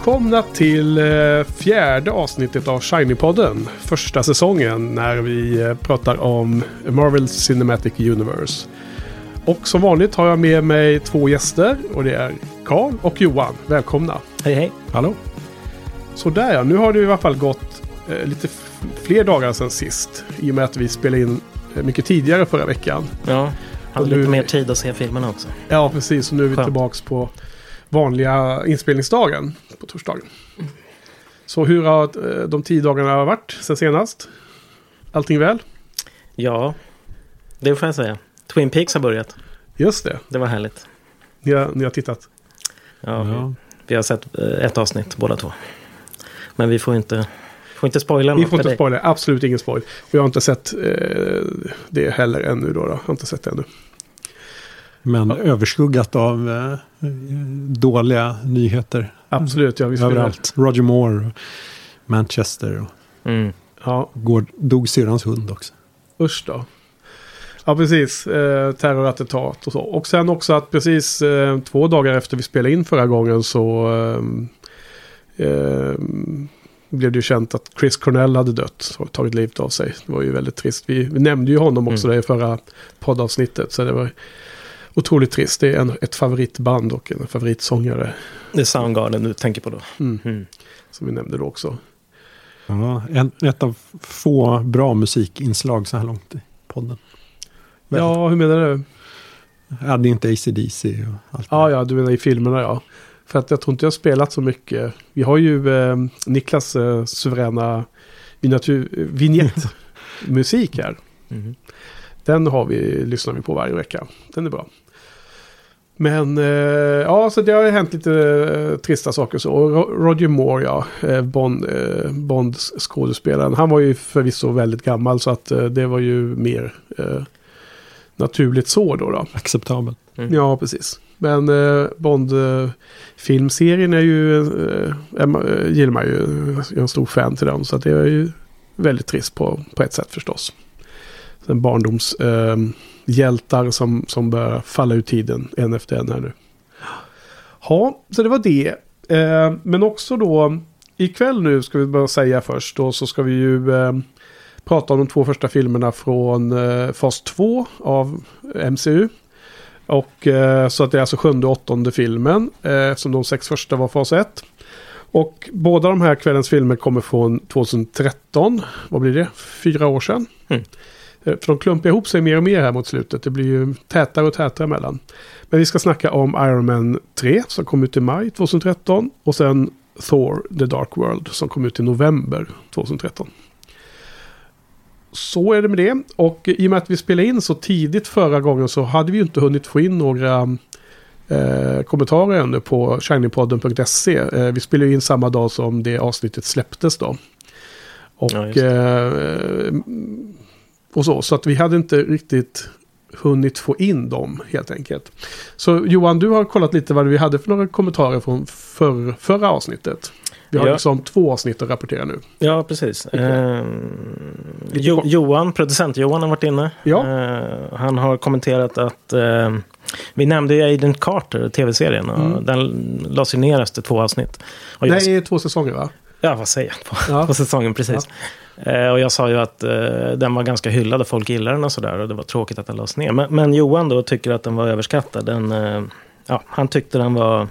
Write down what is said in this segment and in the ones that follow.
Välkomna till eh, fjärde avsnittet av Shiny-podden. Första säsongen när vi eh, pratar om Marvel Cinematic Universe. Och som vanligt har jag med mig två gäster och det är Karl och Johan. Välkomna! Hej hej! Hallå! Sådär ja, nu har det i alla fall gått eh, lite fler dagar sedan sist. I och med att vi spelade in mycket tidigare förra veckan. Ja, hade lite mer tid att se filmerna också. Ja, precis. Och nu är vi Skönt. tillbaka på vanliga inspelningsdagen på torsdagen. Så hur har eh, de tio dagarna varit sen senast? Allting väl? Ja, det får jag säga. Twin Peaks har börjat. Just det, Det var härligt. ni har, ni har tittat. Ja, Vi, vi har sett eh, ett avsnitt båda två. Men vi får inte, får inte spoila Vi får inte spoila, absolut ingen spoil. Och jag har inte sett eh, det heller ännu då, då. Jag har inte sett det ännu. Men överskuggat av eh, dåliga nyheter Absolut, ja. Vi överallt. Roger Moore, och Manchester och Mm. Ja, går, dog syrrans hund också. usch då. Ja, precis. Eh, terrorattentat och så. Och sen också att precis eh, två dagar efter vi spelade in förra gången så eh, eh, blev det ju känt att Chris Cornell hade dött och tagit livet av sig. Det var ju väldigt trist. Vi, vi nämnde ju honom också Mm. i förra poddavsnittet. Så det var otroligt trist. Det är en, ett favoritband och en favoritsångare Det är Soundgarden du tänker på då. mm, Mm. som vi nämnde då också. Ja, en, ett av få bra musikinslag så här långt i podden. Väldigt. Ja, hur menar du? Jag hade inte ACDC och allt. Ja, ja, du menar i filmerna ja. För att jag tror inte jag har spelat så mycket. Vi har ju eh, Niklas eh, suveräna vignettmusik här. Mm. Den har vi, lyssnar vi på varje vecka. Den är bra. Men eh, ja, så det har ju hänt lite eh, trista saker så. Och Ro- Roger Moore, ja, eh, Bond, eh, Bonds skådespelaren. Han var ju förvisso väldigt gammal så att eh, det var ju mer eh, naturligt så då. då. Acceptabelt. Mm. Ja, precis. Men eh, Bond-filmserien är ju, eh, eh, gillar man ju. Jag är en stor fan till den. Så att det är ju väldigt trist på, på ett sätt förstås. Sen barndoms eh, hjältar som, som börjar falla ur tiden en efter en här nu. Ja, så det var det. Eh, men också då ikväll nu ska vi bara säga först då så ska vi ju eh, prata om de två första filmerna från eh, fas 2 av MCU. Och eh, så att det är alltså sjunde och åttonde filmen. Eh, de sex första var fas 1. Och båda de här kvällens filmer kommer från 2013. Vad blir det? Fyra år sedan. Mm. Eh, För de klumpar ihop sig mer och mer här mot slutet. Det blir ju tätare och tätare emellan. Men vi ska snacka om Iron Man 3 som kom ut i maj 2013. Och sen Thor The Dark World som kom ut i november 2013. Så är det med det. Och i och med att vi spelade in så tidigt förra gången så hade vi ju inte hunnit få in några eh, kommentarer ännu på shinypodden.se. Eh, vi spelade in samma dag som det avsnittet släpptes då. Och, Ja, eh, och så, så att vi hade inte riktigt hunnit få in dem helt enkelt. Så Johan, du har kollat lite vad vi hade för några kommentarer från förr, förra avsnittet. Vi har Ja. liksom två avsnitt att rapportera nu. Ja, precis. Eh, jo. Johan, producent Johan har varit inne. Ja. Eh, han har kommenterat att eh, vi nämnde ju Agent Carter, tv-serien. Mm. Den lades ju ner efter två avsnitt. Och jag, Nej, två säsonger va? Ja, vad säger jag? På, Ja. på säsongen, precis. Eh, och jag sa ju att eh, den var ganska hyllad och folk gillade den och sådär. Och det var tråkigt att den lades ner. Men, men Johan då tycker att den var överskattad. Den, eh, ja, han tyckte den var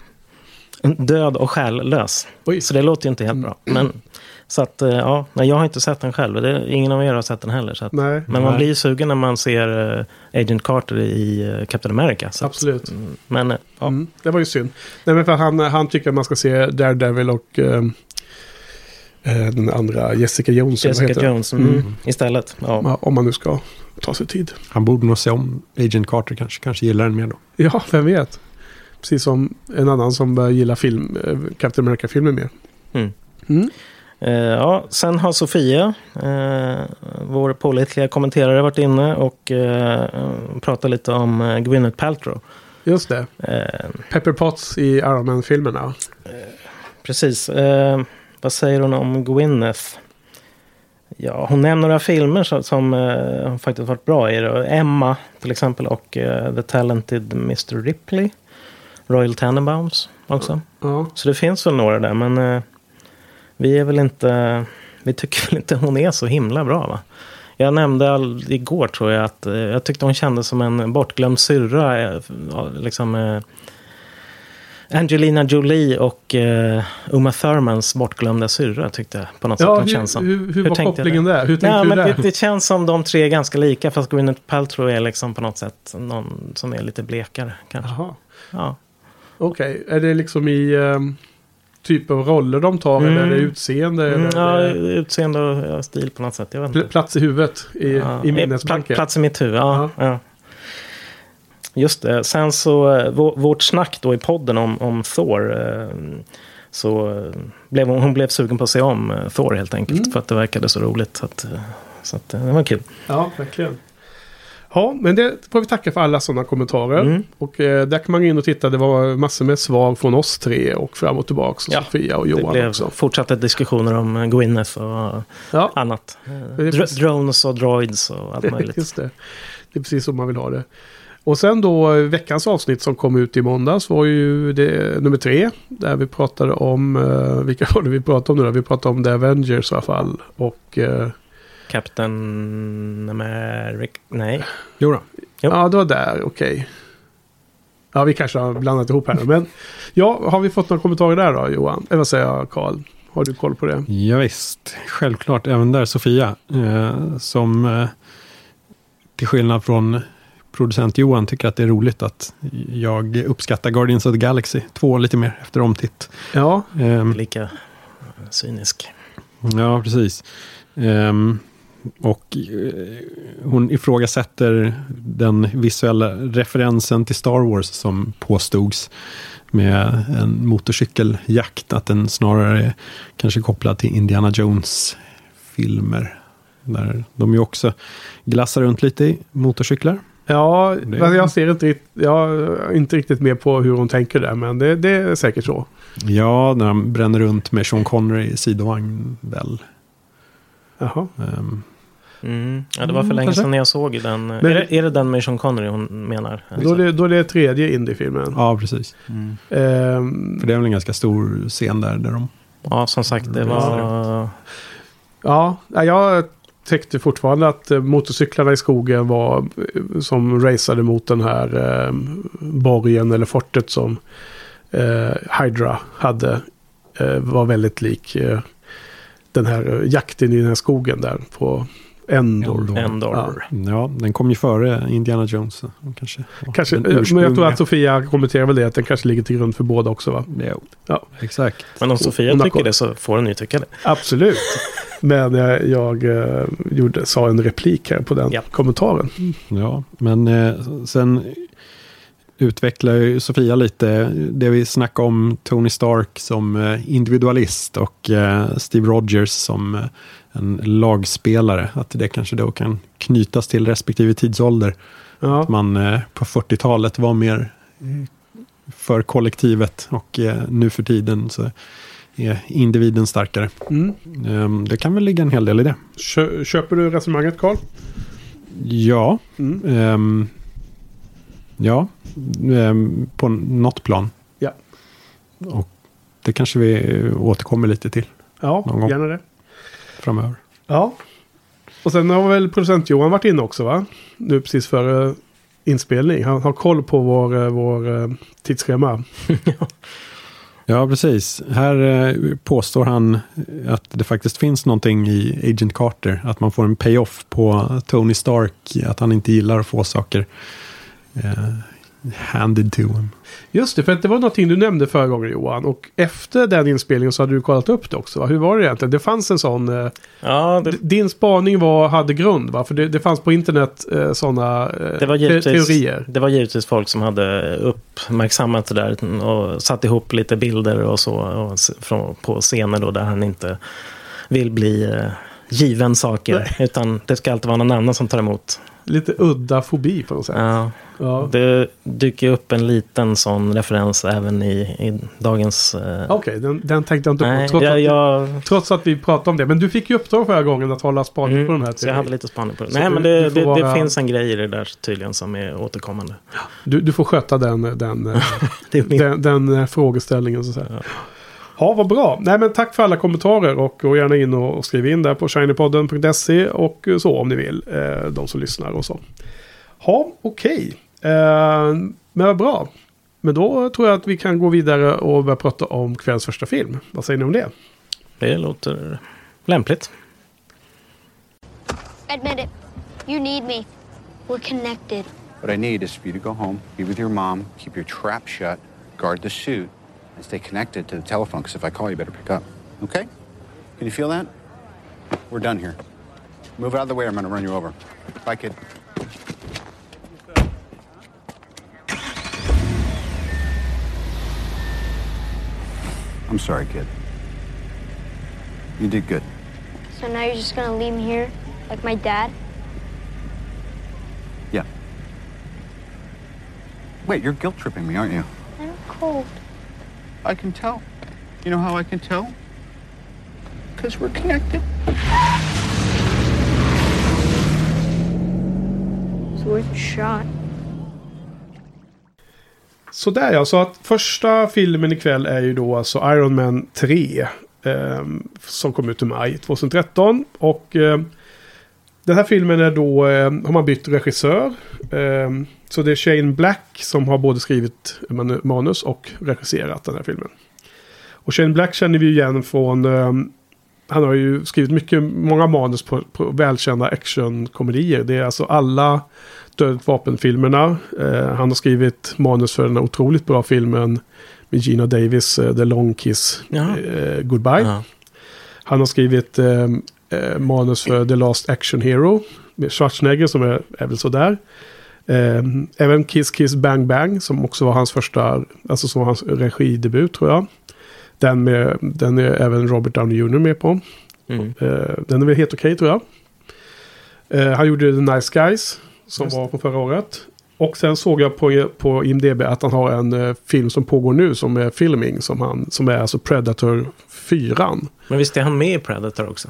död och själlös. Oj. Så det låter ju inte helt bra. Men, så att, eh, ja, nej, jag har inte sett den själv. Det, ingen av er har sett den heller. Så att, Nej. men man Nej. blir ju sugen när man ser eh, Agent Carter i eh, Captain America. Så att, Absolut. mm, men ja, Mm, det var ju synd. Nej, men för han, han tycker att man ska se Daredevil och eh, den andra Jessica Jones. Jessica? Jones mm, Mm. istället. Ja. Om man nu ska ta sig tid. Han borde nog se om Agent Carter kanske. Kanske gillar den mer då. Ja, vem vet. Precis som en annan som börjar gilla film, eh, Captain America-filmer mer. Mm. Mm. Eh, ja, sen har Sofia, eh, vår pålitliga kommenterare, varit inne och eh, pratat lite om eh, Gwyneth Paltrow. Just det. Eh, Pepper Potts i Iron Man-filmerna. precis. Vad säger hon om Gwyneth? Ja, hon nämner några filmer som, som eh, faktiskt varit bra i det. Emma till exempel och eh, The Talented Mr. Ripley. Royal Tenenbaums också. Ja. Så det finns väl några där, men eh, vi är väl inte... Vi tycker väl inte hon är så himla bra, va? Jag nämnde all, igår, tror jag, att eh, jag tyckte hon kändes som en bortglömd syrra. Eh, liksom, eh, Angelina Jolie och eh, Uma Thurmans bortglömda syrra, tyckte jag på något Ja, sätt. De hur, känns som. hur, hur, Hur var kopplingen där? Hur Ja, men det, det känns som de tre är ganska lika, fast Gwyneth Paltrow är liksom på något sätt någon som är lite blekare, kanske. Ja. Okej, är det liksom i um, typ av roller de tar eller är det Mm. utseende? Mm, eller ja, utseende och stil på något sätt. Jag vet inte. plats i huvudet i, Ja, i eh, minnesbanken? pla- Plats i mitt huvud, ja. ja. Just det. Sen så, eh, vå- vårt snack då i podden om, om Thor. eh, Så eh, blev hon, hon blev sugen på att se om Thor helt enkelt. Mm. För att det verkade så roligt. Så, att, så att, det var kul. Ja, verkligen. Ja, men det får vi tacka för alla sådana kommentarer. Mm. Och eh, där kan man gå in och titta. Det var massor med svar från oss tre och fram och tillbaka. Ja, Sofia och Det Johan blev också. fortsatta diskussioner om Gwyneth och Ja, annat. Det dr- drones och droids och allt möjligt. just det. Det är precis så man vill ha det. Och sen då veckans avsnitt som kom ut i måndags var ju det, nummer tre. Där vi pratade om, eh, vilka var det vi pratade om nu då? Vi pratade om The Avengers i alla fall. Och eh, Captain America, nej. Jo då. Jo. ja, det var där, okej. Ja, vi kanske har blandat ihop här nu. Men ja, har vi fått några kommentarer där då Johan? Eller vad säger jag Karl? Har du koll på det? Ja, visst, självklart. Även där Sofia. Eh, som eh, till skillnad från producent Johan tycker att det är roligt att jag uppskattar Guardians of the Galaxy 2 lite mer efter omtitt. Ja, Ehm, Lika cynisk. Ja, precis. Ehm, och eh, hon ifrågasätter den visuella referensen till Star Wars som påstods med en motorcykeljakt. Att den snarare är kanske kopplad till Indiana Jones filmer. Där de ju också glassar runt lite i motorcyklar. Ja Det- jag ser inte, jag är inte riktigt med på hur hon tänker där. Men det, det är säkert så. Ja, när de bränner runt med Sean Connery i sidovagn väl. Jaha. Ehm, Mm. Ja, det var för Mm, länge kanske. sedan jag såg den. Men- är, det, är det den med Sean Connery hon menar? Då är, det, då är det tredje indiefilmen. ja, precis. Mm. Ehm, För det är väl en ganska stor scen där, där de Ja, som sagt, det var... ja, jag tyckte fortfarande att eh, motorcyklarna i skogen var eh, som raceade mot den här eh, borgen eller fortet som eh, Hydra hade. Eh, var väldigt lik eh, den här eh, jakten i den här skogen där på Endor. Endor. Endor. Ja. Ja, den kom ju före Indiana Jones. Kanske, Kanske, den eh, men jag tror att Sofia kommenterar väl det, att den kanske ligger till grund för båda också va? Jo, Ja. exakt. Men om Sofia har tycker det så får hon ju tycka det. Absolut. Men jag, jag eh, gjorde, sa en replik här på den Ja. kommentaren. Ja, men eh, sen utvecklar ju Sofia lite det vi snackade om Tony Stark som eh, individualist och eh, Steve Rogers som eh, en lagspelare. Att det kanske då kan knytas till respektive tidsålder. Ja. Att man eh, på 40-talet var mer eh, för kollektivet och eh, nu för tiden så är individen starkare. Mm. Ehm, Det kan väl ligga en hel del i det. Kö, köper du resonemanget Karl? Ja, Mm. ehm, ja ehm, på något plan. Ja. Och det kanske vi återkommer lite till Ja, gärna det. Framöver. Ja. Och sen har väl producent Johan varit inne också va? Nu precis före inspelning. Han har koll på vår, eh, vår eh, tidsschema. Ja, precis. Här eh, påstår han att det faktiskt finns någonting i Agent Carter. Att man får en payoff på Tony Stark. Att han inte gillar att få saker eh, handed to him. Just det, för att det var någonting du nämnde förra gången Johan. Och efter den inspelningen så hade du kollat upp det också. Va? Hur var det egentligen? Det fanns en sån... Eh, Ja, det, din spaning var, hade grund va? För det, det fanns på internet eh, sådana eh, det, var te- givetvis, teorier. det var givetvis folk som hade uppmärksammat det där och satt ihop lite bilder och så och, från, på scener då där han inte vill bli eh, given saker. Utan det ska alltid vara någon annan som tar emot. Lite udda fobi på något sätt. Ja, Ja. det dyker upp en liten sån referens även i, i dagens... eh, Okej, den, den tänkte jag inte nej, på. Trots, jag, att, jag, trots att vi pratade om det. Men du fick ju uppdrag förra gången att hålla spaning på den här mm, så jag hade lite spaning på det. Så Nej, du- men det, det, vara- det finns en grej i det där tydligen som är återkommande. Du, du får sköta den, den, den, den eh, frågeställningen. Så att säga. Ja. Ja, vad bra. Nej, men tack för alla kommentarer och gå gärna in och, skriv in där på shinypodden.se och så om ni vill. Eh, de som lyssnar och så. Ja, okej. Eh, men vad bra. Men då tror jag att vi kan gå vidare och börja prata om kvällens första film. Vad säger ni om det? Det låter lämpligt. Admit it. You need me. We're connected. What I need is for you to go home, be with your mom, keep your trap shut, guard the suit, and stay connected to the telephone. Because if I call, you better pick up. Okay? Can you feel that? We're done here. Move out of the way, or I'm going to run you over. Bye, kid. I'm sorry, kid. You did good. So now you're just gonna leave me here, like my dad? Yeah. Wait, you're guilt tripping me, aren't you? I'm cold. I can tell. You know how I can tell? Because we're connected. A shot. Sådär ja, så att första filmen ikväll är ju då alltså Iron Man 3. Eh, som kom ut i maj 2013. Och eh, den här filmen är då, eh, har man bytt regissör. Eh, så det är Shane Black som har både skrivit manu- manus och regisserat den här filmen. Och Shane Black känner vi igen från, eh, han har ju skrivit mycket, många manus på, på välkända actionkomedier. Det är alltså alla Dödligt vapen-filmerna. Han har skrivit manus för den här otroligt bra filmen med Gina Davis, The Long Kiss Jaha. Goodbye. Ja. Han har skrivit eh, manus för The Last Action Hero med Schwarzenegger som är, är väl sådär. Eh, även Kiss Kiss Bang Bang som också var hans första, alltså som var hans regidebut tror jag. Den, med, den är även Robert Downey Jr. med på. Mm. Eh, den är väl helt okej tror jag. Eh, han gjorde The Nice Guys som Just var från förra året. Och sen såg jag på, på IMDB att han har en eh, film som pågår nu som är filming. Som, han, som är alltså Predator 4. Men visst är han med i Predator också?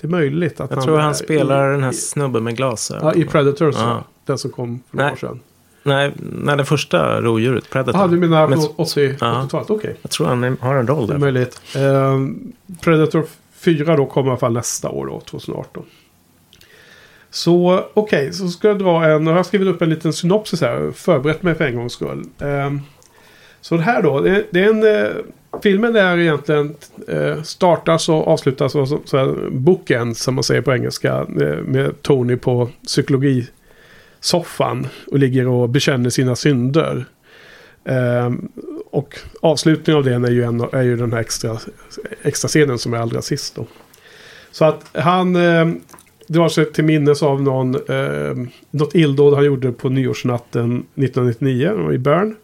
Det är möjligt att Jag tror är han spelar i, den här snubben med glasögon. ja, i Predator. Så, Ja. Den som kom för några år sedan. Nej, nej, den första rovdjuret, Predator. Jaha, du menar Men- från 80 Ja. 80-talet? Okej. Jag tror han har en roll Det är där. möjligt. Eh, Predator 4 då kommer i alla fall nästa år då, 2018. Så okej, så ska jag dra en, och jag har skrivit upp en liten synopsis här, förberett mig för en gångs skull. Eh, så det här då, det, det är en, eh, filmen är egentligen eh, startas och avslutas och så, så här, bookends som man säger på engelska. Eh, med Tony på psykologisoffan och ligger och bekänner sina synder. Ehm, och avslutningen av den är ju, en, är ju den här extra, extra scenen som är allra sist då. Så att han eh, drar sig till minnes av någon, eh, något illdåd han gjorde på nyårsnatten 1999 i Bern.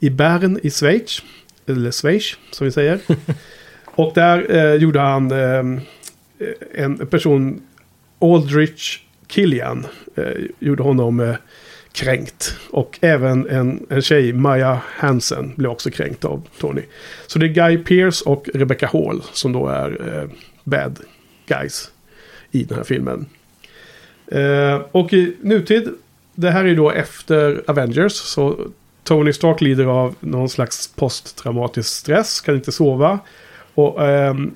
I Bern i Schweiz. Eller Schweiz som vi säger. och där eh, gjorde han eh, en person, Aldrich Killian, eh, gjorde honom eh, kränkt. Och även en, en tjej, Maya Hansen, blev också kränkt av Tony. Så det är Guy Pearce och Rebecca Hall som då är eh, bad guys i den här filmen. Eh, och i nutid, det här är ju då efter Avengers. Så Tony Stark lider av någon slags posttraumatisk stress, kan inte sova. Och ehm,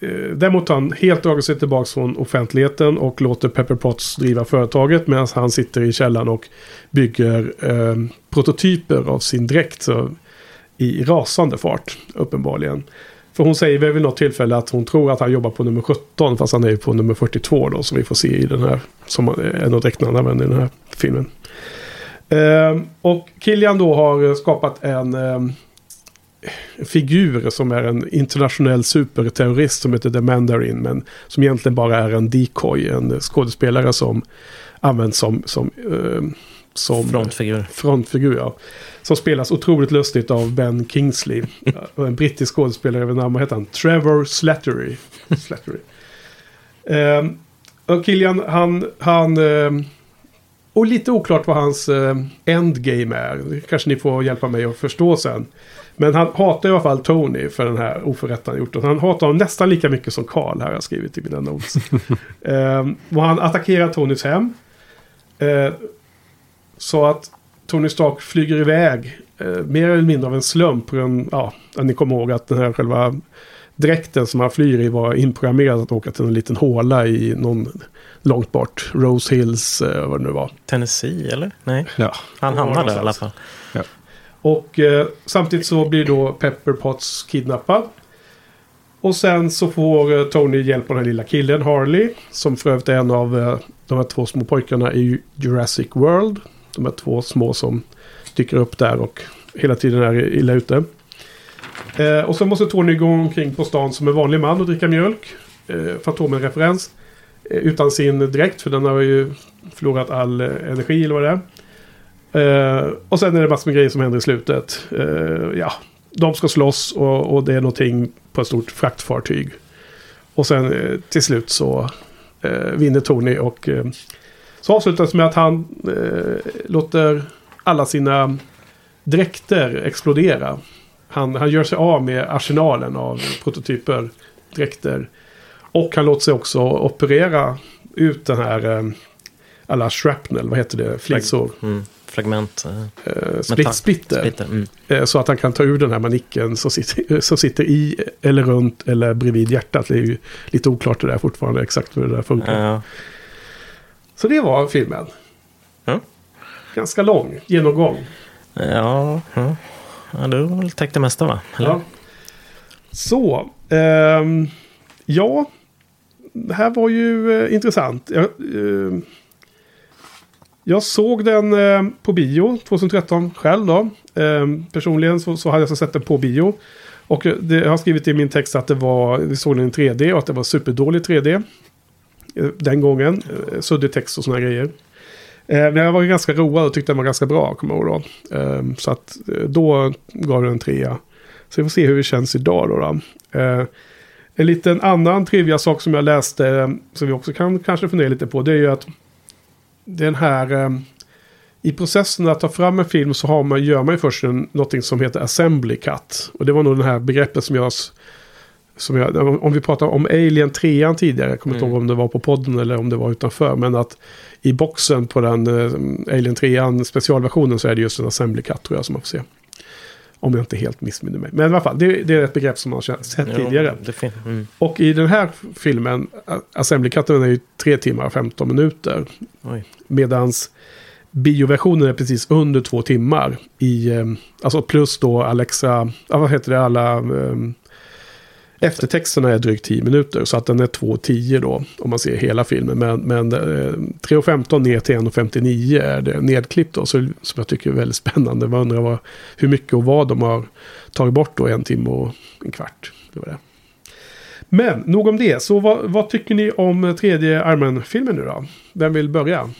eh, Däremot har han helt dragit sig tillbaka från offentligheten och låter Pepper Potts driva företaget medan han sitter i källaren och bygger eh, prototyper av sin dräkt så, i rasande fart, uppenbarligen. För hon säger väl vid något tillfälle att hon tror att han jobbar på nummer 17 fast han är ju på nummer 42 då som vi får se i den här, som är en av dräkterna han använder i den här filmen. Eh, och Kilian då har skapat en eh, figur som är en internationell superterrorist som heter The Mandarin. Men som egentligen bara är en decoy. En skådespelare som används som, som, eh, som Frontfigur. frontfigur. Ja. Som spelas otroligt lustigt av Ben Kingsley. En brittisk skådespelare vid namn, vad heter han? Trevor Slattery. Slattery. Eh, och Killian, han... han eh, och lite oklart vad hans eh, endgame är. Det kanske ni får hjälpa mig att förstå sen. Men han hatar i alla fall Tony för den här oförrätten han gjort. Och han hatar honom nästan lika mycket som Carl här har jag skrivit i mina notes. eh, och han attackerar Tonys hem. Eh, så att Tony Stark flyger iväg. Eh, mer eller mindre av en slump. En, ja, ni kommer ihåg att den här själva dräkten som han flyger i var inprogrammerad att åka till en liten håla i någon långt bort. Rose Hills, eh, vad det nu var. Tennessee, eller? Nej, Ja. han Ja, hamnar där i alla fall. Och eh, samtidigt så blir då Pepper Potts kidnappad. Och sen så får eh, Tony hjälp av den här lilla killen Harley. Som för övrigt är en av eh, de här två små pojkarna i Jurassic World. De här två små som dyker upp där och hela tiden är illa ute. Eh, och så måste Tony gå omkring på stan som en vanlig man och dricka mjölk. Eh, Fantomen-referens. Eh, utan sin dräkt för den har ju förlorat all eh, energi eller vad det är. Eh, och sen är det massor med grejer som händer i slutet. Eh, ja, de ska slåss och, och det är någonting på ett stort fraktfartyg. Och sen eh, till slut så eh, vinner Tony och eh, så avslutas med att han eh, låter alla sina dräkter explodera. Han, han gör sig av med arsenalen av prototyper, dräkter. Och han låter sig också operera ut den här eh, alla shrapnel, vad heter det, flisor. Mm. Fragment. eh, Eh, split, splitter. Splitter. Mm. Eh, Så att han kan ta ur den här manicken som sitter, som sitter i eller runt eller bredvid hjärtat. Det är ju lite oklart det där fortfarande exakt hur det där funkar. Ja. Så det var filmen. Ja. Ganska lång genomgång. Ja, ja ja, du har väl täckt det mesta va? Eller? Ja. Så. eh, ja. Det här var ju eh, intressant. Jag, eh, jag såg den eh, på bio 2013 själv då. Ehm, personligen så, så hade jag så sett den på bio. Och eh, det, jag har skrivit i min text att det var, vi såg den i 3D och att det var superdålig 3D. Eh, den gången. Eh, suddig text och sådana grejer. Eh, Men jag var ganska road och tyckte den var ganska bra, kommer jag ihåg då. Ehm, Så att eh, då gav den en trea. Så vi får se hur det känns idag då. då. Eh, En liten annan trivia sak som jag läste, som vi också kan kanske fundera lite på, det är ju att den här... I processen att ta fram en film så har man, gör man ju först en, någonting som heter assembly cut. Och det var nog det här begreppet som jag... Som jag om vi pratar om Alien 3 tidigare, jag kommer inte Mm. ihåg om det var på podden eller om det var utanför. Men att i boxen på den eh, Alien 3 specialversionen så är det just en assembly cut tror jag som man får se. Om jag inte helt missminner mig. Men i alla fall, det, det är ett begrepp som man har sett Jo, tidigare. mm. Och i den här filmen, Assembly Cutten är ju 3 timmar och 15 minuter. Oj. Medans bioversionen är precis under två timmar. I, eh, alltså plus då Alexa, vad heter det, alla eh, eftertexterna är drygt 10 minuter. Så att den är 2.10 då, om man ser hela filmen. Men, men eh, 3.15 ner till 1.59 är det nedklippt då. Så, som jag tycker är väldigt spännande. Man undrar vad, hur mycket och vad de har tagit bort då, en timme och en kvart. Det var det. Men nog om det. Så vad, vad tycker ni om tredje Armen-filmen nu då? Vem vill börja?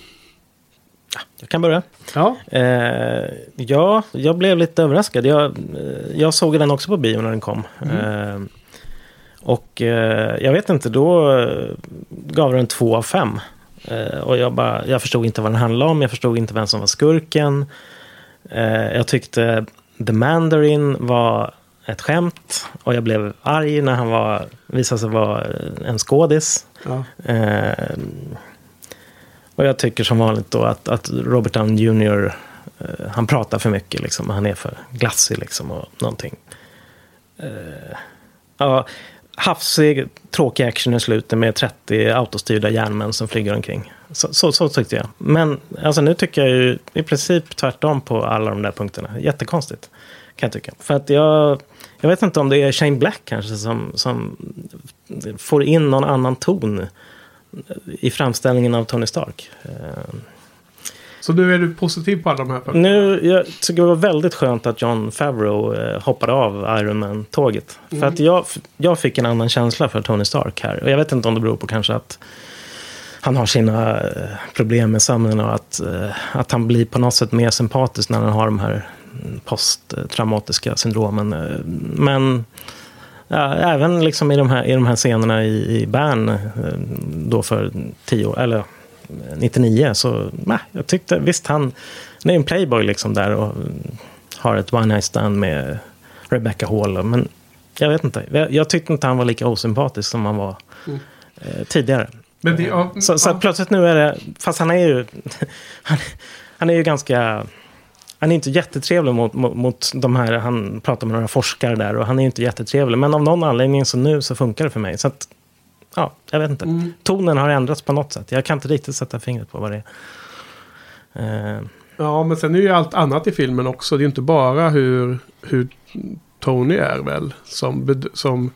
Jag kan börja. Ja, Eh, ja, jag blev lite överraskad. Jag, eh, jag såg den också på bio när den kom. Eh, och eh, jag vet inte, då eh, gav den två av fem. Eh, och jag, bara, jag förstod inte vad den handlade om, jag förstod inte vem som var skurken. Eh, jag tyckte The Mandarin var ett skämt. Och jag blev arg när han var, visade sig vara en skådis. ja. Eh, och jag tycker som vanligt då att, att Robert Downey Jr. Eh, han pratar för mycket liksom. Han är för glassig liksom och någonting. Eh, ja, hafsig, tråkig action i slutet med 30 autostyrda järnmän som flyger omkring. Så, så, så tyckte jag. Men alltså, nu tycker jag ju i princip tvärtom på alla de där punkterna. Jättekonstigt. Kan jag tycka. För att jag, jag vet inte om det är Shane Black kanske som, som får in någon annan ton i framställningen av Tony Stark. Eh, så nu är du positiv på alla de här punkterna? Nu, jag tycker det var väldigt skönt att John Favreau eh, hoppade av Iron Man-tåget. För att jag, jag fick en annan känsla för Tony Stark här. Och jag vet inte om det beror på kanske att han har sina eh, problem med sömnen och att, eh, att han blir på något sätt mer sympatisk när han har de här mm, posttraumatiska syndromen. Men ja, även liksom i, de här, i de här scenerna i, i Bern då för 10 år, eller 99 så nej, jag tyckte visst han, han är en playboy liksom där och mm, har ett one night stand med Rebecca Hall. Men jag vet inte, jag, jag tyckte inte han var lika osympatisk som han var eh, tidigare. Men det, ja, Så, så ja. plötsligt nu är det, fast han är ju, han, han är ju ganska, han är inte jättetrevlig mot, mot, mot de här, han pratar med några forskare där och han är inte jättetrevlig. Men av någon anledning så nu så funkar det för mig. Så att, ja, jag vet inte. Mm. Tonen har ändrats på något sätt. Jag kan inte riktigt sätta fingret på vad det är. Eh, Ja, men sen är ju allt annat i filmen också. Det är ju inte bara hur, hur Tony är väl som, som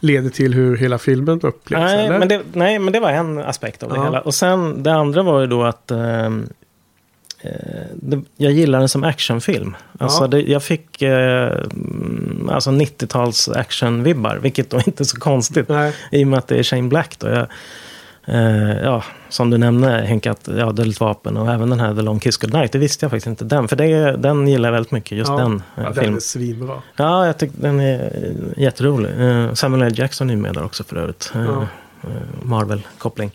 leder till hur hela filmen upplevs. nej, eller? men det, nej, men det var en aspekt av det Ja. hela. Och sen det andra var ju då att eh, jag gillar den som actionfilm. Alltså Ja. det, jag fick eh, alltså 90-tals actionvibbar, vilket då inte är så konstigt. Nej. I och med att det är Shane Black då. Jag, eh, ja, som du nämnde Henke, att ja, Dödligt vapen och även den här The Long Kiss Goodnight. Det visste jag faktiskt inte. Den, för det, den gillar jag väldigt mycket, just ja. den eh, ja, den filmen. är svinbra. Ja, jag tycker den är eh, jätterolig. Eh, Samuel L. Jackson är med där också för övrigt. Eh, eh, Marvel-koppling.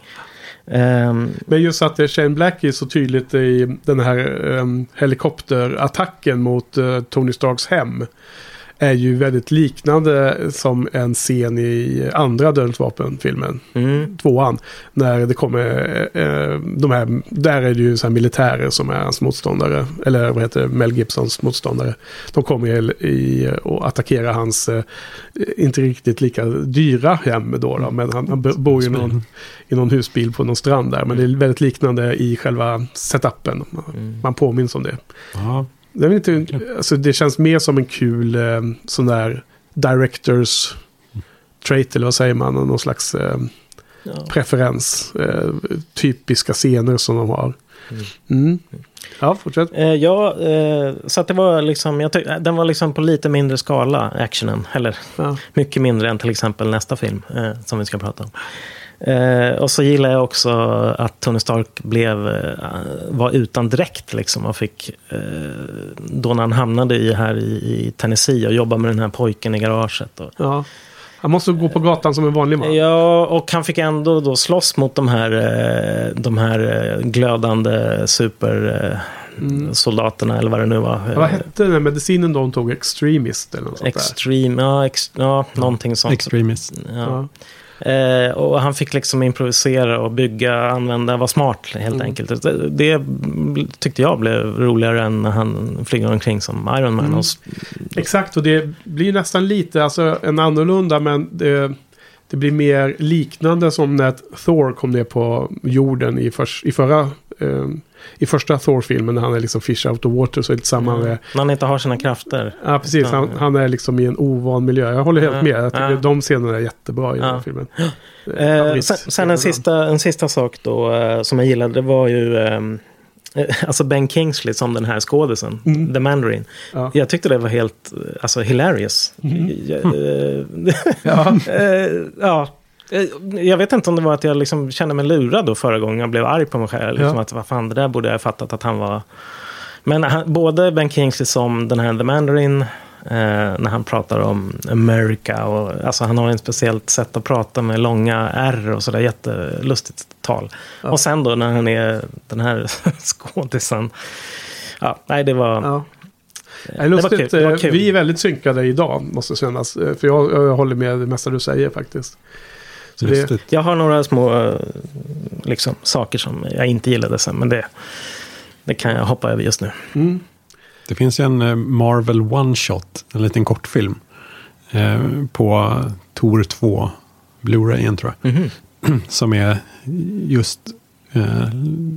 Um, Men just att det är Shane Black är så tydligt i den här um, helikopterattacken mot uh, Tony Starks hem. Är ju väldigt liknande som en scen i andra Dödligt vapen-filmen. mm, Tvåan. När det kommer eh, de här, där är det ju så militärer som är hans motståndare. Eller vad heter det, Mel Gibsons motståndare. De kommer i, och attackerar hans, eh, inte riktigt lika dyra hem då. då men han, han bor ju i någon, i någon husbil på någon strand där. Men det är väldigt liknande i själva setupen. mm. Man påminns om det. Ja, Väl inte, alltså det känns mer som en kul eh, sån där directors trait eller vad säger man? Någon slags eh, ja. preferens. Eh, typiska scener som de har. Mm. Ja, fortsätt. Eh, ja, eh, så att det var liksom, jag tyck, den var liksom på lite mindre skala, actionen. Eller Ja. mycket mindre än till exempel nästa film eh, som vi ska prata om. Eh, och så gillar jag också att Tony Stark blev, eh, var utan dräkt liksom och fick, eh, då när han hamnade i, här i, i Tennessee och jobbade med den här pojken i garaget. Och, Ja. Han måste gå på gatan som en vanlig man. Ja, och han fick ändå då slåss mot de här, eh, de här eh, glödande supersoldaterna eller vad det nu var. Vad hette den här medicinen de tog? Extremist eller något sånt där? Extreme, ja, ex, ja någonting sånt. Extremist. Ja. Ja. Eh, och han fick liksom improvisera och bygga, använda, vara smart helt Mm. enkelt. Det, det tyckte jag blev roligare än när han flyger omkring som Iron Man. Mm. Och, Exakt, och det blir nästan lite alltså, en annorlunda, men det, det blir mer liknande som när Thor kom ner på jorden i, förs, i förra... Eh, I första Thor-filmen när han är liksom fish out of water så är det lite samma med... när han inte har sina krafter. Ja, precis. Han, han är liksom i en ovan miljö. Jag håller helt med. Jag tycker ja. de scenerna är jättebra i den här filmen. Eh, Favorit- sen, sen en, sista, en sista sak då eh, som jag gillade, det var ju ehm, eh, alltså Ben Kingsley som den här skådisen, Mm. The Mandarin. Ja. Jag tyckte det var helt eh, alltså, hilarious. Jag, eh, Ja. eh, ja. Eh, Jag vet inte om det var att jag liksom kände mig lurad då förra gången. Jag blev arg på mig själv. Liksom Ja. att, vad fan, det där borde jag ha fattat att han var. Men han, både Ben Kingsley som den här The Mandarin. Eh, när han pratar om America. Och, alltså han har en speciellt sätt att prata med långa R och sådär. Jättelustigt tal. Ja. Och sen då när han är den här skådisen. Ja, nej det var... Ja. Det var lustigt. det var eh, kul. Vi är väldigt synkade idag, måste kännas. Eh, För jag, jag håller med det mesta du säger faktiskt. Så det. Jag har några små eh, liksom, saker som jag inte gillade sen, men det, det kan jag hoppa över just nu. mm, Det finns ju en eh, Marvel One Shot, en liten kortfilm. Eh, på Tor 2, Blu-rayen tror jag. Mhm. Som är just... Eh,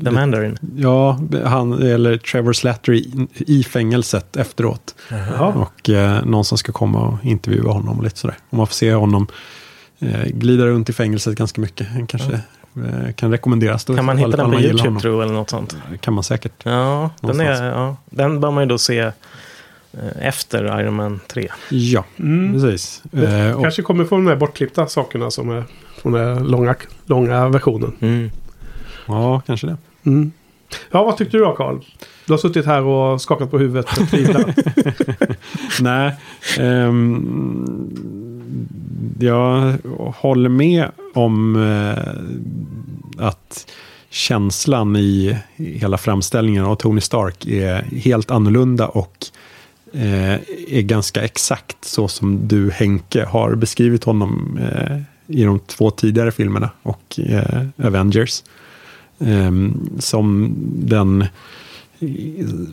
The Mandarin. ja, han, eller Trevor Slattery i, i fängelset efteråt. ja. Och eh, någon som ska komma och intervjua honom lite sådär. Och man får se honom eh, glida runt i fängelset ganska mycket. Han kanske Eh, kan rekommenderas. Då, Kan man hitta den på YouTube jag, eller något sånt? kan man säkert. Ja, den, är, ja, den bör man ju då se eh, efter Iron Man 3. Ja, Mm. precis. Och, Kanske kommer från de här bortklippta sakerna som är från den långa, långa versionen. Mm. ja, kanske det. Mm. Ja, vad tyckte du då Carl? Du har suttit här och skakat på huvudet och tvivlat. Nej, ehm, jag håller med om eh, att känslan i hela framställningen av Tony Stark är helt annorlunda och eh, är ganska exakt så som du Henke har beskrivit honom eh, i de två tidigare filmerna och eh, Avengers. Ehm, som den eh,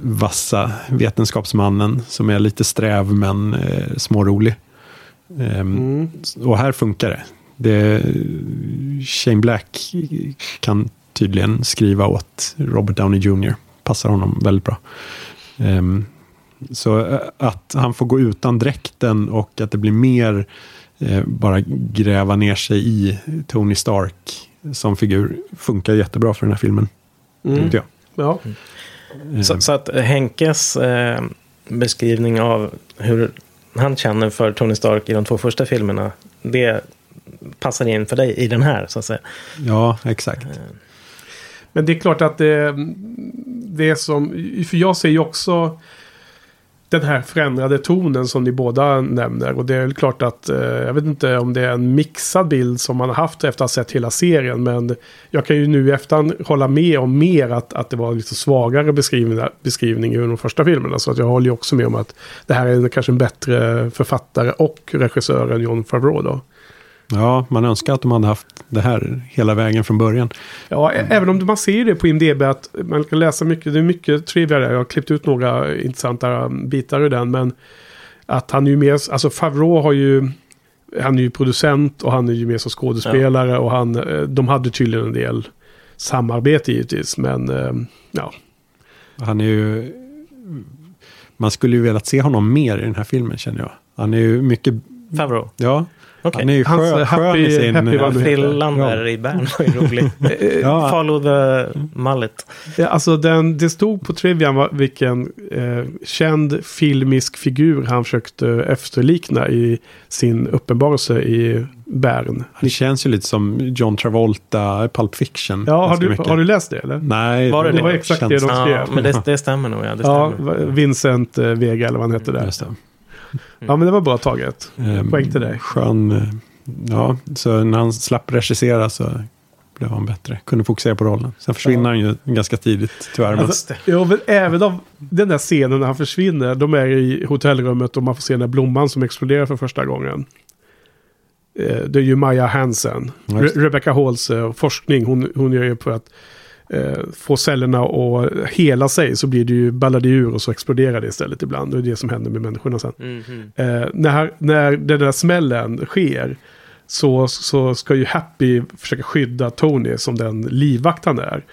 vassa vetenskapsmannen som är lite sträv men eh, smårolig. Ehm, Mm. Och här funkar det. det. Shane Black kan tydligen skriva åt Robert Downey Jr. Passar honom väldigt bra. Ehm, så eh, att han får gå utan dräkten och att det blir mer eh, bara gräva ner sig i Tony Stark som figur funkar jättebra för den här filmen. Mm. Jag. Ja. Ehm, Så, så att Henkes eh, beskrivning av hur han känner för Tony Stark i de två första filmerna, det passar in för dig i den här, så att säga. Ja, exakt. Men det är klart att det, det är som... För jag ser ju också den här förändrade tonen som ni båda nämner. Och det är väl klart att, eh, jag vet inte om det är en mixad bild som man har haft efter att ha sett hela serien. Men jag kan ju nu i efterhand hålla med om mer att, att det var lite svagare beskrivning, beskrivning i de första filmerna. Så att jag håller ju också med om att det här är kanske en bättre författare och regissör än John Favreau då. Ja, man önskar att de hade haft det här hela vägen från början. Ja, även om man ser det på IMDB att man kan läsa mycket, det är mycket där. Jag har klippt ut några intressanta bitar ur den. Men att han är ju mer, alltså Favreau har ju, han är ju producent och han är ju mer som skådespelare. Och han, eh, de hade tydligen en del samarbete givetvis. Men eh, ja, Han är ju... Man skulle ju velat se honom mer i den här filmen känner jag. Han är ju mycket... Favreau. Ja, Okej. han är ju Hans, skön, eh, skön happy- i sin... happy heter. Frillander i Bern var ju rolig. Ja, Follow the mullet. Ja, alltså den, det stod på trivian vilken eh, känd filmisk figur han försökte efterlikna i sin uppenbarelse i Bern. han känns ju lite som John Travolta, i Pulp Fiction. Ja, har du, mycket. har du läst det eller? Nej, Var det Det var exakt det de känns- skrev. Ja, men det, det stämmer nog. Ja, det Ja, stämmer. Vincent eh, Vega eller vad han hette där. Ja, men det var bra taget. Ehm, Poäng till dig. Skön... eh, Ja, så när han slapp regissera så blev han bättre. Kunde fokusera på rollen. Sen försvinner han ju ganska tidigt tyvärr. Alltså, ja, men även av den där scenen när han försvinner. De är i hotellrummet och man får se den där blomman som exploderar för första gången. Eh, Det är ju Maja Hansen. Ja, Re- Rebecca Halls eh, forskning. Hon, hon gör ju på att eh, få cellerna att hela sig. Så blir det ju ballar det ur och så exploderar det istället ibland. Det är det som händer med människorna sen. Mhm. Eh, när, när den där smällen sker så, så ska ju Happy försöka skydda Tony som den livvakt han är.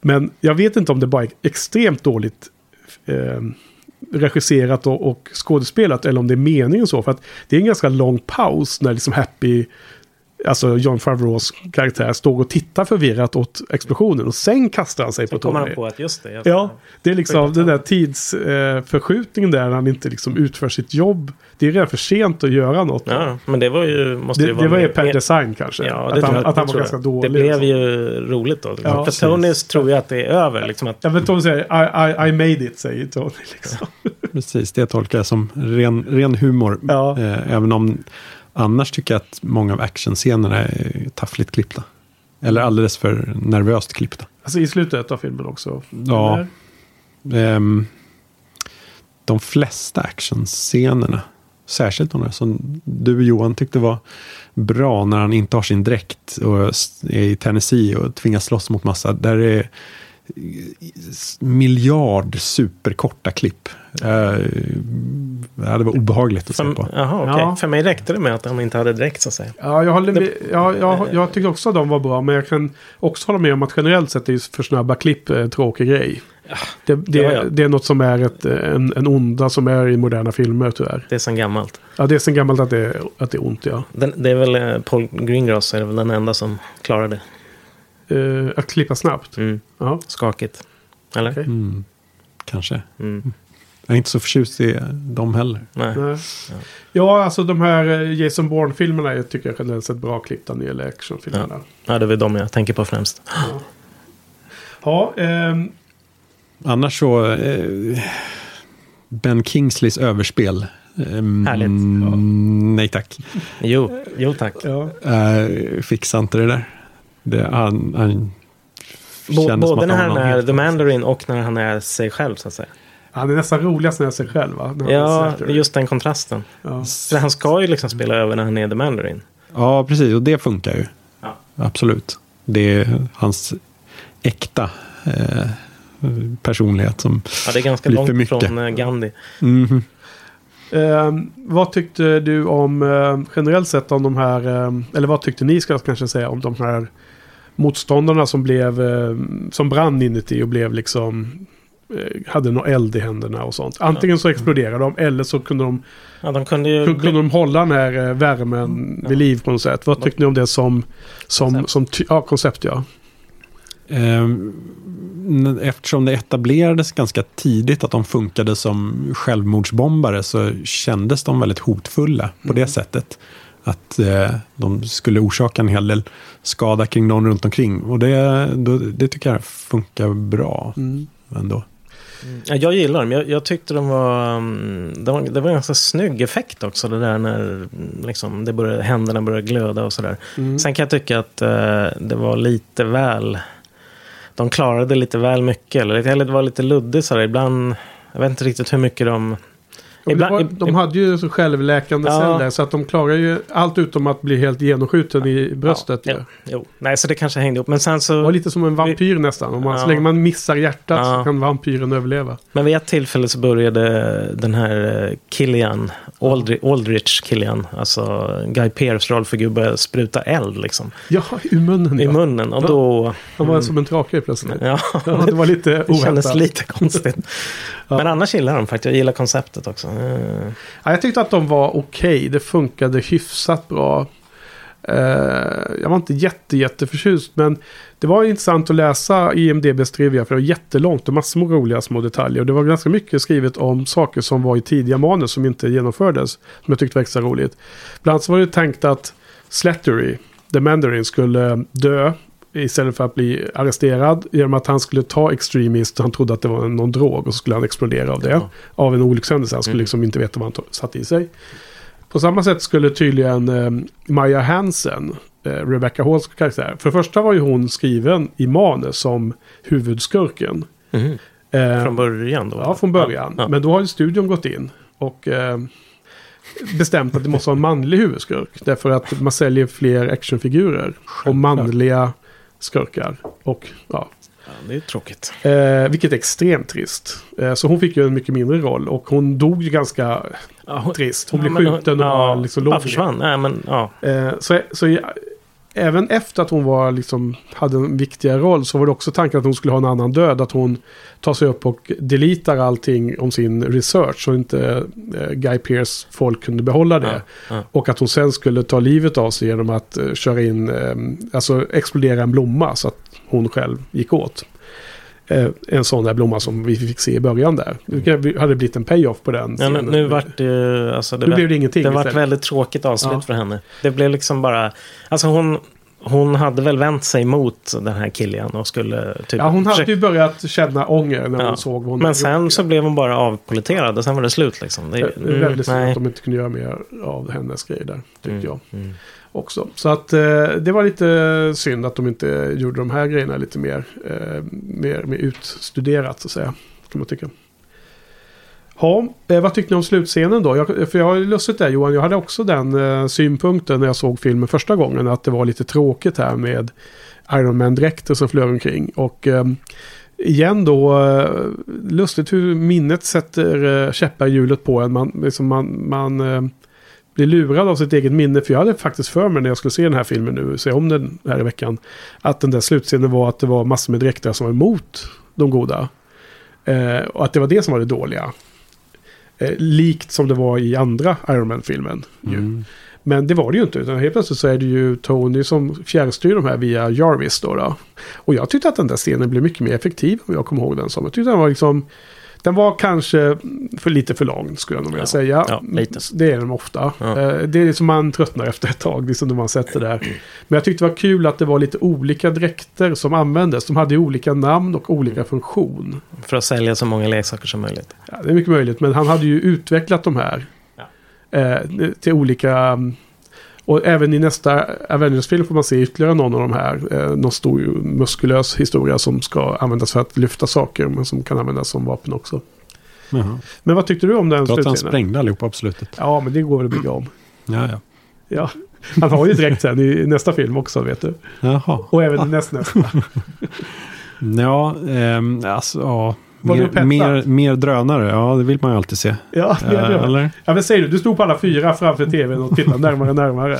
Men jag vet inte om det bara är extremt dåligt eh, regisserat och, och skådespelat eller om det är meningen så. För att det är en ganska lång paus när liksom Happy, alltså John Favreaus karaktär, står och tittar förvirrat åt explosionen och sen kastar han sig Sen på kommer Tony. han på att just det. Ja, det är liksom den där tidsförskjutningen förskjutningen där han inte liksom utför sitt jobb. Det är redan för sent att göra något. Ja, men det var ju... Måste det, ju det vara var ju per mer- design kanske. Ja, att det han, jag- att det han var ganska dålig. Det blev liksom. ju roligt då. Ja, för. Tony tror ju att det är över. Liksom att, Jag vet Tony säger I, I, I made it, säger Tony. Liksom. Precis, det tolkar jag som ren, ren humor. Ja. Eh, även om annars tycker jag att många av actionscenerna är taffligt klippta. Eller alldeles för nervöst klippta. Alltså i slutet av filmen också. Ja. Ehm, de flesta actionscenerna, särskilt de där som du Johan tyckte var bra när han inte har sin dräkt och är i Tennessee och tvingas slåss mot massa. Där är miljard superkorta klipp. Eh, ja, det var obehagligt att se för, på. jaha, okej. Ja. för mig räckte det med att han inte hade dräkt så att säga. Ja, jag, håller med, ja, jag, jag tyckte också att de var bra. Men jag kan också hålla med om att generellt sett är för snabba klipp eh, en tråkig grej. Det, det, ja, ja. det är något som är ett, en, en onda som är i moderna filmer tyvärr. Det är sen gammalt. Ja, det är sen gammalt att det, att det är ont ja. Den, det är väl eh, Paul Greengrass är väl den enda som klarar det. Eh, att klippa snabbt. Mm. Ja. Skakigt. Eller? Okej. Mm, kanske. Mm. Jag är inte så förtjust i dem heller. Nej. Nej. Ja, alltså de här eh, Jason Bourne-filmerna tycker jag generellt sett bra klippta när det gäller actionfilmerna. Ja, det är väl de jag tänker på främst. Ja, ehm, Annars så... Eh, ben Kingsleys överspel. Ehm, Härligt. Nej tack. Jo, jo tack. ja. Uh, fixar inte det där. Det, han, han både när han är The Mandarin och när han är sig själv så att säga. Han är nästan roligast när han är sig själv va? Ja, just den kontrasten. Ja. Han ska ju liksom spela över när han är The Mandarin. Ja, precis. Och det funkar ju. Ja. Absolut. Det är hans äkta eh, personlighet som... Ja, det är ganska långt mycket. från eh, Gandhi. Mhm. Ehm, vad tyckte du om eh, generellt sett om de här, eh, eller vad tyckte ni ska jag kanske säga om de här motståndarna som blev, eh, som brann inuti och blev liksom, eh, hade någon eld i händerna och sånt. Antingen så exploderade de eller så kunde de, Ja, de kunde ju... kunde de hålla den här eh, värmen vid liv på något sätt. Vad tyckte ni om det som, som, Koncept. som ja, koncept ja. Ehm, Eftersom det etablerades ganska tidigt att de funkade som självmordsbombare så kändes de väldigt hotfulla på det sättet. Att eh, de skulle orsaka en hel del skada kring någon runt omkring. Och det, det tycker jag funkar bra ändå. Ja, jag gillar dem. Jag, jag tyckte de var, mm, det var... Det var en ganska snygg effekt också. Det där när mm, liksom, det började, händerna började glöda och sådär. Sen kan jag tycka att eh, det var lite väl... De klarade lite väl mycket. Eller, eller det var lite luddigt sådär. Ibland... Jag vet inte riktigt hur mycket de... Ibland- var, de hade ju så självläkande Ja. celler så att de klarar ju allt utom att bli helt genomskjuten i bröstet. Ja, jo, jo. Nej, så det kanske hängde ihop. Men sen så... Det var lite som en vampyr nästan. Om man, Så Ja. länge man missar hjärtat Ja. så kan vampyren överleva. Men vid ett tillfälle så började den här eh, Killian, Aldri, Aldrich Killian, alltså Guy Pearce rollfigur, börja spruta eld liksom. Ja, i munnen. I ja. munnen. Och då... Han var som en drake plötsligt. Ja, Ja, det var lite det kändes oväntat. lite konstigt. Ja. Men annars gillar dem faktiskt. Jag gillar konceptet också. Eh. Ja, jag tyckte att de var okej. Det funkade hyfsat bra. Eh, jag var inte jätte, jätteförtjust. Men det var intressant att läsa IMDBs trivia. För det var jättelångt och massor med roliga små detaljer. Och det var ganska mycket skrivet om saker som var i tidiga manus som inte genomfördes. Som jag tyckte var extra roligt. Bland annat så var det tänkt att Slattery, The Mandarin, skulle dö. Istället för att bli arresterad. Genom att han skulle ta Extremist. Han trodde att det var någon drog. Och så skulle han explodera av det. Ja. Av en olyckshändelse. Han skulle Mm. liksom inte veta vad han satt i sig. På samma sätt skulle tydligen eh, Maja Hansen, eh, Rebecca Halls karaktär. För det första var ju hon skriven i manus som huvudskurken. mhm. Eh, Från början då? Ja, från början. Ja. Men då har ju studion gått in och eh, bestämt att det måste vara en manlig huvudskurk. Därför att man säljer fler actionfigurer och manliga skurkar. Och, ja, Ja, det är tråkigt. eh, vilket är extremt trist. Eh, så hon fick ju en mycket mindre roll och hon dog ju ganska Ja, hon, trist. Hon ja, blev skjuten och ja, liksom låg försvann. Nej, men ja. Eh, så, så även efter att hon var liksom, hade en viktigare roll så var det också tanken att hon skulle ha en annan död. Att hon tar sig upp och deletar allting om sin research. Så inte eh, Guy Pearce folk kunde behålla det. Ja, ja. Och att hon sen skulle ta livet av sig genom att eh, köra in, eh, alltså explodera en blomma så att hon själv gick åt. Eh, en sån där blomma som vi fick se i början där. Det hade blivit en payoff på den. Ja, nu, vart det. Alltså, det Nu var- blev det ingenting Det istället. väldigt tråkigt avslut Ja. för henne. Det blev liksom bara... Alltså hon, hon hade väl vänt sig mot den här killen och skulle typ... Ja, hon hade ju börjat känna ånger när Ja. hon såg vad hon Men sen så blev hon bara avpoliterad och sen var det slut liksom. Det, Det är väldigt synd nej. att de inte kunde göra mer av hennes grejer där, tyckte Mm, jag mm också. Så att eh, det var lite synd att de inte gjorde de här grejerna lite mer, eh, mer, mer utstuderat så att säga. Kan man tycka. Ja, eh, vad tyckte ni om slutscenen då? Jag, för jag har ju lustigt där Johan, jag hade också den eh, synpunkten när jag såg filmen första gången. Att det var lite tråkigt här med Iron Man-dräkter som flög omkring. Och eh, igen då, eh, lustigt hur minnet sätter eh, käppar i hjulet på en. Man, liksom man, man ehm, blir lurad av sitt eget minne. För jag hade faktiskt för mig när jag skulle se den här filmen nu, se om den här i veckan. Att den där slutscenen var att det var massor med dräkter som var emot de goda. Eh, och att det var det som var det dåliga. Eh, likt som det var i andra Iron Man-filmen. Mm. Men det var det ju inte. Utan helt plötsligt så är det ju Tony som fjärrstyr de här via Jarvis. Då, då. Och jag tyckte att den där scenen blev mycket mer effektiv om jag kommer ihåg den som. Jag tyckte den var liksom... Den var kanske för lite för lång skulle jag nog vilja Ja. säga. Ja. Det är den ofta. Ja. Eh, Det är som man tröttnar efter ett tag, liksom när man sätter där. Men jag tyckte det var kul att det var lite olika dräkter som användes. De hade olika namn och olika funktion. För att sälja så många leksaker som möjligt. Ja, det är mycket möjligt, men han hade ju utvecklat de här. Eh, till olika... Och även i nästa Avengers-film får man se ytterligare någon av de här. Eh, någon stor muskulös historia som ska användas för att lyfta saker. Men som kan användas som vapen också. Jaha. Men vad tyckte du om den Trots att han slutscenen? sprängde allihopa på slutet. Ja, men det går väl att bygga om. Ja, ja. Ja. Han har ju direkt sen i nästa film också, vet du. Jaha. Och även i nästnästa. Ja, ehm, alltså ja. Var Mer, mer, mer drönare, ja det vill man ju alltid se. Ja, det är Eh, eller? Ja, men säg du, du stod på alla fyra framför tvn och tittade närmare och närmare.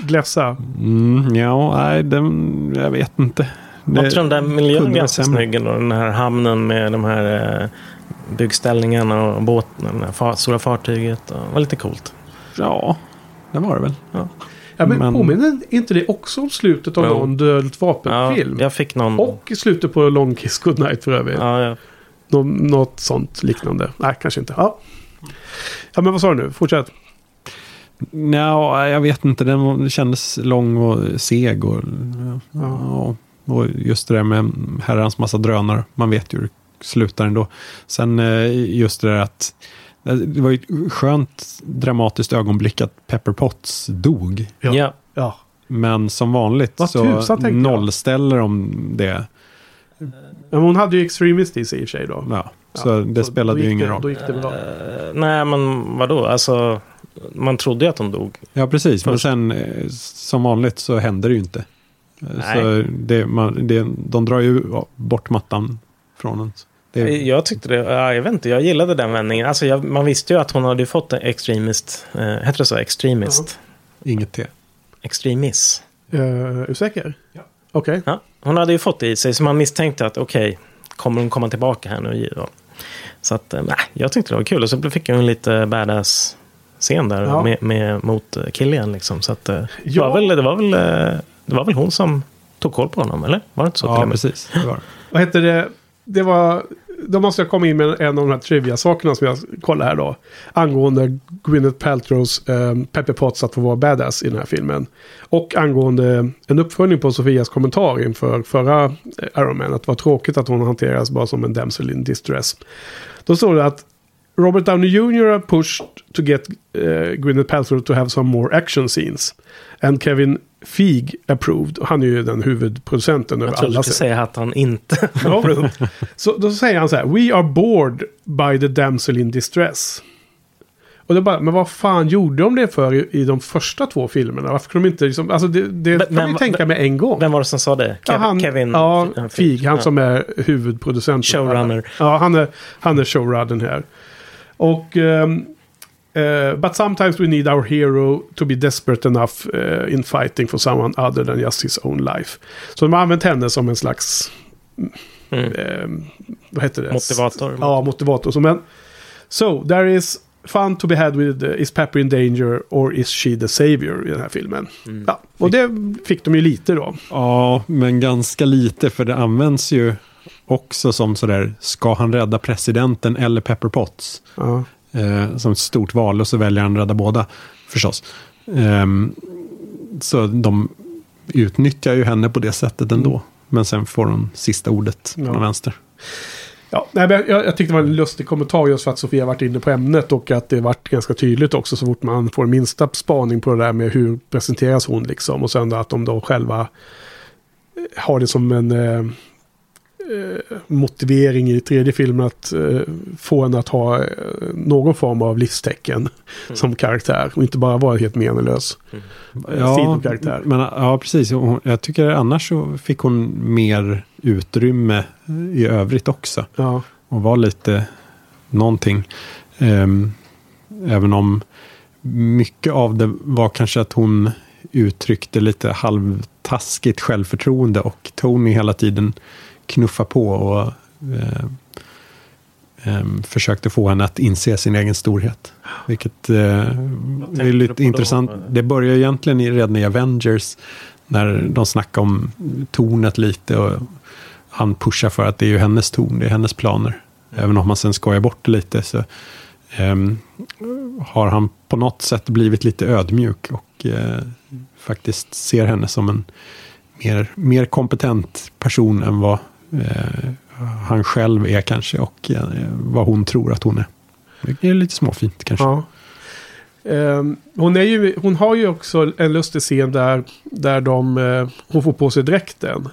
Gläfsa. Mm, ja, nej, den, jag vet inte. Var inte den där miljön vara ganska sämre. snygg? Den här hamnen med de här eh, byggställningarna och båten, det här stora fartyget. Det var lite coolt. Ja, det var det väl. Ja, men, Men- påminner inte det också om slutet av Jo. någon dödligt Ja, vapenfilm? jag fick någon... Och slutet på Long Kiss Goodnight för övrigt. Ja, ja. Nå- något sånt liknande. Nej, kanske inte. Ja. ja, men vad sa du nu? Fortsätt. Ja, jag vet inte. Den kändes lång och seg. Och, ja. och just det där med herrans massa drönare. Man vet ju hur det slutar ändå. Sen eh, just det där att det var ju ett skönt dramatiskt ögonblick att Pepper Potts dog. Ja. ja. Men som vanligt Vad så tusan, nollställer de det. Men hon hade ju Extremist i sig i och för sig då. Ja, så Ja, det så spelade ju ingen det, roll. Då gick det bra. Eh, nej, men vadå? Alltså, man trodde ju att de dog. Ja, precis. Men Först. sen eh, som vanligt så händer det ju inte. Eh, Nej. Så det, man, det, de drar ju bort mattan från en. Det Jag tyckte det, ja, jag vet inte, jag gillade den vändningen. Alltså, jag, man visste ju att hon hade ju fått en extremist. Eh, heter det så? Extremist? inget te. Extremis. Uh, är du säker? Ja. Okej. Ja, hon hade ju fått det i sig, så man misstänkte att okej, kommer hon komma tillbaka här nu? Ja. Så att, eh, nej, jag tyckte det var kul. Och så fick en lite badass scen där Ja. med, med, mot Killian. Liksom. Så att, eh, det, Ja. var väl, det, var väl, eh, det var väl hon som tog koll på honom, eller? Var det inte så? Ja, precis. Det var. Vad heter det? Det var... Då måste jag komma in med en av de här trivia-sakerna som jag kollar här då. Angående Gwyneth Paltrows eh, Pepper Potts att få vara badass i den här filmen. Och angående en uppföljning på Sofias kommentar inför förra eh, Iron Man. Att det var tråkigt att hon hanteras bara som en damsel in distress. Då står det att Robert Downey Jr. pushed to get uh, Gwyneth Paltrow to have some more action scenes. And Kevin Feige approved. Han är ju den huvudproducenten över Jag trodde alla du skulle säga att han inte Ja. så då säger han så här. We are bored by the damsel in distress. Och det bara, men vad fan gjorde de det för i, i de första två filmerna? Varför kunde de inte liksom, alltså det, det Men- kan man ju tänka med en gång. Vem var det som sa det? ja, Kev- han, Kevin? ja, ja, Feige, han ja. som är huvudproducent. Showrunner. Ja, han är, han är showrunnern här. Och... ehm, eh, but sometimes we need our hero to be desperate enough eh, in fighting for someone other than just his own life. Så de har använt henne som en slags... Mm. ehm, vad heter det? Motivator. Ja, motivator. Så, men, so, there is fun to be had with uh, is Pepper in danger or is she the savior i den här filmen. Mm. Ja, och det fick de ju lite då. Ja, men ganska lite. För det används ju också som sådär, ska han rädda presidenten eller Pepper Potts? Ja. Eh, som ett stort val och så väljer han rädda båda förstås. Ehm, så de utnyttjar ju henne på det sättet ändå. Men sen får hon sista ordet Ja. från vänster. Ja, nej, men jag, jag tyckte det var en lustig kommentar just för att Sofia varit inne på ämnet och att det varit ganska tydligt också så fort man får minsta spaning på det där med hur presenteras hon liksom. Och sen att de då själva eh, har det som en eh, eh, motivering i tredje filmen att eh, få henne att ha eh, någon form av livstecken som karaktär och inte bara vara helt menlös eh, sidokaraktär. men, ja, precis. Jag tycker annars så fick hon mer utrymme i övrigt också. Ja, och var lite någonting. Ehm, även om mycket av det var kanske att hon uttryckte lite halvtaskigt självförtroende och Tony hela tiden knuffa på och eh, ehm, försökte få henne att inse sin egen storhet. Vilket eh, är lite intressant. då? Det börjar egentligen i, redan i Avengers. När de snackar om tornet lite. och Han pushar för att det är ju hennes torn, det är hennes planer. Även om man sen skojar bort det lite så ehm, har han på något sätt blivit lite ödmjuk. Och eh, faktiskt ser henne som en mer, mer kompetent person än vad eh, han själv är kanske och eh, vad hon tror att hon är. Det är lite småfint kanske. Ja. Ehm, hon, är ju, hon har ju också en lustig scen där, där de, eh, hon får på sig dräkten.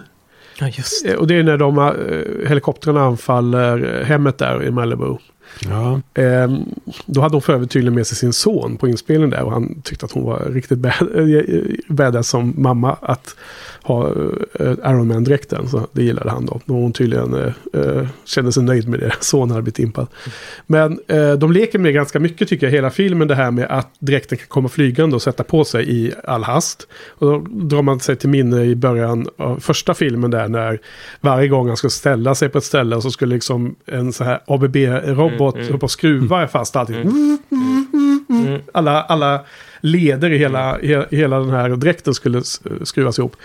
Ja, just Eh, och det är när de, eh, helikoptrarna anfaller eh, hemmet där i Malibu. Ja, Ehm, då hade hon för övrigt tydligen med sig sin son på inspelningen där. Och han tyckte att hon var riktigt bad, eh, badass som mamma att ha uh, Iron Man-dräkten. Så det gillade han då. Och hon tydligen eh, eh, kände sig nöjd med det. Sonen hade blivit impad. Men eh, de leker med ganska mycket tycker jag hela filmen. Det här med att dräkten kan komma flygande och sätta på sig i all hast. Och då drar man sig till minne i början av första filmen där när varje gång han skulle ställa sig på ett ställe så skulle liksom en så här ABB-robot mm, på skruva fast allting. Alla, alla leder i hela, he, hela den här dräkten skulle skruvas ihop.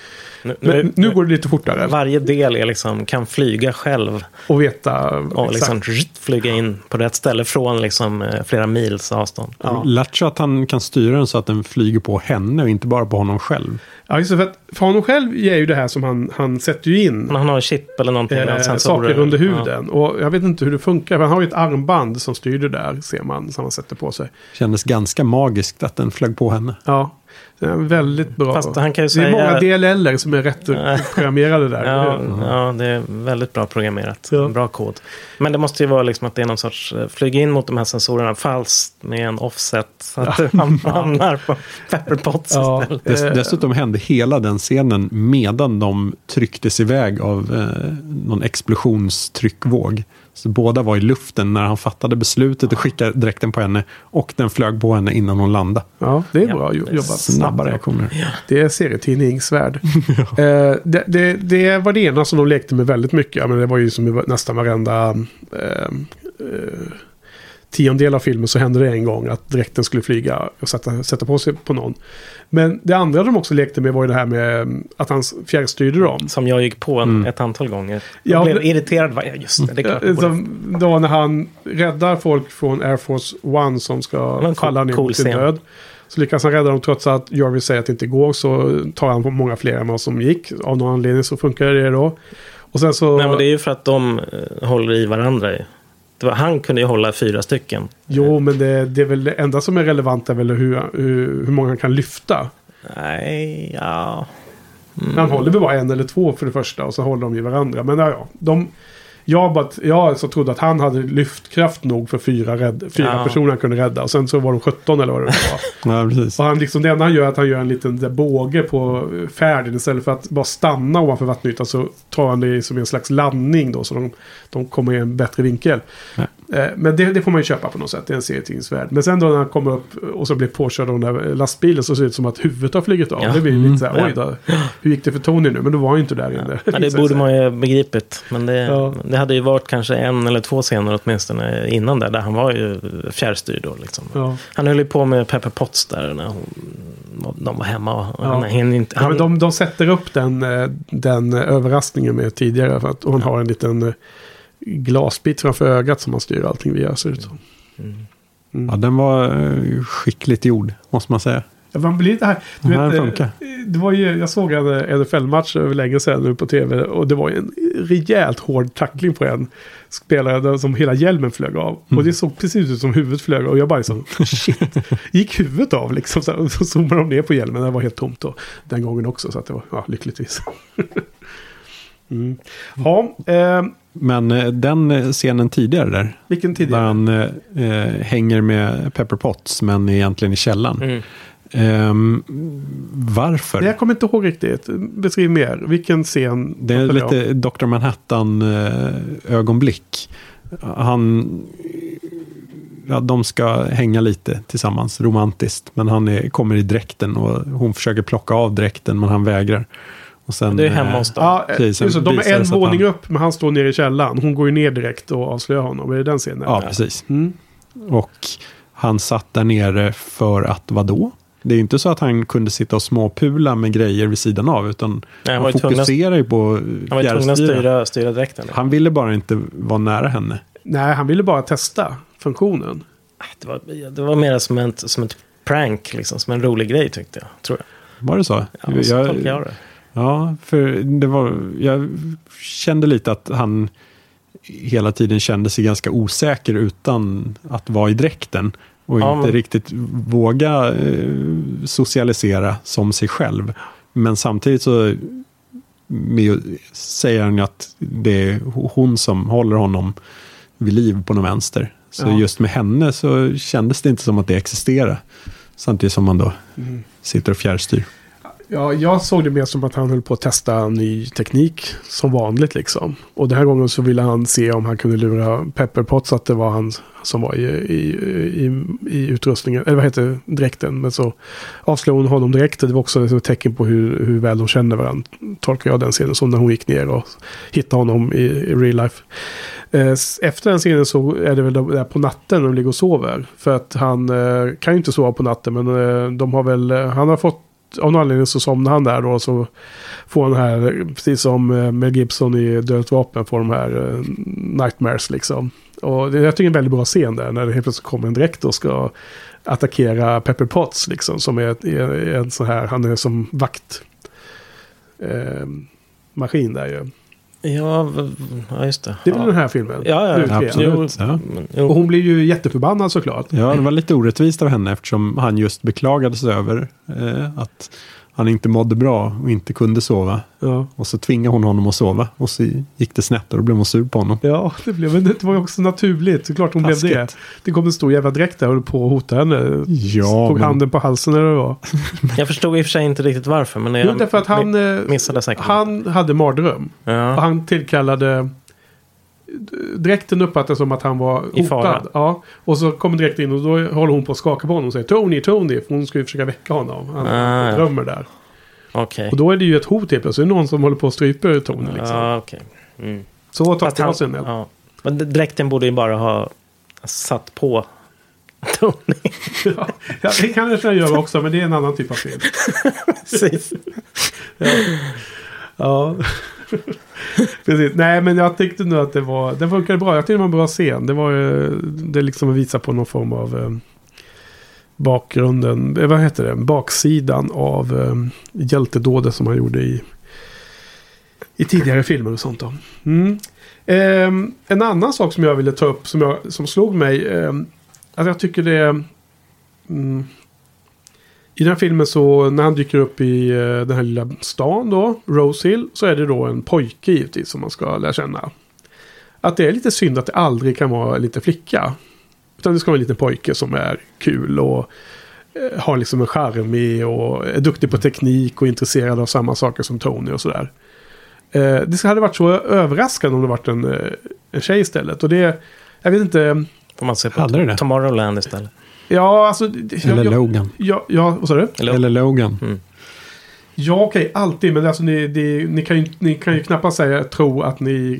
Nu, Men nu går det lite fortare. Varje del är liksom, kan flyga själv Och veta och liksom flyga in på rätt ställe från liksom, eh, flera mils avstånd. Ja. Lattjo att han kan styra den så att den flyger på henne och inte bara på honom själv. Ja, just det, för, att för honom själv är ju det här som han, han sätter ju in. Men han har en chip eller någonting Eh, sensorer. saker under Ja. huden. Och jag vet inte hur det funkar. Han har ju ett armband som styr det där. Ser man. Som han sätter på sig. Kändes ganska magiskt att den flög på henne. Ja. Det är väldigt bra. Fast han kan ju det är säga- många DLL som är rätt programmerade där. Ja, ja, det är väldigt bra programmerat. Ja. Bra kod. Men det måste ju vara liksom att det är någon sorts eh, flyga in mot de här sensorerna falskt med en offset. Så att han hamnar på pepperpots Ja. istället. Dess, Eh. dessutom hände hela den scenen medan de trycktes iväg av eh, någon explosionstryckvåg. Så båda var i luften när han fattade beslutet att skicka dräkten på henne och den flög på henne innan hon landade. Ja, det är Ja, bra jo- det är jobbat. Snabba reaktioner. Det är serietidningsvärld. eh, det, det, det var det ena som de lekte med väldigt mycket. Ja, Men det var ju som i nästan varenda eh, eh, tiondel av filmen så hände det en gång att dräkten skulle flyga och sätta, sätta på sig på någon. Men det andra de också lekte med var ju det här med mm, att han fjärrstyrde dem. Som jag gick på en, Mm. ett antal gånger. Ja, Jag blev men- irriterad. Va? Ja, just det, det är klart. borde- Som då när han räddar folk från Air Force One som ska cool- falla ner cool sin scen. död. Så lyckas han rädda dem trots att Jarvis säger att det inte går. Så tar han många fler än vad som gick. Av någon anledning så funkar det då. Och sen så... Nej, men det är ju för att de eh, håller i varandra. ju. Det var, han kunde ju hålla fyra stycken. Jo, men det, det är väl det enda som är relevant är väl hur, hur, hur många han kan lyfta. Nej, ja. Han håller väl bara en eller två för det första och så håller de i varandra. Men ja, ja, de... Jag, bara, jag alltså trodde att han hade lyftkraft nog för fyra, rädd, fyra Ja. personer han kunde rädda. Och sen så var de 17 eller vad det var. Ja, precis. Och han liksom, det enda han gör är att han gör en liten där båge på eh, färden. Istället för att bara stanna ovanför vattenytan så tar han det som en slags landning då. Så de, de kommer i en bättre vinkel. Ja. Eh, Men det, det får man ju köpa på något sätt. Det är en serietidningsvärld. Men sen då när han kommer upp och så blir påkörd av den där lastbilen så ser det ut som att huvudet har flugit av. Ja. Det blir lite så här, Mm. oj då. Hur gick det för Tony nu? Men då var han ju inte där inne. Ja, det borde man ju begripit. Men det, Ja. Det hade ju varit kanske en eller två scener åtminstone innan där. Där han var ju fjärrstyrd då. Liksom. Ja. Han höll ju på med Pepper Potts där när hon, de var hemma. Och Ja. han, han, inte, Ja, han, men de, de sätter upp den, eh, den överraskningen med tidigare. För att hon har en liten eh, glasbit framför ögat som man styr allting via. Ser ut som. Ja, den var eh, skickligt gjord, måste man säga. Man blir lite här. Du vet, eh, funkar. det var ju, jag såg en eh, NFL-match över länge sedan nu på tv. Och det var ju en rejält hård tackling på en spelare där som hela hjälmen flög av. Och det såg precis ut som huvudet flög av. Och jag bara liksom, shit. Gick huvudet av liksom? Så, och så zoomade de ner på hjälmen. Det var helt tomt då. Den gången också. Så att det var, ja, lyckligtvis. mm. Ja, eh, Men eh, den scenen tidigare där, vilken där tidigare? han eh, hänger med Pepper Potts, men egentligen i källaren. Mm. Ehm, varför? Jag kommer inte ihåg riktigt. Beskriv mer. Vilken scen? Det är lite Dr. Manhattan-ögonblick. Han... Ja, de ska hänga lite tillsammans romantiskt. Men han är, kommer i dräkten och hon försöker plocka av dräkten men han vägrar. Och sen, Det är hemma eh, hos dem. Ja, eh, Precis, just det, de är en våning han- upp, men han står nere i källaren. Hon går ju ner direkt och avslöjar honom. Är det den scenen? Ja, precis. Mm. Och han satt där nere för att vadå? Det är ju inte så att han kunde sitta och småpula med grejer vid sidan av, utan Nej, han han fokuserar ju på Han var tvungen att styra, styra dräkten. Han ville bara inte vara nära henne. Nej, han ville bara testa funktionen. Det var, det var mer som ett, som ett prank, liksom, som en rolig grej tyckte jag. Tror jag. Var det så? Ja, så tolkar jag det. Ja, för det var, jag kände lite att han hela tiden kände sig ganska osäker utan att vara i dräkten. Och Ja, inte men- riktigt våga eh, socialisera som sig själv. Men samtidigt så med, säger han ju att det är hon som håller honom vid liv på någon vänster. Så Ja. just med henne så kändes det inte som att det existerade. Samtidigt som man då sitter och fjärrstyr. Ja, jag såg det mer som att han höll på att testa ny teknik som vanligt liksom. Och den här gången så ville han se om han kunde lura Pepper Potts att det var han som var i, i, i, i utrustningen, eller vad heter det, dräkten. Men så avslöjade hon honom direkt. och Det var också liksom ett tecken på hur, hur väl de känner varandra. Tolkar jag den scenen som när hon gick ner och hittade honom i, i real life. Eh, efter den scenen så är det väl där på natten de ligger och sover. För att han eh, kan ju inte sova på natten men eh, de har väl, han har fått av någon anledning så somnar han där då. Så får han här, precis som Mel Gibson i Dödligt vapen, får de här nightmares liksom. Och det, jag tycker det är en väldigt bra scen där när det helt plötsligt kommer en dräkt och ska attackera Pepper Potts liksom. Som är, är, en sån här, han är som vakt. Eh, maskin där ju. Ja, ja, just det. Det är väl ja. den här filmen? Ja, ja, absolut. Jo, Ja. Och hon blir ju jätteförbannad såklart. Ja, det var lite orättvist av henne eftersom han just beklagade sig över eh, att han inte mådde bra och inte kunde sova. Ja. Och så tvingade hon honom att sova och så gick det snett och då blev hon sur på honom. Ja, det, blev, men det var ju också naturligt. Det klart hon blev det. Taskigt. Det kom en stor jävla dräkt där och höll på att hota henne. Ja, Tog men- handen på halsen eller vad det var. Jag förstod i och för sig inte riktigt varför. Men Jo, jag därför att han, eh, missade säkert. han hade mardröm. Och ja. han tillkallade... Dräkten uppfattades som att han var I fara. hotad. Ja. Och så kommer dräkten in och då håller hon på att skaka på honom och säger Tony, Tony. För hon ska ju försöka väcka honom. Han Ah, ja. drömmer där. Okej. Och då är det ju ett hot helt plötsligt. Det är någon som håller på att strypa Tony liksom. Ja, okej. Mm. Så tolkar han, jag scenen. ja. Men dräkten borde ju bara ha satt på Tony. Ja, ja, det kan jag göra också, men det är en annan typ av film. Precis. Ja. Precis. Nej, men jag tyckte nog att det var... Den funkade bra. Jag tyckte det var en bra scen. Det var ju... Det liksom visar på någon form av... Eh, bakgrunden... Eh, vad heter det? Baksidan av eh, hjältedådet som han gjorde i... I tidigare filmer och sånt då. Mm. Eh, en annan sak som jag ville ta upp som, jag, som slog mig. eh, att jag tycker det... Mm, i den här filmen så när han dyker upp i eh, den här lilla stan då, Rose Hill, så är det då en pojke givetvis som man ska lära känna. Att det är lite synd att det aldrig kan vara en liten flicka. Utan det ska vara en liten pojke som är kul och eh, har liksom en charmig och är duktig på teknik och intresserad av samma saker som Tony och sådär. Eh, det hade varit så överraskande om det varit en, en tjej istället. Och det, jag vet inte, Får man se på? Tomorrowland istället. Ja alltså... det- Eller jag, Logan. ja, ja, vad sa du? Eller, Eller Logan. Ja, okej, alltid. Men alltså, ni, det- ni, kan ju, ni kan ju knappast säga, tro att ni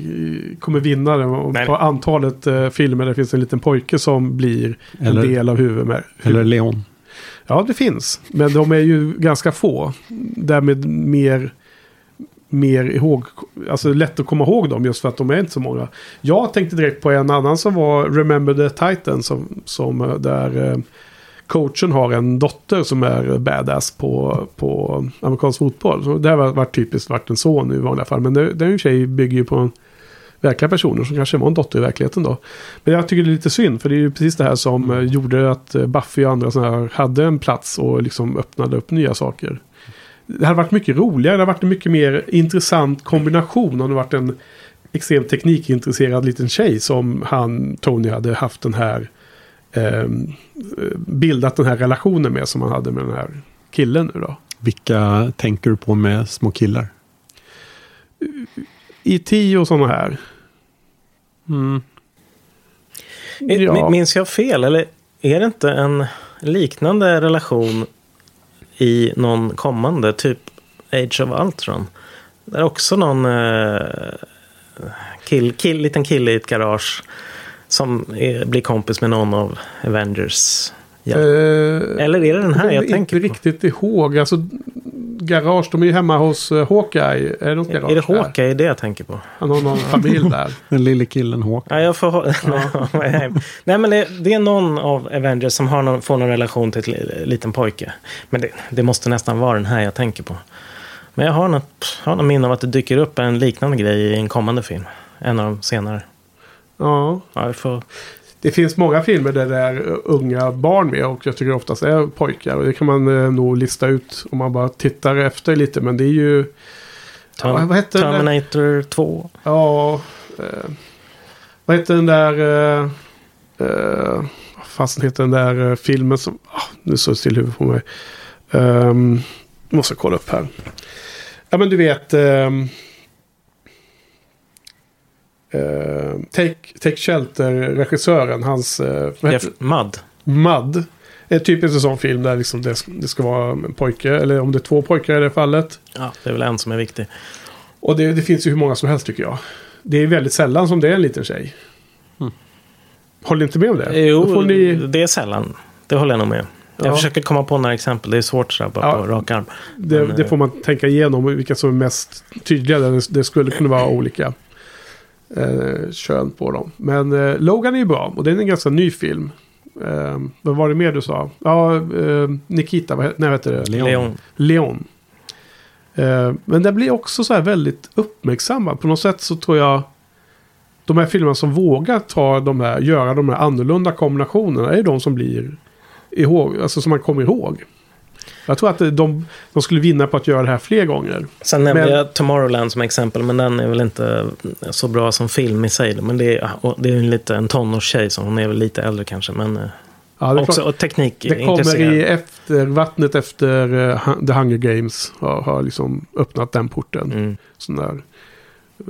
eh, kommer vinna det. Och Nej. på antalet eh, filmer där det finns en liten pojke som blir Eller- en del av huvudet. Eller Leon. Ja, det finns. Men de är ju ganska få. Därmed mer, mer ihåg, alltså lätt att komma ihåg dem just för att de är inte så många. Jag tänkte direkt på en annan som var Remember the Titan. Som, som eh, där eh, coachen har en dotter som är badass på, på amerikansk fotboll. Så det här har varit typiskt varit en son i vanliga fall. Men det, det är ju en tjej bygger ju på en verkliga personer som kanske var en dotter i verkligheten då. Men jag tycker det är lite synd för det är ju precis det här som eh, gjorde att eh, Buffy och andra sådana här hade en plats och liksom öppnade upp nya saker. Det hade varit mycket roligare, det hade varit en mycket mer intressant kombination om det varit en extremt teknikintresserad liten tjej som han, Tony, hade haft den här eh, bildat den här relationen med som han hade med den här killen nu då. Vilka tänker du på med små killar? E.T. och sådana här. Mm. Ja. Mi- Minns jag fel? Eller är det inte en liknande relation i någon kommande? Typ Age of Ultron. Det är också någon eh, kill, kill, liten kille i ett garage som är, blir kompis med någon av Avengers. Ja. Eh, Eller är det den här jag jag inte tänker på? riktigt ihåg. Alltså, garage, de är ju hemma hos uh, Hawkeye. Är det något garage Är det där? Hawkeye det jag tänker på? Han har någon familj där. Den lille killen Håkan. Ja, jag får... Nej, men det, det är någon av Avengers som har någon, får någon relation till en li- liten pojke. Men det, det måste nästan vara den här jag tänker på. Men jag har något, har något minne av att det dyker upp en liknande grej i en kommande film. En av de senare. Ja. Ja, vi får... Det finns många filmer där det är unga barn med och jag tycker oftast är pojkar. Och det kan man uh, nog lista ut om man bara tittar efter lite. Men det är ju... Ja, vad den där? Terminator 2. Ja... Eh, vad heter den där... Eh, eh, vad fasen heter den där eh, filmen som... Ah, nu står det still huvudet på mig. Um, måste kolla upp här. Ja men du vet... Um, eh, Take, Take Shelter-regissören, hans... Uh, Jeff Mudd. Mud. Är typiskt en sån film där liksom det, det ska vara en pojke. Eller om det är två pojkar i det fallet. Ja, det är väl en som är viktig. Och det, det finns ju hur många som helst tycker jag. Det är väldigt sällan som det är en liten tjej. Håller ni inte med om det? Jo, får ni, det är sällan. Det håller jag nog med. Ja. Jag försöker komma på några exempel. Det är svårt så här bara Ja. på rak arm. det, men, det eh, får man tänka igenom vilka som är mest tydliga. Det skulle kunna vara olika eh, kön på dem. Men eh, Logan är ju bra och det är en ganska ny film. Eh, vad var det mer du sa? Ja, eh, Nikita, vad, nej, vad heter det? Leon. Leon. Leon. Eh, men den blir också så här väldigt uppmärksammad. På något sätt så tror jag de här filmerna som vågar ta de här, göra de här annorlunda kombinationerna är de som blir ihåg, alltså som man kommer ihåg. Jag tror att de, de skulle vinna på att göra det här fler gånger. Sen nämnde Men- jag Tomorrowland som exempel, men den är väl inte så bra som film i sig. Men det är, det är en, lite, en tonårstjej, så hon är väl lite äldre kanske. Men eh, Ja, det, också klart, och teknik det kommer i efter, vattnet efter uh, The Hunger Games har, har liksom öppnat den porten. Mm. Sådana där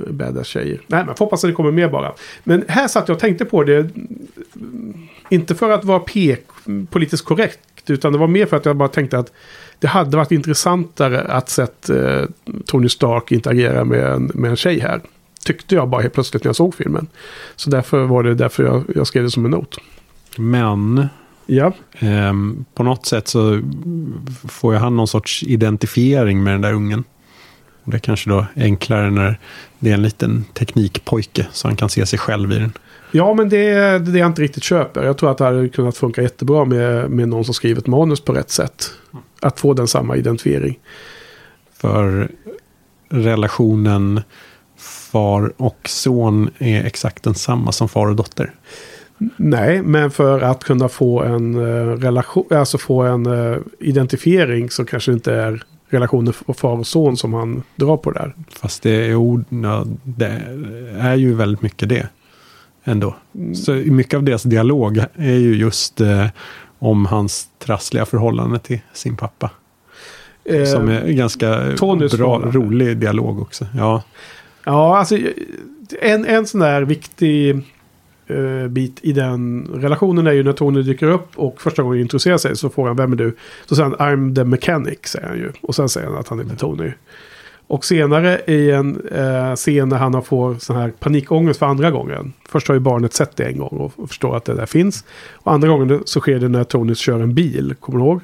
eh, badass tjejer. Nej, men får hoppas att det kommer mer bara. Men här satt jag och tänkte på det. Inte för att vara P politiskt korrekt. Utan det var mer för att jag bara tänkte att det hade varit intressantare att sett eh, Tony Stark interagera med en, med en tjej här. Tyckte jag bara helt plötsligt när jag såg filmen. Så därför var det därför jag, jag skrev det som en not. Men Ja, ehm, på något sätt så får ju han någon sorts identifiering med den där ungen. Och det är kanske då enklare när det är en liten teknikpojke så han kan se sig själv i den. Ja men det är det jag inte riktigt köper. Jag tror att det hade kunnat funka jättebra med, med någon som skrivit manus på rätt sätt. Att få den samma identifiering. För relationen far och son är exakt densamma som far och dotter. Nej, men för att kunna få en eh, relation, alltså få en eh, identifiering så kanske det inte är relationen far och son som han drar på där. Fast det är, ord, ja, det är ju väldigt mycket det. Ändå. Så mycket av deras dialog är ju just eh, om hans trassliga förhållande till sin pappa. Eh, Som är ganska Tonys bra, förhållande. rolig dialog också. Ja, Ja, alltså en, en sån där viktig eh, bit i den relationen är ju när Tony dyker upp och första gången introducerar sig så frågar han vem är du? Så säger han I'm the mechanic säger han ju. Och sen säger han att han heter Tony. Och senare i en eh, scen när han har får sån här panikångest för andra gången. Först har ju barnet sett det en gång och förstår att det där finns. Och andra gången så sker det när Tony kör en bil. Kommer du ihåg?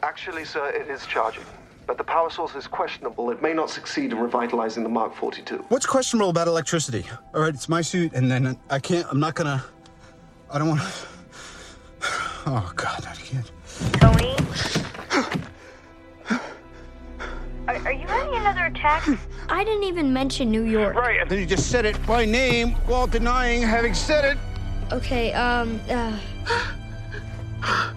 Actually, sir, it is charging. But the power source is questionable. It may not succeed in revitalizing the Mark 42. What's questionable about electricity? All right, it's my suit, and then I can't. I'm not gonna. I don't want to. Oh God, I can't. Tony? Are, are you having another attack? I didn't even mention New York. Right, and then you just said it by name while denying having said it. Okay, um, uh, God,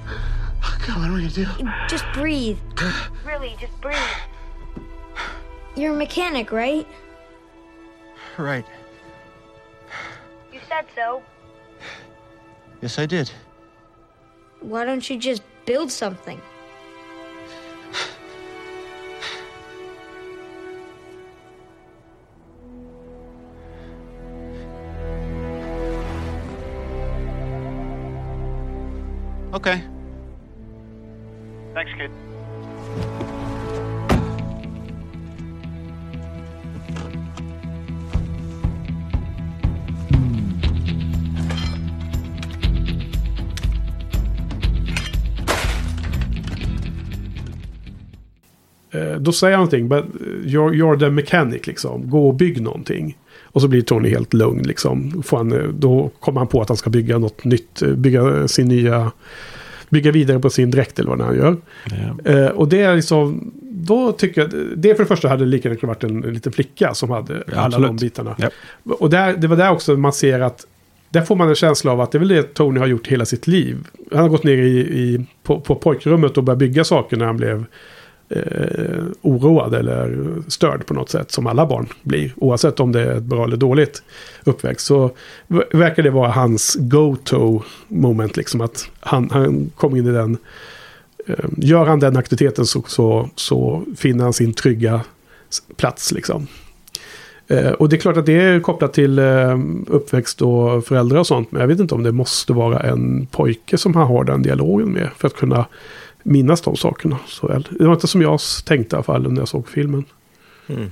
what am I gonna do? just breathe. really, just breathe. You're a mechanic, right? Right. You said so. Yes, I did. Why don't you just build something? Okay. Thanks, kid. Då säger han någonting. But you're, you're the mechanic liksom. Gå och bygg någonting. Och så blir Tony helt lugn liksom. Får han, eh, då kommer han på att han ska bygga något nytt. eh, Bygga sin nya... Bygga vidare på sin dräkt eller vad han gör. Ja. Eh, och det är liksom... Då tycker jag... Det för det första hade lika gärna varit en, en liten flicka som hade alla absolut. de bitarna. Ja. Och där, det var där också man ser att... Där får man en känsla av att det är väl det Tony har gjort hela sitt liv. Han har gått ner i, i, på, på pojkrummet och börjat bygga saker när han blev eh, oroad eller störd på något sätt. Som alla barn blir. Oavsett om det är ett bra eller dåligt uppväxt. Så verkar det vara hans go-to moment. Liksom att han, han kom in i den. Eh, gör han den aktiviteten så, så, så finner han sin trygga plats. Liksom. Eh, och det är klart att det är kopplat till eh, uppväxt och föräldrar och sånt. Men jag vet inte om det måste vara en pojke som han har den dialogen med. För att kunna minnas de sakerna så väl. Det var inte som jag tänkte i alla fall när jag såg filmen. Mm.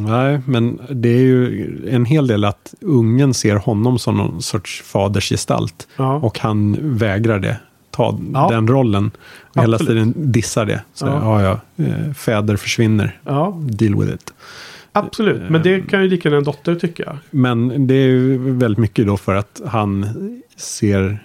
Nej, men det är ju en hel del att ungen ser honom som någon sorts fadersgestalt. Ja. Och han vägrar det. Ta Ja. den rollen. Och hela tiden dissar det. Så Ja. ja, ja, eh, fäder försvinner. ja, Deal with it. absolut. Men det kan ju lika en dotter tycka. Men det är ju väldigt mycket då för att han ser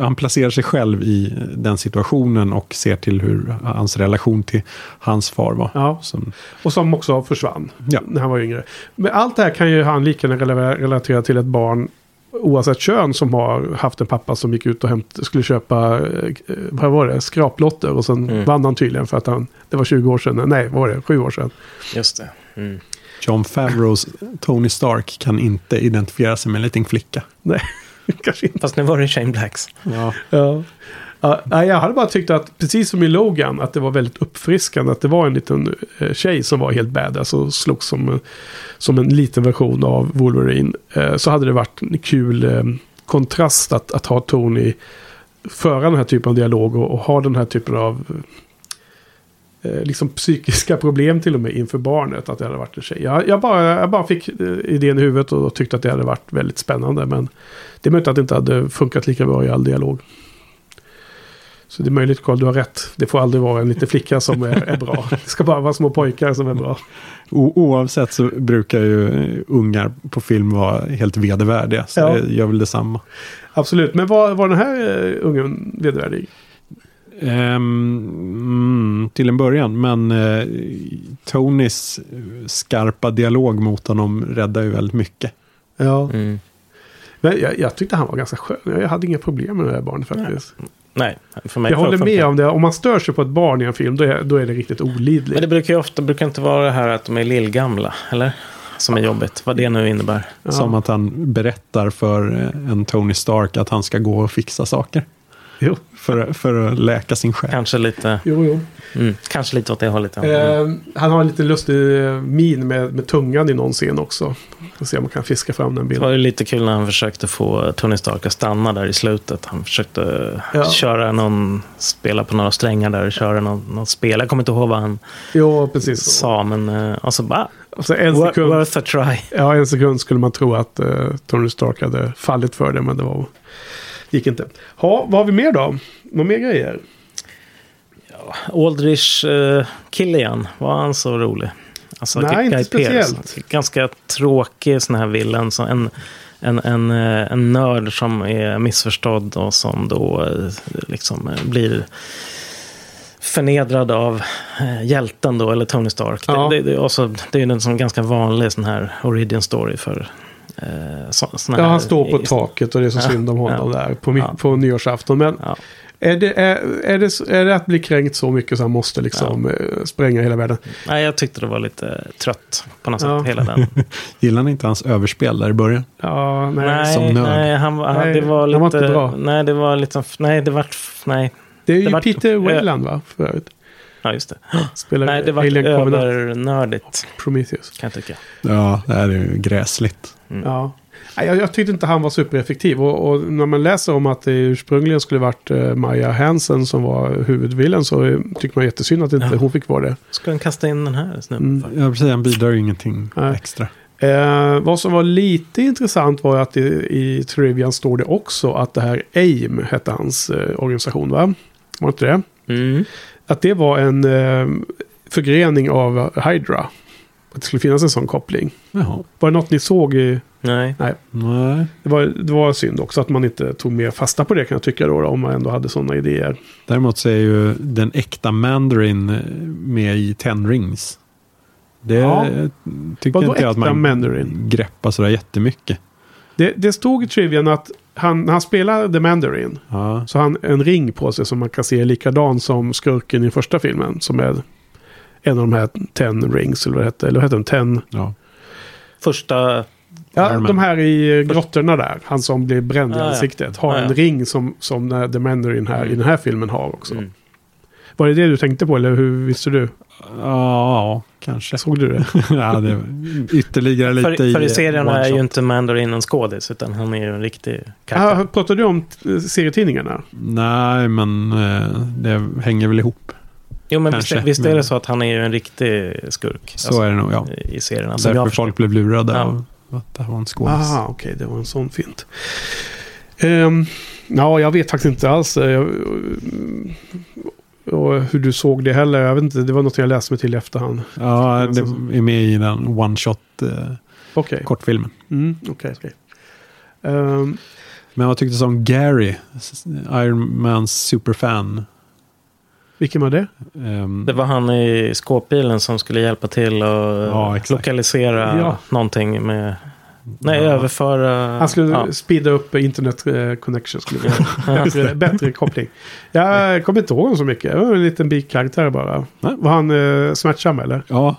han placerar sig själv i den situationen och ser till hur hans relation till hans far var. Ja. Som, Och som också försvann Ja. när han var yngre. Men allt det här kan ju han lika gärna rela- relatera till ett barn oavsett kön som har haft en pappa som gick ut och hämt, skulle köpa, eh, vad var det, skraplotter och sen Mm. vann han tydligen för att han, det var 20 år sedan, nej vad var det, 7 år sedan. Just det. Mm. John Favreaus Tony Stark kan inte identifiera sig med en liten flicka. Nej, kanske inte. Fast nu var det Shane Blacks. Ja. Ja. Nej, jag hade bara tyckt att, precis som i Logan, att det var väldigt uppfriskande. Att det var en liten eh, tjej som var helt badass och slogs som, som en liten version av Wolverine. Eh, så hade det varit en kul eh, kontrast att, att ha Tony föra den här typen av dialog och, och ha den här typen av liksom psykiska problem till och med inför barnet. Att det hade varit en tjej. Jag, jag, bara, jag bara fick eh, idén i huvudet och tyckte att det hade varit väldigt spännande. Men det är möjligt att det inte hade funkat lika bra i all dialog. Så det är möjligt Carl, du har rätt. Det får aldrig vara en liten flicka som är, är bra. Det ska bara vara små pojkar som är bra. O- oavsett så brukar ju eh, ungar på film vara helt vedervärdiga. Så Ja. jag gör väl detsamma. Absolut, men var, var den här uh, ungen vedervärdig? Mm, till en början, men eh, Tonys skarpa dialog mot honom räddar ju väldigt mycket. Ja. Mm. Men jag, jag tyckte han var ganska skön. Jag hade inga problem med det här barnet faktiskt. Nej, för mig Jag håller med om det. Om man stör sig på ett barn i en film, då är, då är det riktigt olidligt. Men det brukar ju ofta brukar inte vara det här att de är lillgamla, eller? Som är jobbigt, vad det nu innebär. Ja. Som att han berättar för eh, en Tony Stark att han ska gå och fixa saker. Jo, För, för att läka sin själ. Kanske lite, jo, jo. mm, kanske lite åt det hållet. Ja. Mm. Eh, han har en lite lustig eh, min med, med tungan i någon scen också. Får se om man kan fiska fram den Det var bilden. ju lite kul när han försökte få Tony Stark att stanna där i slutet. Han försökte Ja. köra någon, spela på några strängar där, köra någon, någon spel. Jag kommer inte ihåg vad han Jo, precis. Så. sa, men uh, alltså bara, Alltså en, wor- sekund, worth a try. ja, en sekund skulle man tro att uh, Tony Stark hade fallit för det, men det var, gick inte. Ha, vad har vi mer då? Några mer grejer? Aldrich uh, Killian, var han så rolig? Alltså, Nej, inte speciellt. Ganska tråkig sån här villen. Så en, en, en, eh, en nörd som är missförstådd och som då eh, liksom eh, blir förnedrad av eh, hjälten då, eller Tony Stark. Ja. Det, det, det, är också, det är en sån ganska vanlig sån här origin story för eh, så, såna Ja, han står på taket och det är så Ja, synd om honom ja. där på, Ja. på nyårsafton. Men Ja. är, det, är, är, det, är det att bli kränkt så mycket så han måste liksom eh, spränga hela världen? Nej, jag tyckte det var lite trött på något Ja. sätt, hela den. Gillar ni inte hans överspel där i början? Ja, nej. Nej, som nörd. nej, han, var- han, Nej, det var han lite... var inte bra. Nej, det var lite... Nej, det vart... Nej. Det är ju det var- Peter Wayland va? Förut. Ja, just det. Spelar Nej, det var övernördigt, Prometheus. kan jag tycka. Ja, det är ju gräsligt. Ja. Nej, Jag, jag tyckte inte han var supereffektiv. Och, och när man läser om att det ursprungligen skulle varit eh, Maja Hansen som var huvudvillen så tycker man jättesynd att inte Ja. hon fick vara det. Ska den kasta in den här snubben Mm. för? Ja, precis. Han bidrar ju ingenting Nej. extra. Eh, vad som var lite intressant var att i, i Trivian står det också att det här AIM hette hans eh, organisation va? Var det inte det? Mm. Att det var en eh, förgrening av Hydra. Att det skulle finnas en sån koppling. Jaha. Var det något ni såg i... Nej. Nej, Nej. det var, det var synd också att man inte tog mer fasta på det kan jag tycka då, då om man ändå hade sådana idéer. Däremot så är ju den äkta Mandarin eh, med i Ten Rings. Det Ja. tycker Vadå inte jag att man Mandarin? greppar sådär jättemycket. Det, det stod i trivian att han, när han spelar The Mandarin Ja. så har han en ring på sig som man kan se likadan som skurken i första filmen. Som är en av de här ten rings, eller vad heter Eller vad heter den? Ten... Ja. Första... Ja, Iron de här i grottorna där. Han som blir bränd i Ah, ansiktet. Har Ah, en ja. ring som, som The Mandarin här, Mm. i den här filmen har också. Mm. Var det det du tänkte på eller hur visste du? ja, kanske. Såg du det? ja, det ytterligare lite För, för i eh, serien är ju inte Mandarin en skådis, utan han är ju en riktig ah, pratade du om eh, serietidningarna? Nej, men eh, det hänger väl ihop. Jo, men visst, kanske, visst är det så att han är ju en riktig skurk. alltså, Så är det nog, ja. I serierna. Som Därför jag folk blev lurade Ja. av att det här var en skådis. Aha, okej, det var en sån fint. Um, ja, jag vet faktiskt inte alls. eh, jag- och hur du såg det heller. Jag vet inte, det var något jag läste mig till i efterhand. Ja, det är med i den one shot eh, Okej. kortfilmen. Mm, okej, okej. Ehm, Men vad tyckte du om Gary, Iron Mans superfan? Vilken var det? Ehm, Det var han i skåpbilen som skulle hjälpa till att Ja, lokalisera Ja. någonting med... Nej, Ja. överföra... Han skulle ja. speeda upp internet eh, connection. Skulle det bättre, bättre koppling. Jag kommer inte ihåg honom så mycket. Det var en liten bikaraktär bara. Nej. Var han eh, smärtsam eller? ja,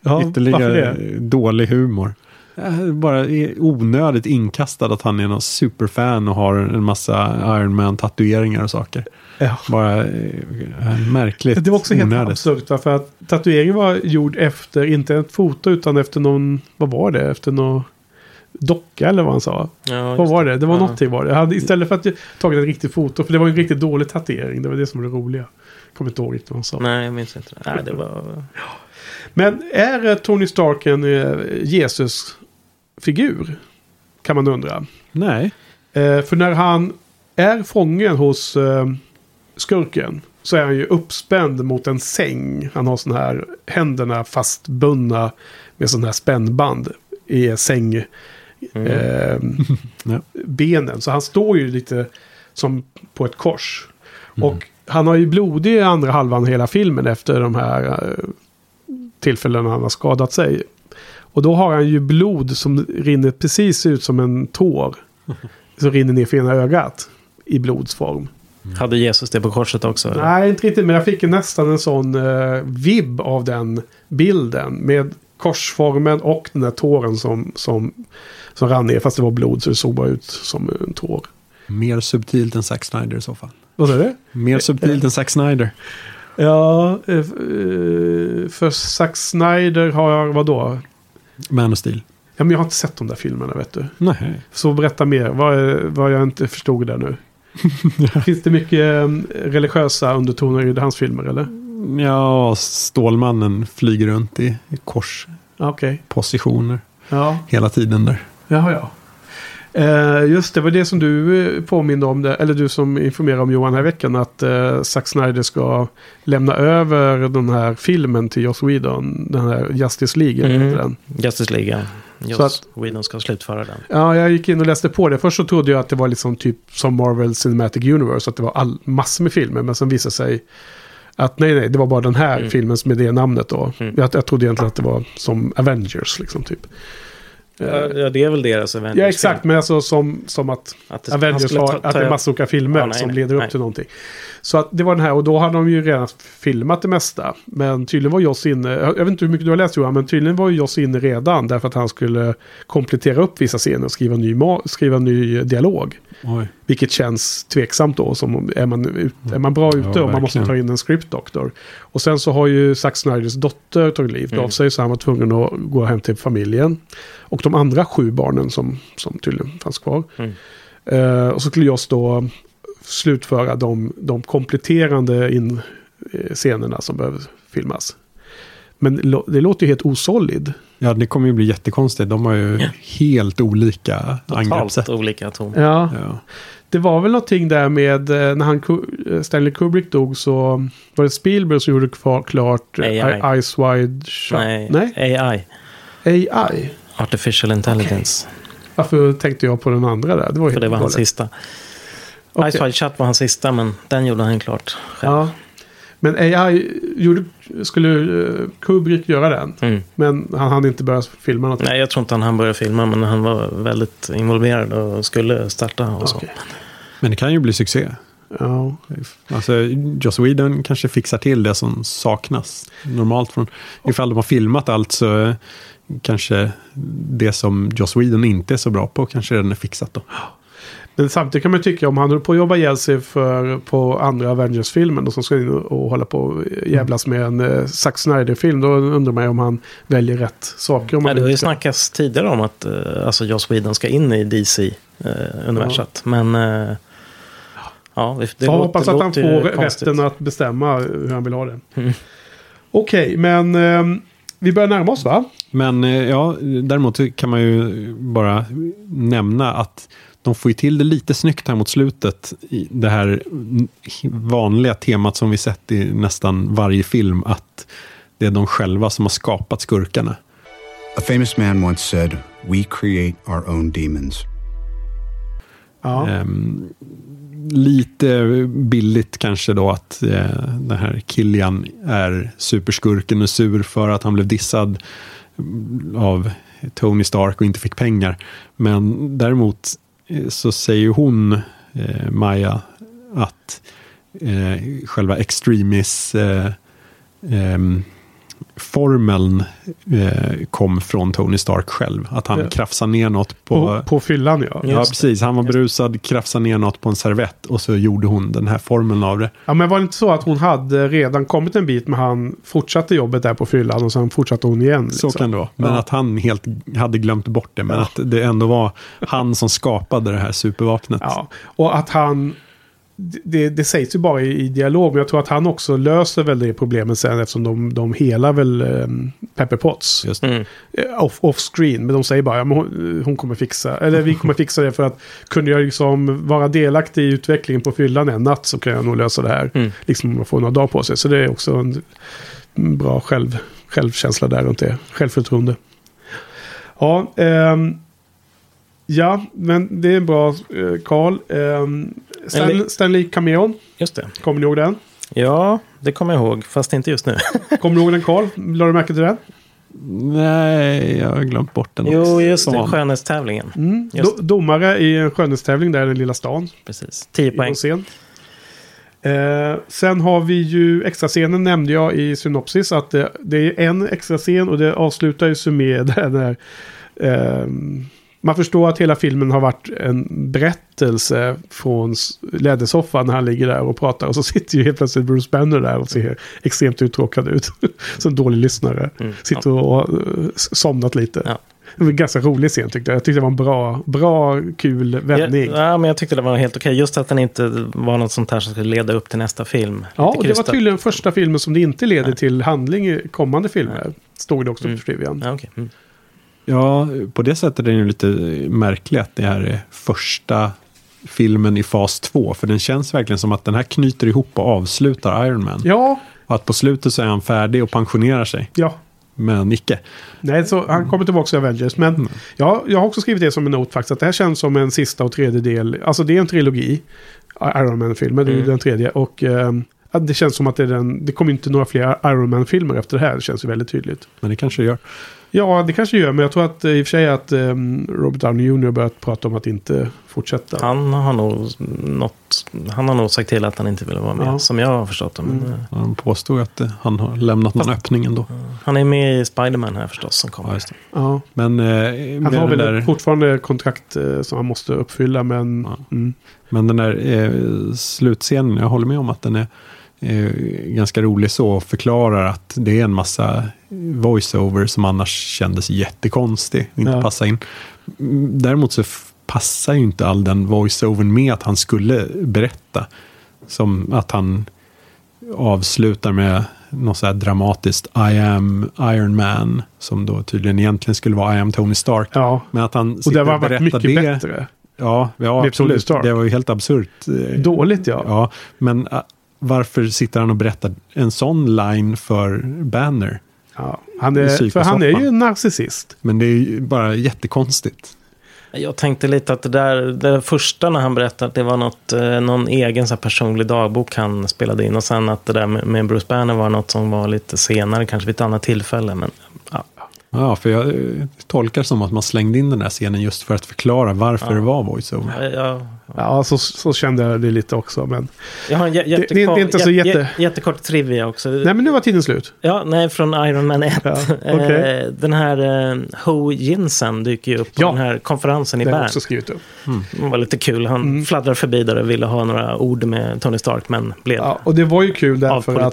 Ja, ytterligare det? dålig humor. Eh, Bara onödigt inkastad att han är någon superfan och har en massa Iron Man tatueringar och saker. Ja. Bara eh, märkligt Det var också helt onödigt. absurt. För att tatueringen var gjord efter, inte ett foto utan efter någon, vad var det? Efter någon docka eller vad han sa. Ja, Vad var det? Det var Ja. någonting var det. Jag hade, istället för att jag tagit ett riktigt foto, för det var en riktigt dålig tatuering. Det var det som var det roliga. Kommer inte ihåg riktigt vad han sa. Nej, jag minns inte. Nej, det var... Men är eh, Tony Stark en eh, Jesus-figur? Kan man undra. Nej, Eh, för när han är fången hos eh, skurken så är han ju uppspänd mot en säng. Han har sån här händerna fastbundna med sån här spännband i säng. Eh, Ja. benen. Så han står ju lite som på ett kors. Och han har ju blodig i andra halvan hela filmen efter de här eh, tillfällena han har skadat sig. Och då har han ju blod som rinner precis ut som en tår. Som rinner ner för ena ögat. I blodsform. Hade Jesus det på korset också? eller? Nej, inte riktigt. Men jag fick nästan en sån eh, vibb av den bilden. Med korsformen och den där tåren som, som, som rann ner. Fast det var blod så det såg bara ut som en tår. mer subtilt än Zack Snyder i så fall. Vad sa du? Mer subtilt än Zack Snyder. Ja, eh, eh, för Zack Snyder har jag, vadå? Man of Steel. Ja, men jag har inte sett de där filmerna vet du. Nej. Så berätta mer, vad, är- vad jag inte förstod där nu. Finns det mycket eh, religiösa undertoner i hans filmer eller? Ja, Stålmannen flyger runt i i korspositioner Ja, Okej. Ja, hela tiden där. jaha ja. Eh, just det, var det som du eh, påminde om, det, eller du som informerade om Johan här veckan, att eh, Zack Snyder ska lämna över den här filmen till Joss Whedon, den här Justice League, Mm. den. Justice League, ja. Joss att- Whedon ska slutföra den. Ja, jag gick in och läste på det. Först så trodde jag att det var liksom typ som Marvel Cinematic Universe, att det var all, massor med filmer, men sen visade sig att nej, nej, det var bara den här Mm. filmen med det namnet då. Mm. Jag, jag trodde egentligen att det var som Avengers, liksom typ. Ja, det är väl deras Avengers. Ja, exakt. Men alltså som, som att Att det- Avengers har ta- att ta- det är massor olika filmer Ja, nej, som nej, leder upp nej. till någonting. Så att det var den här och då hade de ju redan filmat det mesta. Men tydligen var Joss inne, jag vet inte hur mycket du har läst Johan, men tydligen var Joss inne redan därför att han skulle komplettera upp vissa scener och skriva ny, skriva ny dialog. Oj. Vilket känns tveksamt då. Som om- är, man, ut- är man bra ute och man måste ta in en script doctor. Och sen så har ju Zack Snyders dotter tagit livet Mm. av sig. Så han var tvungen att gå hem till familjen. Och de andra sju barnen som, som tydligen fanns kvar. Mm. Eh, och så skulle jag då slutföra de, de kompletterande in, eh, scenerna som behöver filmas. Men det låter ju helt osolid. Ja, det kommer ju bli jättekonstigt. De har ju helt olika Totalt angreppssätt. olika ton. Ja, Ja. Det var väl någonting där med eh, när han, eh, Stanley Kubrick dog så var det Spielberg som gjorde kvar, klart eh, AI. Eyes Wide Shut. Nej, Nej? AI. AI. Artificial Intelligence. Varför tänkte jag på den andra där? Det var För det var hans sista. Okej. Ice Wide Shut var hans sista, men den gjorde han klart själv. Ja. Men AI gjorde, skulle eh, Kubrick göra den. Mm. Men han hann inte börja filma något. Nej, jag tror inte han hann börja filma, men han var väldigt involverad och skulle starta och så. Okej. Men det kan ju bli succé. Ja. Alltså, Joss Whedon kanske fixar till det som saknas. Normalt från, ifall de har filmat allt så eh, kanske det som Joss Whedon inte är så bra på kanske redan är fixat då. Men samtidigt kan man tycka om han håller på att jobba ihjäl sig för, på andra Avengers-filmen och som ska in och hålla på och jävlas med en uh, Zack Snyder-film. Då undrar man ju om han väljer rätt saker. Om han det har ju snackats tidigare om att uh, alltså Joss Whedon ska in i DC-universat. Men uh, ja, det, det Så jag låter, hoppas att han får konstigt. rätten att bestämma hur han vill ha det. Mm. Okej, men ehm, vi börjar närma oss va? Men eh, ja, däremot kan man ju bara nämna att de får ju till det lite snyggt här mot slutet. I det här vanliga temat som vi sett i nästan varje film. Att det är de själva som har skapat skurkarna. A famous man once said, We create our own demons. Ja. Ehm, lite billigt kanske då att eh, den här Killian är superskurken och sur för att han blev dissad av Tony Stark och inte fick pengar. Men däremot Eh, så säger hon, eh, Maja, att eh, själva extremis eh, ehm, formeln eh, kom från Tony Stark själv. Att han Ja. krafsade ner något på... På, på fyllan ja. Ja, Just precis. Han var berusad, krafsade ner något på en servett och så gjorde hon den här formeln av det. Ja, men var det inte så att hon hade redan kommit en bit men han fortsatte jobbet där på fyllan och sen fortsatte hon igen? Så liksom? kan det vara. Men Ja. att han helt hade glömt bort det. Men att det ändå var han som skapade det här supervapnet. Ja, och att han... Det, det sägs ju bara i, i dialog, men jag tror att han också löser väl det problemet sen eftersom de, de helar väl um, Pepper Potts. Mm. Eh, Off, off screen, men de säger bara ja, hon, hon kommer fixa, eller vi kommer fixa det för att kunde jag liksom vara delaktig i utvecklingen på fyllan en natt så kan jag nog lösa det här. Mm. Liksom om man får några dagar på sig. Så det är också en bra själv, självkänsla där runt det. Självförtroende. Ja, ehm, ja, men det är bra eh, Carl. Ehm, Stan, Stanley Cameron, Just det. kommer ni ihåg den? Ja, det kommer jag ihåg, fast inte just nu. Kommer du ihåg den Carl? Lade du märke till den? Nej, jag har glömt bort den. jo, just det. Skönhetstävlingen. Mm. Just Do, domare i en skönhetstävling där i den lilla stan. Precis. 10 i poäng. scen. Eh, sen har vi ju extra scenen nämnde jag i synopsis att det, det är en extra scen och det avslutar ju med den här ehm, man förstår att hela filmen har varit en berättelse från lädersoffan när han ligger där och pratar. Och så sitter ju helt plötsligt Bruce Banner där och ser extremt uttråkad ut. Som dålig lyssnare. Mm, Sitter och har eh, somnat lite. Ja. Det var en ganska rolig scen tyckte jag. Jag tyckte det var en bra, bra kul vändning. Ja, ja, men jag tyckte det var helt okej. Just att den inte var något sånt här som skulle leda upp till nästa film. Ja, och det var tydligen första filmen som det inte leder till handling i kommande filmer. Stod det också Mm. på Trivian. Ja, okej. Mm. Ja, på det sättet är det lite märkligt att det här är första filmen i fas 2. För den känns verkligen som att den här knyter ihop och avslutar Iron Man. Ja, Och att på slutet så är han färdig och pensionerar sig. ja. Men icke. Nej, så han kommer tillbaka i Avengers. Men Mm. ja, jag har också skrivit det som en not faktiskt. Att det här känns som en sista och tredje del. Alltså det är en trilogi. Iron Man-filmer, det är Mm. den tredje. Och ja, det känns som att det är den. Det kommer inte några fler Iron Man-filmer efter det här. Det känns ju väldigt tydligt. Men det kanske det gör. Ja, det kanske gör. Men jag tror att eh, i och för sig att ehm, Robert Downey Jr. börjat prata om att inte fortsätta. Han har nog något, han har nog sagt till att han inte vill vara med. Ja. Som jag har förstått det. Mm. eh, Han påstod att eh, han har lämnat någon öppning ändå. Han är med i Spiderman här förstås som kommer. Ja. Ja. Men, eh, Han har väl där, fortfarande kontrakt eh, som han måste uppfylla. Men Ja. mm. men den där eh, slutscenen, jag håller med om att den är eh, ganska rolig så och förklarar att det är en massa voiceover som annars kändes jättekonstig. Inte Ja. passa in. Däremot så passar ju inte all den voiceovern med att han skulle berätta. Som att han avslutar med något så här dramatiskt I am Iron Man. Som då tydligen egentligen skulle vara I am Tony Stark. ja. Men att han Och det och varit berättar mycket det bättre. Ja, ja absolut. Det var ju helt absurt. Eh, Dåligt ja. Ja, men äh, varför sitter han och berättar en sån line för Banner? Ja. Han är, för han är ju en narcissist. Men det är ju bara jättekonstigt. Jag tänkte lite att det där, det första när han berättade att det var något, eh, någon egen så här, personlig dagbok han spelade in. Och sen att det där med, med Bruce Banner var något som var lite senare, kanske vid ett annat tillfälle. Men ja, Ja, för jag eh, tolkar som att man slängde in den här scenen just för att förklara varför det var voiceover. jag, Ja, så, så kände jag det lite också. Men... jag har en jä- det är jättekort, inte så jä- jätte- jä- jättekort trivia också. Nej, men nu var tiden slut. Ja, nej, från Iron Man 1. Ja, okej. Eh, Den här eh, Ho Jinsen dyker ju upp på Ja. den här konferensen i Det har jag Bern. också skrivit upp. Det var lite kul. Han Mm. fladdrar förbi där och ville ha några ord med Tony Stark, men blev Ja, och det var ju kul därför att...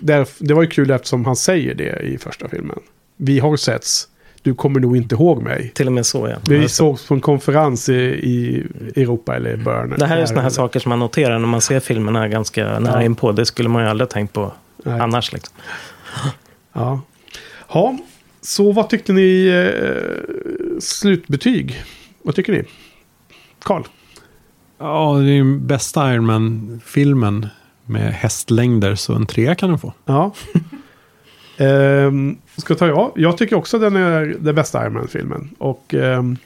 Där, det var ju kul eftersom han säger det i första filmen. Vi har setts. Du kommer nog inte ihåg mig. Till och med så, ja. Vi sågs på en konferens i, i Europa eller i Bern. Det här är sådana här saker som man noterar när man ser filmerna ganska nära Ja. inpå. Det skulle man ju aldrig tänkt på Nej. annars. Liksom. Ja. ja, så vad tyckte ni eh, slutbetyg? Vad tycker ni? Karl? Ja, det är ju bästa Iron Man-filmen med hästlängder, så en trea kan den få. Ja ehm, ska ta jag? Jag tycker också den är den bästa Iron Man-filmen. Och ehm,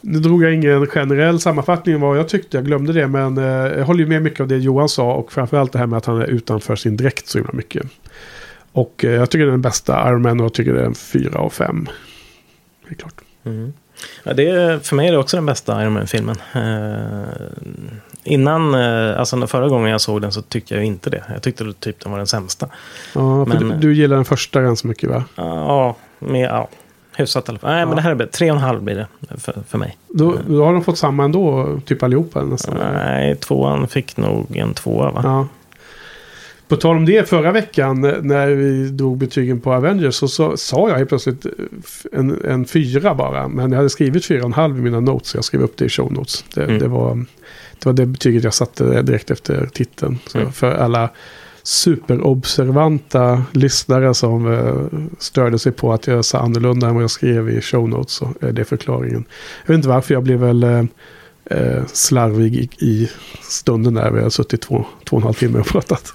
nu drog jag ingen generell sammanfattning av vad jag tyckte. Jag glömde det. Men eh, jag håller ju med mycket av det Johan sa. Och framförallt det här med att han är utanför sin dräkt så himla mycket. Och eh, jag tycker det är den bästa Iron Man och jag tycker det är en 4 av 5. Det är klart. Mm. Ja, det är, för mig är det också den bästa Iron Man-filmen. Eh, innan, eh, alltså förra gången jag såg den så tyckte jag inte det. Jag tyckte typ den var den sämsta. Ja, Men- du, du gillar den första ganska mycket va? Ja, med, ja hyfsat i alla fall. Nej, men det här är bättre. Tre och en halv blir det för, för mig. Då, då har de fått samma ändå, typ allihopa nästan. Nej, tvåan fick nog en tvåa va? Ja. På tal om det, förra veckan eh, när vi drog betygen på Avengers så, så sa jag helt plötsligt eh, en, en fyra bara. Men jag hade skrivit fyra och en halv i mina notes. Jag skrev upp det i show notes. Det, Mm. det, var, det var det betyget jag satte direkt efter titeln. Så Mm. För alla superobservanta lyssnare som eh, störde sig på att jag sa annorlunda än vad jag skrev i show notes. Så är det förklaringen. Jag vet inte varför, jag blev väl eh, eh, slarvig i, stunden där vi har suttit två, två och en halv timme och pratat.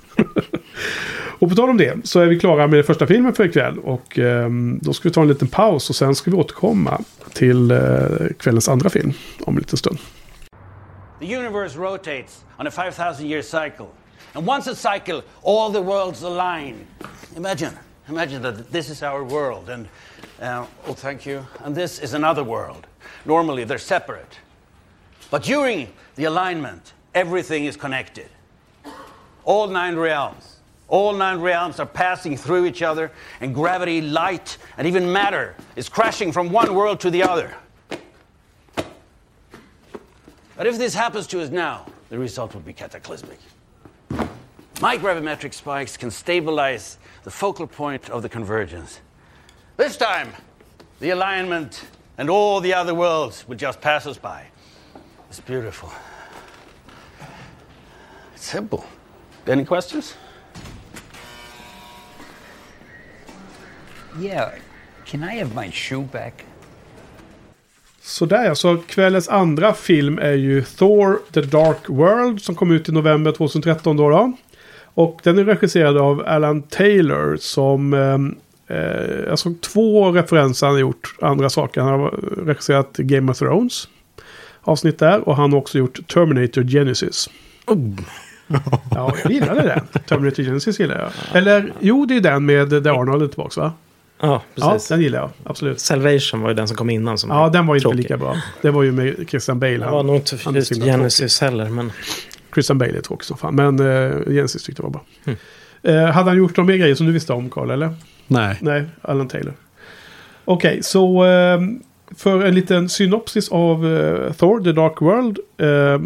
och på tal om det så är vi klara med första filmen för ikväll. Och ehm, då ska vi ta en liten paus och sen ska vi återkomma till kvällens andra film om en liten stund. The universe rotates on a 5,000 year cycle. And once a cycle, all the worlds align. Imagine, imagine that this is our world, and uh, oh, thank you. And this is another world. Normally, they're separate. But during the alignment, everything is connected. All nine realms. All nine realms are passing through each other, and gravity, light, and even matter is crashing from one world to the other. But if this happens to us now, the result would be cataclysmic. My gravimetric spikes can stabilize the focal point of the convergence. This time, the alignment and all the other worlds will just pass us by. It's beautiful. It's simple. Any questions? Yeah. Can I have my shoe back? Sådär ja, så kvällens andra film är ju Thor The Dark World som kom ut i november 2013 då. då. Och den är regisserad av Alan Taylor som... ehm, Eh, jag såg två referenser han har gjort andra saker. Han har regisserat Game of Thrones. Avsnitt där. Och han har också gjort Terminator Genesis. Ja, jag gillade den. Terminator Genesis gillar jag. Eller, jo det är den med där Arnold är tillbaka va? Ja, Ja, precis. den gillar jag. Absolut. Salvation var ju den som kom innan. Som Ja, den var ju inte tråkig. lika bra. Det var ju med Christian Bale. Han- var nog inte just himla tråkig. Genesis heller, men Christian Bale är tråkig som fan. Men uh, Genesis tyckte jag var bra. Mm. Eh, hade han gjort några mer grejer som du visste om, Carl? Eller? Nej. Nej, Alan Taylor. Okej, så eh, för en liten synopsis av eh, Thor, The Dark World. eh,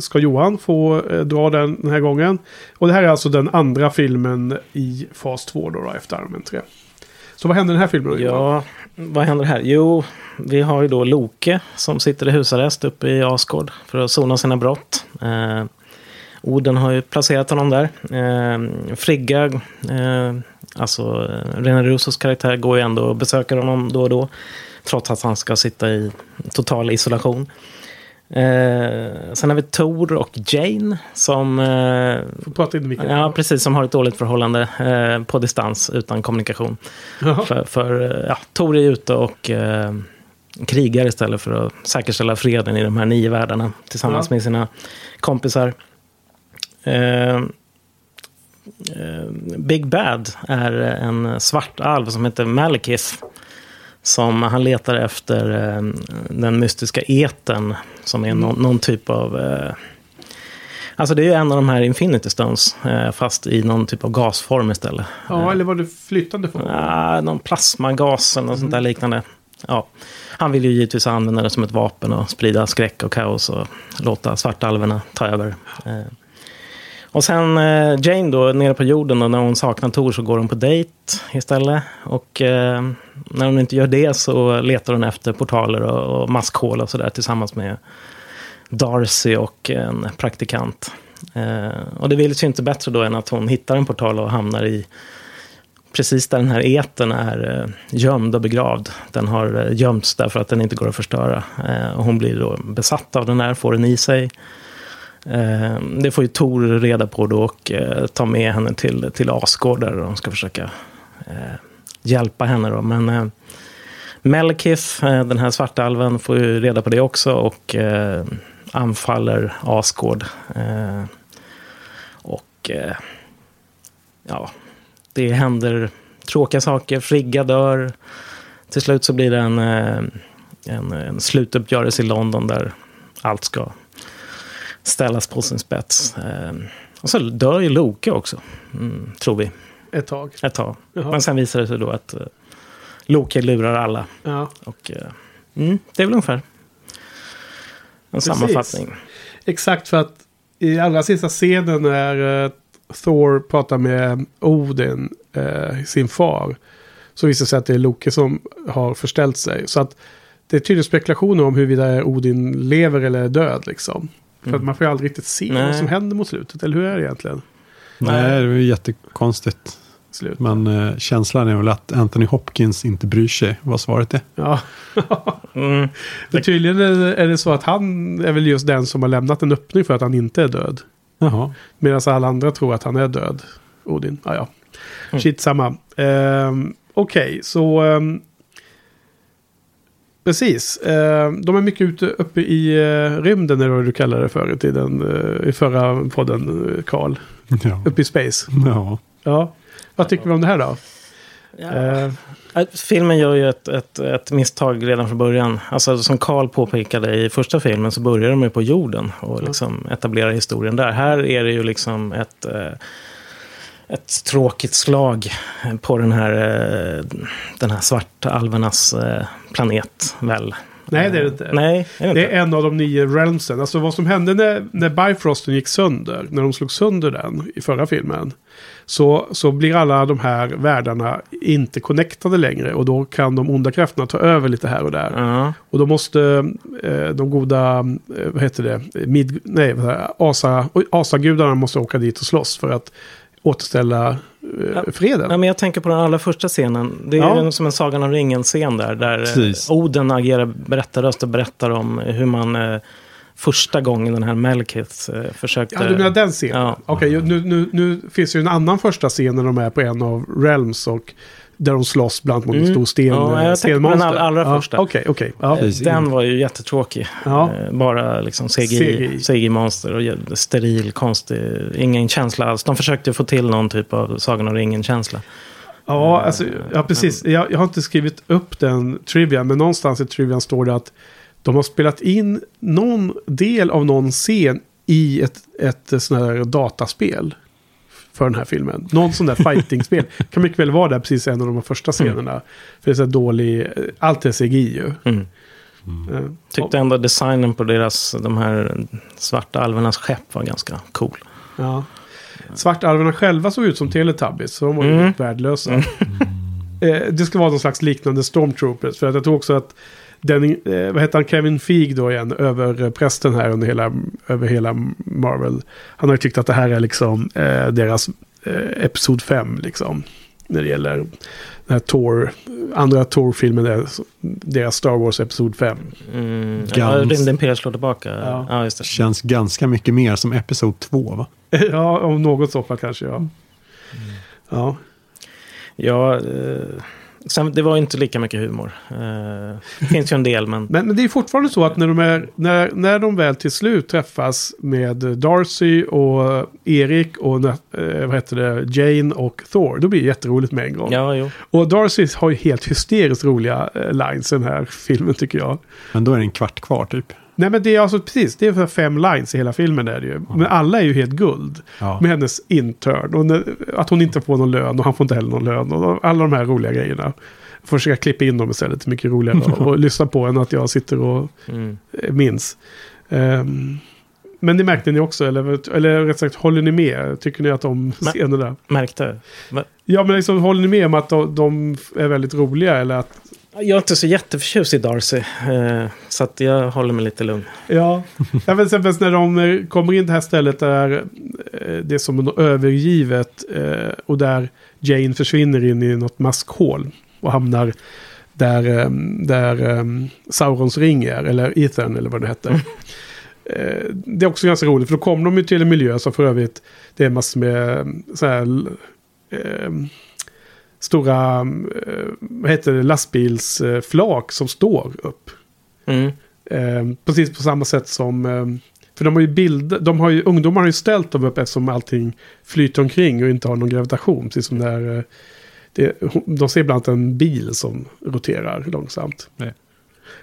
ska Johan få eh, dra den den här gången. Och det här är alltså den andra filmen i fas 2 då, då efter Iron Man 3. Så vad händer i den här filmen? då, ja, vad händer här? Jo, vi har ju då Loke som sitter i husarrest uppe i Asgård för att sona sina brott. Eh, Oden har ju placerat honom där. Eh, Frigga, eh, alltså eh, Rene Russos karaktär, går ju ändå och besöker honom då och då. Trots att han ska sitta i total isolation. Eh, sen har vi Tor och Jane som... Eh, Får prata in i micken. Ja, precis. Som har ett dåligt förhållande eh, på distans utan kommunikation. Jaha. För, för eh, ja, Tor är ute och eh, krigar istället för att säkerställa freden i de här nio världarna tillsammans Ja. med sina kompisar. Eh, eh, Big Bad är en svart alv som heter Malekith. Som han letar efter eh, den mystiska eten som är någon, någon typ av... Eh, alltså det är ju en av de här Infinity Stones, eh, fast i någon typ av gasform istället. Ja, eller var det flytande form? Ah, någon plasmagas eller något sånt där liknande. Ja. Han vill ju givetvis använda det som ett vapen och sprida skräck och kaos och låta svartalverna ta över. Och sen eh, Jane då, nere på jorden, då, när hon saknar Tor så går hon på dejt istället. Och eh, när hon inte gör det så letar hon efter portaler och, och maskhål och sådär tillsammans med Darcy och en praktikant. Eh, och det vill sig inte bättre då än att hon hittar en portal och hamnar i precis där den här eten är eh, gömd och begravd. Den har eh, gömts därför att den inte går att förstöra. Eh, och hon blir då besatt av den här, får den i sig. Eh, det får ju Tor reda på då och tar ta med henne till, till Asgård där de ska försöka eh, hjälpa henne. Då. Men Melkith, den här svarta alven, får ju reda på det också och anfaller Asgård. Och ja, det händer tråkiga saker. Frigga dör. Till slut så blir det en, en, en slutuppgörelse i London där allt ska ställas på sin spets. Eh, Och så dör ju Loke också, mm, tror vi, Ett tag. ett tag. Jaha. Men sen visar det sig då att eh, Loke lurar alla. Ja. Och, eh, mm, det är väl ungefär en Precis. sammanfattning. Exakt för att i allra sista scenen när eh, Thor pratar med Odin, sin far, så visar det sig att det är Loke som har förställt sig. Så att det är tydligen spekulationer om huruvida Odin lever eller är död liksom. För att man får ju aldrig riktigt se Nej. vad som händer mot slutet, eller hur är det egentligen? Nej, det är ju jättekonstigt. Slut. Men eh, känslan är väl att Anthony Hopkins inte bryr sig vad svaret är. Ja. Mm. För tydligen är det, så att han är väl just den som har lämnat en öppning för att han inte är död. Jaha. Medan alla andra tror att han är död. Odin. Ah, ja. Shit samma. Ehm, Okej, så... ehm, precis. Ehm, de är mycket ute uppe i uh, rymden, eller vad du kallar det för i tiden. eh, I förra podden, eh, Karl. Ja. Uppe i space. ja. Ja. Vad tycker vi om det här då? Ja. Eh, Äh, Filmen gör ju ett, ett, ett misstag redan från början. Alltså, som Carl påpekade i första filmen så börjar de ju på jorden och liksom etablerar historien där. Här är det ju liksom ett, eh, ett tråkigt slag på den här, eh, den här svartalvernas eh, planet, väl? Nej, det är det inte. Nej, det är det är en av de nio realmsen. Alltså vad som hände när, när Bifrosten gick sönder, när de slog sönder den i förra filmen. Så, så blir alla de här världarna inte connectade längre. Och då kan de onda krafterna ta över lite här och där. Ja. Och då måste eh, de goda, eh, vad heter det, Mid, nej? Asa, asagudarna måste åka dit och slåss för att återställa eh, freden. Ja, men jag tänker på den allra första scenen. Det är Ja. ju som en Sagan om ringen-scen där. Där eh, Precis. Oden agerar berättarröst och berättar om hur man eh, första gången den här Melkith eh, försökte... Ja, du menar den scenen? Ja. Okej, ju- nu, nu, nu finns ju en annan första scen när de är på en av Realms och där de slåss bland annat mot en Mm. stor sten, Ja, jag tänkte på den stenmonster. allra ja, första. Okej, okej. Ja. Eh, Den var ju jättetråkig. Ja. Eh, Bara liksom CGI, CGI. CGI-monster och steril, konstig, ingen känsla alls. De försökte få till någon typ av Sagan om ringen-känsla. Ja, alltså, ja precis. Jag, jag har inte skrivit upp den trivian, men någonstans i trivian står det att de har spelat in någon del av någon scen i ett, ett sån här dataspel för den här filmen. Någon sån där fighting-spel. kan mycket väl vara där precis en av de första scenerna. För det är så dålig, allt är CGI ju. Mm. Eh, Tyckte ändå designen på deras, de här svarta alvernas skepp var ganska cool. Ja. Svartalverna själva såg ut som Teletubbies, så de var ju Mm. värdelösa. Eh, det ska vara någon slags liknande Stormtroopers, för att jag tror också att den, eh, vad heter han, Kevin Feige då igen, över prästen här under hela, över hela Marvel. Han har ju tyckt att det här är liksom eh, deras eh, Episod 5 liksom. när det gäller den här Tor, andra Tor-filmen, deras Star Wars Episod 5. Mm. Ja, Gans. Rymdimperiet slår tillbaka. Ja. Ja, just det. Känns ganska mycket mer som Episod 2 va? ja, om något så fall kanske, ja. Ja, Ja, eh, sen, det var inte lika mycket humor. Eh, det finns ju en del, men... Men, men det är fortfarande så att när de, är, när, när de väl till slut träffas med Darcy och Erik och eh, vad heter det, Jane och Thor, då blir det jätteroligt med en gång. Ja, jo. Och Darcy har ju helt hysteriskt roliga eh, lines i den här filmen tycker jag. Men då är det en kvart kvar typ. Nej men det är alltså precis, det är fem lines i hela filmen är det ju. Men alla är ju helt guld. Ja. Med hennes intern och när, att hon inte får någon lön och han får inte heller någon lön. Och alla de här roliga grejerna. Jag får försöka klippa in dem istället, mycket roligare och, och lyssna på än att jag sitter och Mm. eh, minns. Ehm, men det märkte ni också, eller, eller rätt sagt, håller ni med? Tycker ni att de Men- scenerna... Märkte. Va- Ja, men liksom, håller ni med om att de, de är väldigt roliga? Eller att, Jag är inte så jätteförtjust i Darcy. Eh, så att jag håller mig lite lugn. ja, exempelvis när de eh, kommer in till det här stället där eh, det är som övergivet eh, och där Jane försvinner in i något maskhål och hamnar där, där Saurons ring är, eller Ethan eller vad det heter. Det är också ganska roligt för då kommer de ju till en miljö som för övrigt det är massor med så här, eh, stora eh, vad heter det, lastbilsflak som står upp. Mm. Eh, precis på samma sätt som... Eh, för de har ju bild, de har ju, ungdomar har ju ställt dem upp eftersom allting flyter omkring och inte har någon gravitation. Precis som där, eh, det, de ser bland annat en bil som roterar långsamt. Nej.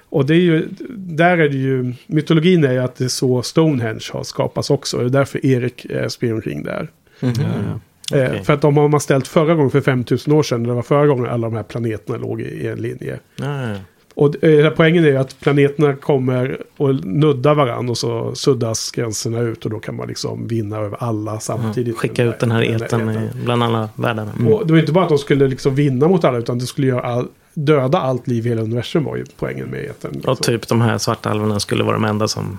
Och det är ju, där är det ju, mytologin är ju att det är så Stonehenge har skapats också. Det är därför Erik eh, springer omkring där. Mhm. Ja, ja. Eh, Okej. För att de har man ställt förra gången för 5000 år sedan. Det var förra gången alla de här planeterna låg i, en linje. Ja, ja. Och eh, poängen är att planeterna kommer och nuddar varandra och så suddas gränserna ut och då kan man liksom vinna över alla samtidigt. Skicka ut den här eten bland alla världarna. Mm. Och det var inte bara att de skulle liksom vinna mot alla utan det skulle göra all, döda allt liv i hela universum var ju poängen med eten. Liksom. Och typ de här svarta alverna skulle vara de enda som...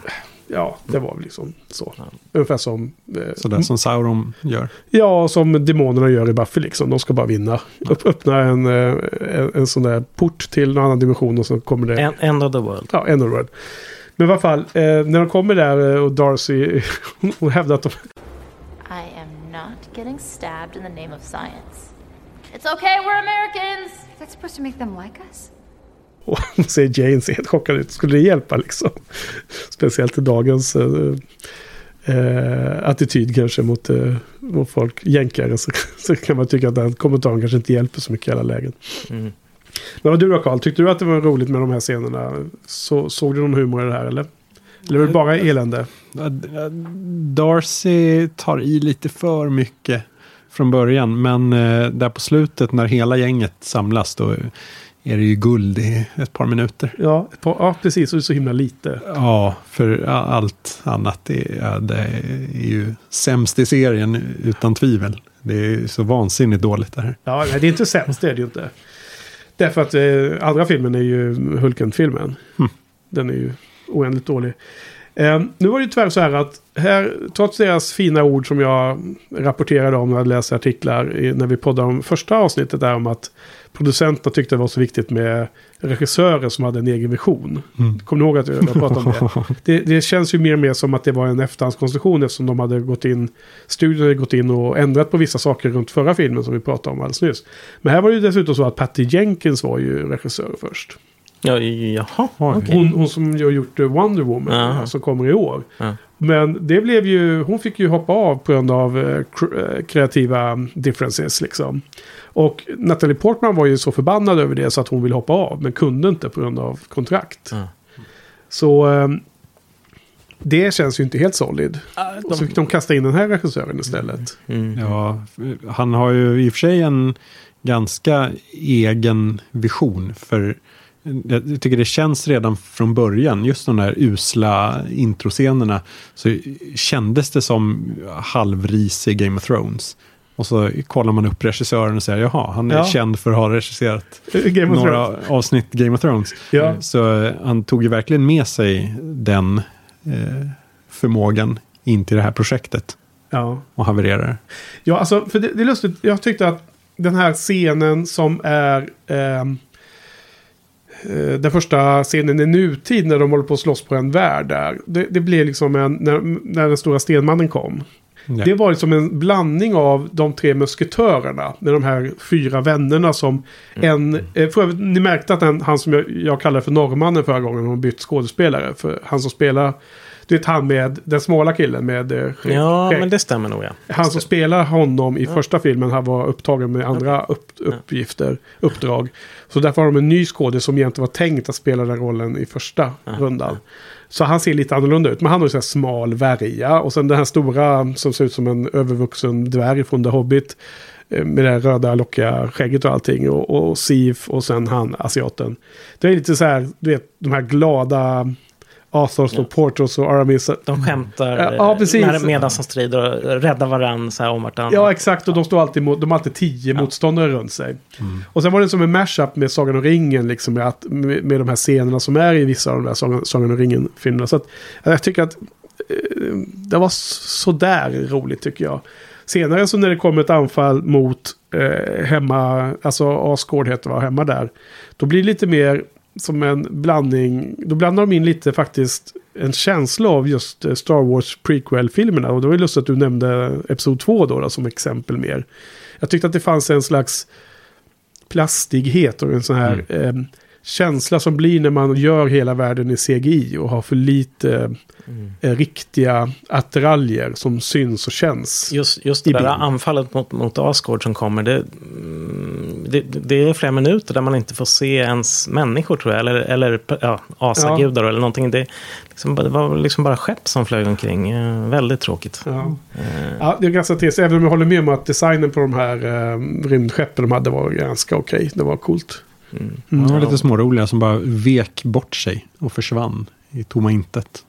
Ja, det var väl liksom så. Ungefär som... Eh, Sådär som Sauron gör. Ja, som demonerna gör i Buffy liksom. De ska bara vinna. Upp, öppna en, eh, en, en sån där port till en annan dimension och så kommer det... En, end of the world. Ja, end of the world. Men i alla fall, eh, när de kommer där eh, och Darcy, hon hävdar att de... I am not getting stabbed in the name of science. It's okay, we're Americans! That's supposed to make them like us? Och då ser Jane ser helt chockad ut. Skulle det hjälpa liksom? Speciellt i dagens eh, eh, attityd kanske mot, eh, mot folk, jänkare, så, så kan man tycka att den kommentaren kanske inte hjälper så mycket i alla lägen. Mm. Men vad du då Karl, tyckte du att det var roligt med de här scenerna? Så, såg du någon humor i det här eller? Eller var det bara elände? Darcy tar i lite för mycket från början. Men eh, där på slutet när hela gänget samlas då är det ju guld i ett par minuter. Ja, par, ja precis. Och så himla lite. Ja, för allt annat är, det är ju sämst i serien utan tvivel. Det är så vansinnigt dåligt det här. Ja, nej, det är inte sämst, det är det ju inte. Därför att eh, andra filmen är ju Hulken-filmen. Mm. Den är ju oändligt dålig. Eh, nu var det ju tyvärr så här att här, trots deras fina ord som jag rapporterade om när jag läste artiklar i, när vi poddade om första avsnittet där om att producenterna tyckte det var så viktigt med regissörer som hade en egen vision. Mm. Kommer ni ihåg att jag pratade om det? det? Det känns ju mer och mer som att det var en efterhandskonstruktion eftersom de hade gått in, studion hade gått in och ändrat på vissa saker runt förra filmen som vi pratade om alldeles nyss. Men här var det ju dessutom så att Patty Jenkins var ju regissör först. Ja, jaha, okej. Hon, hon som har gjort Wonder Woman, Jaha. som kommer i år. Ja. Men det blev ju, hon fick ju hoppa av på grund av eh, eh, kreativa differences liksom. Och Natalie Portman var ju så förbannad över det så att hon ville hoppa av, men kunde inte på grund av kontrakt. Ja. Så eh, det känns ju inte helt solid. de- Och så fick de kasta in den här regissören istället. Mm. Ja, han har ju i och för sig en ganska egen vision. För jag tycker det känns redan från början, just de där usla introscenerna, så kändes det som halvrisig Game of Thrones. Och så kollar man upp regissören och säger, jaha, han är Ja. känd för att ha regisserat några Thrones. avsnitt Game of Thrones. Ja. Så eh, han tog ju verkligen med sig den eh, förmågan in till det här projektet Ja. och havererar. Ja, alltså, för det, det är lustigt. Jag tyckte att den här scenen som är... eh, den första scenen i nutid när de håller på att slåss på en värld där. Det, det blev liksom en... När, när den stora stenmannen kom. Ja. Det var liksom en blandning av de tre musketörerna. Med de här fyra vännerna som en... Eh, för, ni märkte att den, han som jag, jag kallade för norrmannen förra gången har bytt skådespelare. För han som spelar... Det är han med den smala killen med... eh, Ja, men det stämmer nog ja. Han som spelar honom i första filmen han var upptagen med andra upp, uppgifter, uppdrag. Så därför har de en ny skådespelare som egentligen var tänkt att spela den rollen i första rundan. Så han ser lite annorlunda ut. Men han har ju så smal värja. Och sen den här stora som ser ut som en övervuxen dvärg från The Hobbit. eh, Med det här röda lockiga skägget och allting. Och, och Sif och sen han, asiaten. Det är lite så här, du vet, de här glada Athos och Portos och Aramis. De skämtar Ja, ja, när- medan de strider och räddar varandra så här om vartannat. Ja, exakt. Och de, står alltid mot, de har alltid tio motståndare runt sig. Och sen var det som en mashup med Sagan om ringen, liksom, med, att, med, med de här scenerna som är i vissa av de där Sagan, Sagan om ringen-filmerna. Så att, jag tycker att eh, det var sådär roligt, tycker jag. Senare så när det kommer ett anfall mot eh, hemma, alltså Asgård heter det, hemma där. Då blir det lite mer som en blandning, då blandar de in lite faktiskt en känsla av just eh, Star Wars prequel-filmerna. Och det var ju lustigt att du nämnde Episod 2 då, då som exempel mer. Jag tyckte att det fanns en slags plastighet och en sån här eh, känsla som blir när man gör hela världen i CGI och har för lite eh, riktiga attiraljer som syns och känns. Just, just det där bild. anfallet mot, mot Asgård som kommer, det, mm, det, det är flera minuter där man inte får se ens människor tror jag. Eller, eller ja, asagudar eller någonting. Det, liksom, det var liksom bara skepp som flög omkring. Eh, väldigt tråkigt. Ja. Ja, det är ganska trist. Även om jag håller med om att designen på de här eh, rymdskeppen de hade var ganska okej. Det var coolt. De var lite småroliga som bara vek bort sig och försvann i tomma intet.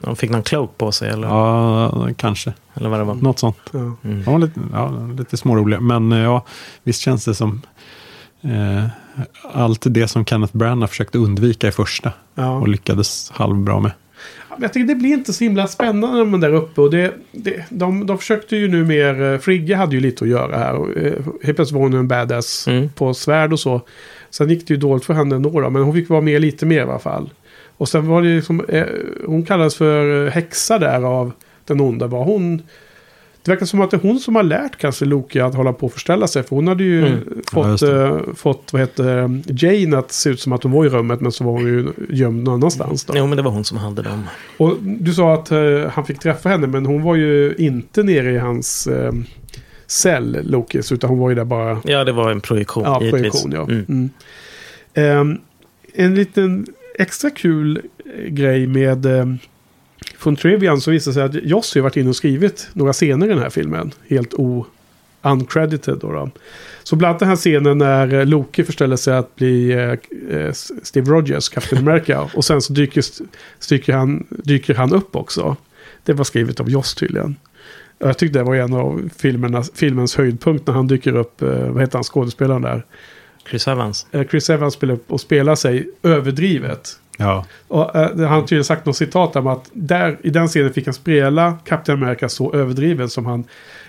De fick någon cloak på sig eller, Ja, kanske. eller vad det var. Något sånt. Ja. De var lite, ja, lite småroliga. Men eh, ja, visst känns det som eh, allt det som Kenneth Branagh försökte undvika i första. Ja. Och lyckades halvbra med. Jag tycker det blir inte så himla spännande när man är där uppe. Och det, det, de, de försökte ju nu mer... eh, Frigge hade ju lite att göra här. Och, eh, helt plötsligt var hon en badass Mm. på svärd och så. Sen gick det ju dåligt för henne ändå då, Men hon fick vara med lite mer i alla fall. Och sen var det liksom... Eh, hon kallades för eh, häxa där av den onda. Var hon... Det verkar som att det är hon som har lärt kanske Loki att hålla på och förställa sig. För hon hade ju Mm. Ja, fått, det. eh, fått vad heter Jane att se ut som att hon var i rummet. Men så var hon ju gömd någon annanstans. Då. Jo, men det var hon som hade dem. Och du sa att eh, han fick träffa henne, men hon var ju inte nere i hans eh, cell, Lokis, utan hon var ju där bara... Ja, det var en projektion. Ja, projektion, ja. Mm. Mm. Ehm, en liten extra kul eh, grej med... Eh, från Trivian så visar det sig att Joss har varit inne och skrivit några scener i den här filmen. Helt o uncredited då. då. Så bland annat den här scenen när eh, Loki förställer sig att bli eh, Steve Rogers, Captain America. och sen så dyker, dyker, han, dyker han upp också. Det var skrivet av Joss tydligen. Och Jag tyckte det var en av filmerna, filmens höjdpunkt när han dyker upp, eh, vad heter han, skådespelaren där. Chris Evans. Eh, Chris Evans spelar upp och spelar sig överdrivet. Ja, Och, eh, han har tydligen sagt något citat om att där, i den scenen fick han spela Captain America så överdriven som han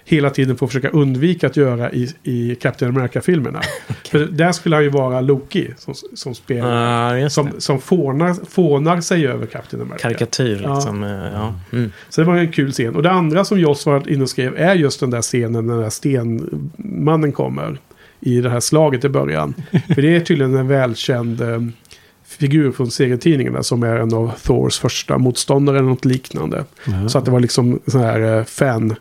hela tiden får försöka undvika att göra i, i Captain America-filmerna. För där skulle han ju vara Loki som, som spelar. Ja, just som som fånar, fånar sig över Captain America. Karikatyr Ja. liksom. eh, Ja. Mm. Så det var en kul scen. Och det andra som Joss var inne och skrev är just den där scenen när den där stenmannen kommer. I det här slaget i början. För det är tydligen en välkänd eh, figur från serietidningarna som är en av Thors första motståndare eller något liknande. Så att det var liksom sån här eh, fan...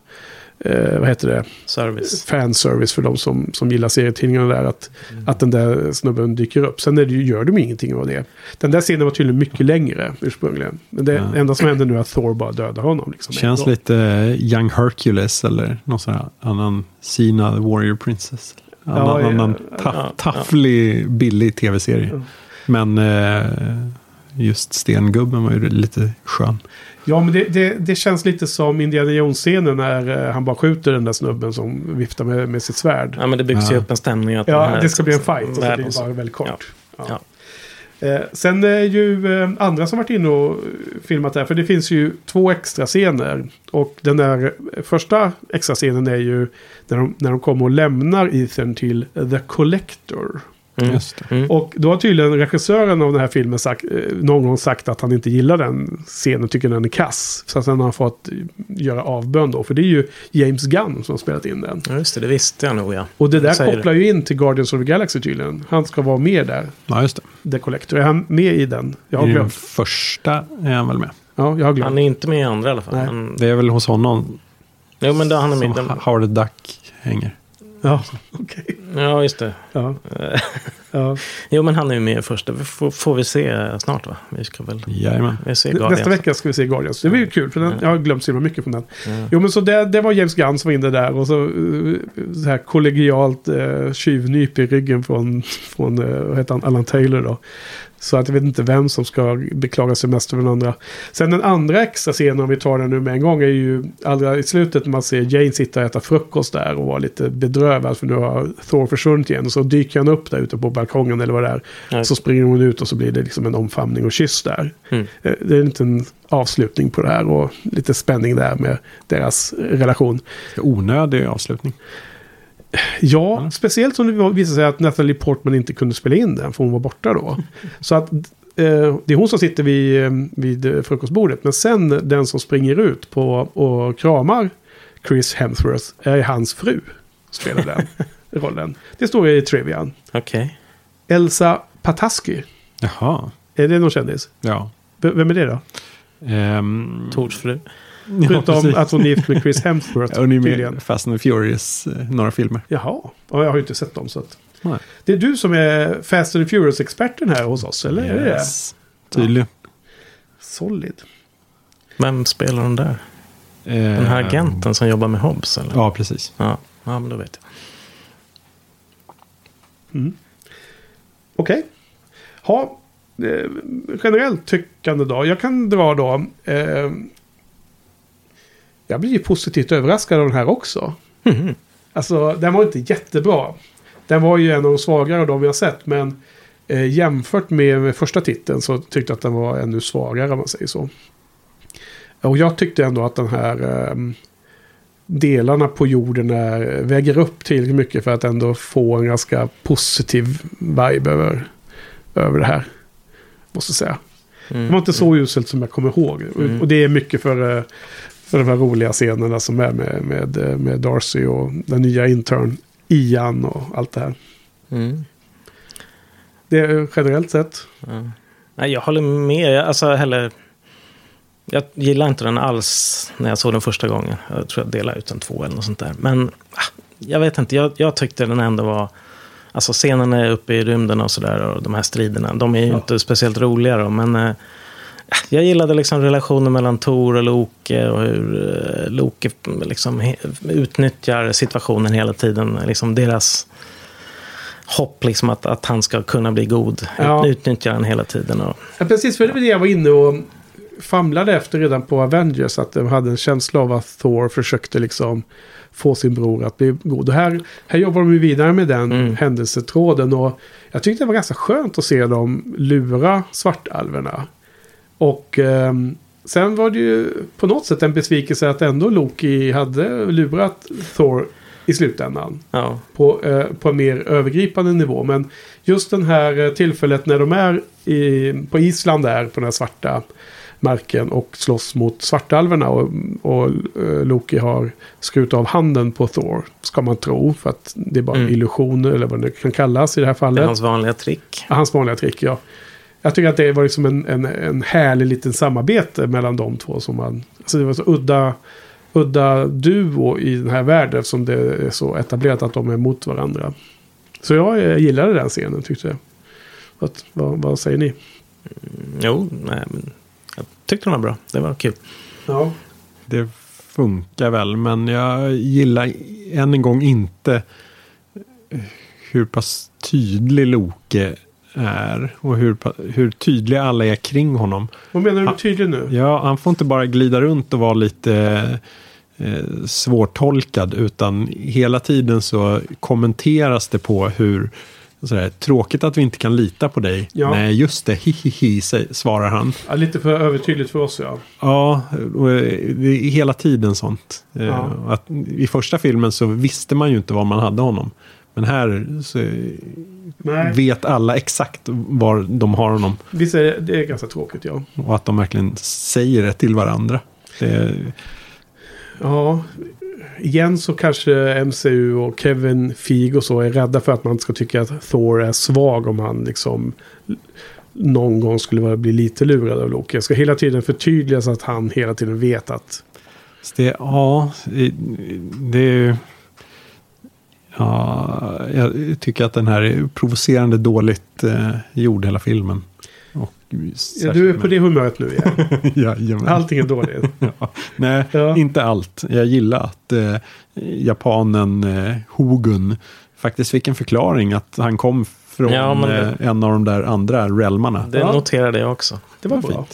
Eh, vad heter det? Service. Fanservice för de som, som gillar serietidningarna där. Att, att den där snubben dyker upp. Sen är det, ju- gör de ingenting av det. Den där scenen var tydligen mycket längre ursprungligen. Men det Ja. enda som händer nu är att Thor bara dödar honom. Liksom, känns lite eh, Young Hercules eller någon sån här annan Sina the Warrior Princess. Annan, Ja, ja, annan ja, taff, ja. tafflig, billig tv-serie. Men eh, just Stengubben var ju lite skön. Ja, men det, det, det känns lite som Indiana Jones-scenen när eh, han bara skjuter den där snubben som viftar med, med sitt svärd. Ja, men det byggs ju Ja. upp en stämning. Att Ja, här det ska bli en fight och så blir det bara väldigt kort. Ja. Ja. Eh, sen är ju eh, andra som varit inne och filmat där. För det finns ju två extra scener. Och den där första extra scenen är ju när de, när de kommer och lämnar Ethan till The Collector. Mm. Just det. Mm. Och då har tydligen regissören av den här filmen sagt, eh, någon gång sagt att han inte gillar den scenen, tycker den är kass. Så sen har han fått göra avbön då, för det är ju James Gunn som har spelat in den. Ja, just det. Det visste jag nog, ja. Och det där kopplar ju in till Guardians of the Galaxy tydligen. Han ska vara med där, Ja, just det. The Collector. Är han med i den? Jag har I den glömt. första är han väl med. Ja, jag har glömt. Han är inte med i andra i alla fall. Nej. Men, Det är väl hos honom jo, men då, han är som med. den- Howard Duck hänger. Ja, okej. Ja, just det. Ja. ja. Jo, men han är ju med. Det får, får vi se snart, va? Vi ska väl Jajamän. vi ser Nästa vecka ska vi se Guardians. Det blir ju kul, för den, Ja. jag har glömt så mycket från den. Ja. Jo, men så det, det var James Gunn som var inne där. Och så, eh, så här kollegialt uh, tjuvnyp i ryggen från, från uh, vad heter han, Alan Taylor då. Så att jag vet inte vem som ska beklaga sig mest över den andra. Sen den andra extra scenen, om vi tar den nu med en gång, är ju allra i slutet när man ser Jane sitta och äta frukost där och vara lite bedrövad för nu har Thor försvunnit igen. Och så dyker han upp där ute på balkongen eller vad det är. Ja. Så springer hon ut och så blir det liksom en omfamning och kyss där. Mm. Eh, Det är en liten avslutning på det här och lite spänning där med deras relation. Onödig avslutning. Ja, speciellt som det visade sig att Natalie Portman inte kunde spela in den för hon var borta då. Så att eh, det är hon som sitter vid, eh, vid eh, frukostbordet. Men sen den som springer ut på och kramar Chris Hemsworth är hans fru. Spelar den rollen. Det står i trivian. Okej. Elsa Pataski. Jaha. Är det någon kändis? Ja. V- Vem är det då? Ehm, Tors fru. Ja, Förutom precis. att hon är gift med Chris Hemsworth. Och ni är med i Fast and the Furious, eh, några filmer. Jaha, ja, jag har ju inte sett dem. Så att... Nej. Det är du som är Fast and the Furious-experten här hos oss, eller? Är det? Yes. Tydligen. Solid. Vem spelar hon där? Den här agenten som jobbar med Hobbs, eller? Ja, precis. Ja, ja men då vet jag. Okej. Ha, eh, generellt tyckande då. Jag kan dra då. Eh, jag blir ju positivt överraskad av den här också. Mhm. Alltså, den var inte jättebra. Den var ju en av de svagare av de vi har sett. Men eh, jämfört med, med första titeln så tyckte jag att den var ännu svagare om man säger så. Och jag tyckte ändå att den här eh, delarna på jorden är, väger upp tillräckligt mycket för att ändå få en ganska positiv vibe över, över det här. Måste säga. Mm. Det var inte så uselt som jag kommer ihåg. Mm. Och det är mycket för, eh, för de här roliga scenerna som är med, med, eh, med Darcy och den nya intern Ian och allt det här. Mm. Det är generellt sett. Ja. Nej, jag håller med. Jag- Alltså, heller, jag gillar inte den alls när jag såg den första gången. Jag tror jag delade ut en två eller något sånt där. Men ah, jag vet inte, jag, jag tyckte den ändå var... Alltså scenerna uppe i rymden och sådär och de här striderna. De är ju inte speciellt roliga då, men... Jag gillade liksom relationen mellan Tor och Loke och hur eh, Loke liksom utnyttjar situationen hela tiden. Liksom deras hopp liksom att, att han ska kunna bli god. Ja. Utnyttjar han hela tiden. Och, Ja, precis, för det var det jag var inne och famlade efter redan på Avengers. Att de hade en känsla av att Thor försökte liksom få sin bror att bli god. Och här, här jobbar de vidare med den Mm. händelsetråden. Och jag tyckte det var ganska skönt att se dem lura svartalverna. Och ehm, sen var det ju på något sätt en besvikelse att ändå Loki hade lurat Thor i slutändan ja. på, eh, på en mer övergripande nivå. Men just den här eh, tillfället när de är i, på Island där på den här svarta marken och slåss mot svartalverna och, och eh, Loki har skurit av handen på Thor. Ska man tro för att det är bara Mm. illusioner eller vad det kan kallas i det här Det fallet. är hans vanliga trick. Ja, Hans vanliga trick, ja. Jag tycker att det var liksom en, en, en härlig liten samarbete mellan de två. Som man, alltså det var så udda, udda duo i den här världen som det är så etablerat att de är mot varandra. Så jag gillade den scenen tyckte jag. Att, vad, vad säger ni? Jo, nej, men jag tyckte den var bra. Det var kul. Ja. Det funkar väl, men jag gillar än en gång inte hur pass tydlig Loke är och hur, hur tydliga alla är kring honom. Vad menar du med tydlig nu? Ja, han får inte bara glida runt och vara lite eh, svårtolkad utan hela tiden så kommenteras det på hur sådär, tråkigt att vi inte kan lita på dig. Ja. Nej, just det, hihihi, svarar han. Ja, lite för övertydligt för oss ja. Ja, och eh, det är hela tiden sånt. Eh, Ja. Att I första filmen så visste man ju inte var man hade honom. Men här så vet alla exakt var de har honom. Visst är det, det är ganska tråkigt ja. Och att de verkligen säger det till varandra. Det, Ja, igen så kanske MCU och Kevin Feige och så är rädda för att man ska tycka att Thor är svag om han liksom någon gång skulle vara- bli lite lurad av Loki. Jag ska hela tiden förtydliga så att han hela tiden vet att det ja, det är... Ja, jag tycker att den här är provocerande dåligt eh, gjord hela filmen. Och ja, du är på det humöret nu igen. Jajamän. Allting är dåligt. Ja. Nej, Ja. inte allt. Jag gillar att eh, japanen eh, Hogun faktiskt fick en förklaring att han kom från Ja, det- eh, en av de där andra realmarna. Det Ja. noterade jag också. Det var bra.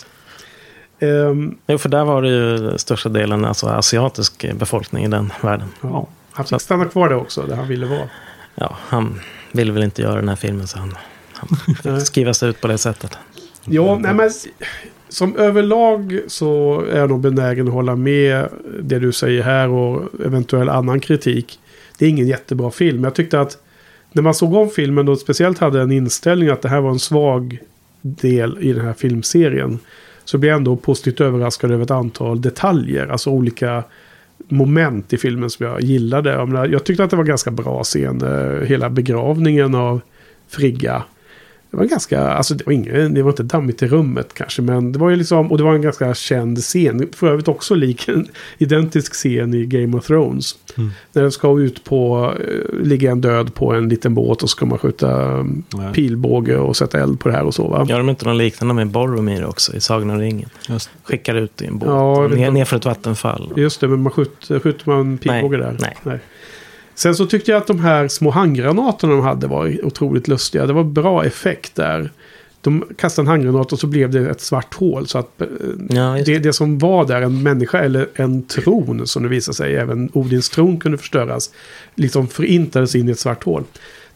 Ehm, Jo, för där var det ju största delen alltså asiatisk befolkning i den världen. ja. Han fick stanna kvar där också, där han ville vara. Ja, han ville väl inte göra den här filmen så han, han fick skriva sig ut på det sättet. Ja, nej men som överlag så är jag nog benägen att hålla med det du säger här och eventuell annan kritik. Det är ingen jättebra film. Jag tyckte att när man såg om filmen och speciellt hade en inställning att det här var en svag del i den här filmserien. Så blev jag ändå positivt överraskad över ett antal detaljer. Alltså olika moment i filmen som jag gillade. Jag, menar, jag tyckte att det var ganska bra scen. Eh, hela begravningen av Frigga. Det var ganska, alltså det var, ingen, det var inte dammigt i rummet kanske, men det var ju liksom, och det var en ganska känd scen. För övrigt också lik en identisk scen i Game of Thrones. När den ska ut på, eh, ligga en död på en liten båt och så ska man skjuta um, Ja. pilbåge och sätta eld på det här och så va. Gör de inte något liknande med Boromir också i Sagan om ringen? Just. Skickar ut i en båt Ja, ner, ner för ett vattenfall. Just det, men man skjuter, skjuter man pilbåge Nej, där? nej. Sen så tyckte jag att de här små handgranaterna de hade var otroligt lustiga. Det var bra effekt där. De kastade en handgranat och så blev det ett svart hål. Så att eh, Ja, det, det som var där, en människa eller en tron som det visade sig, även Odins tron kunde förstöras, liksom förintades in i ett svart hål.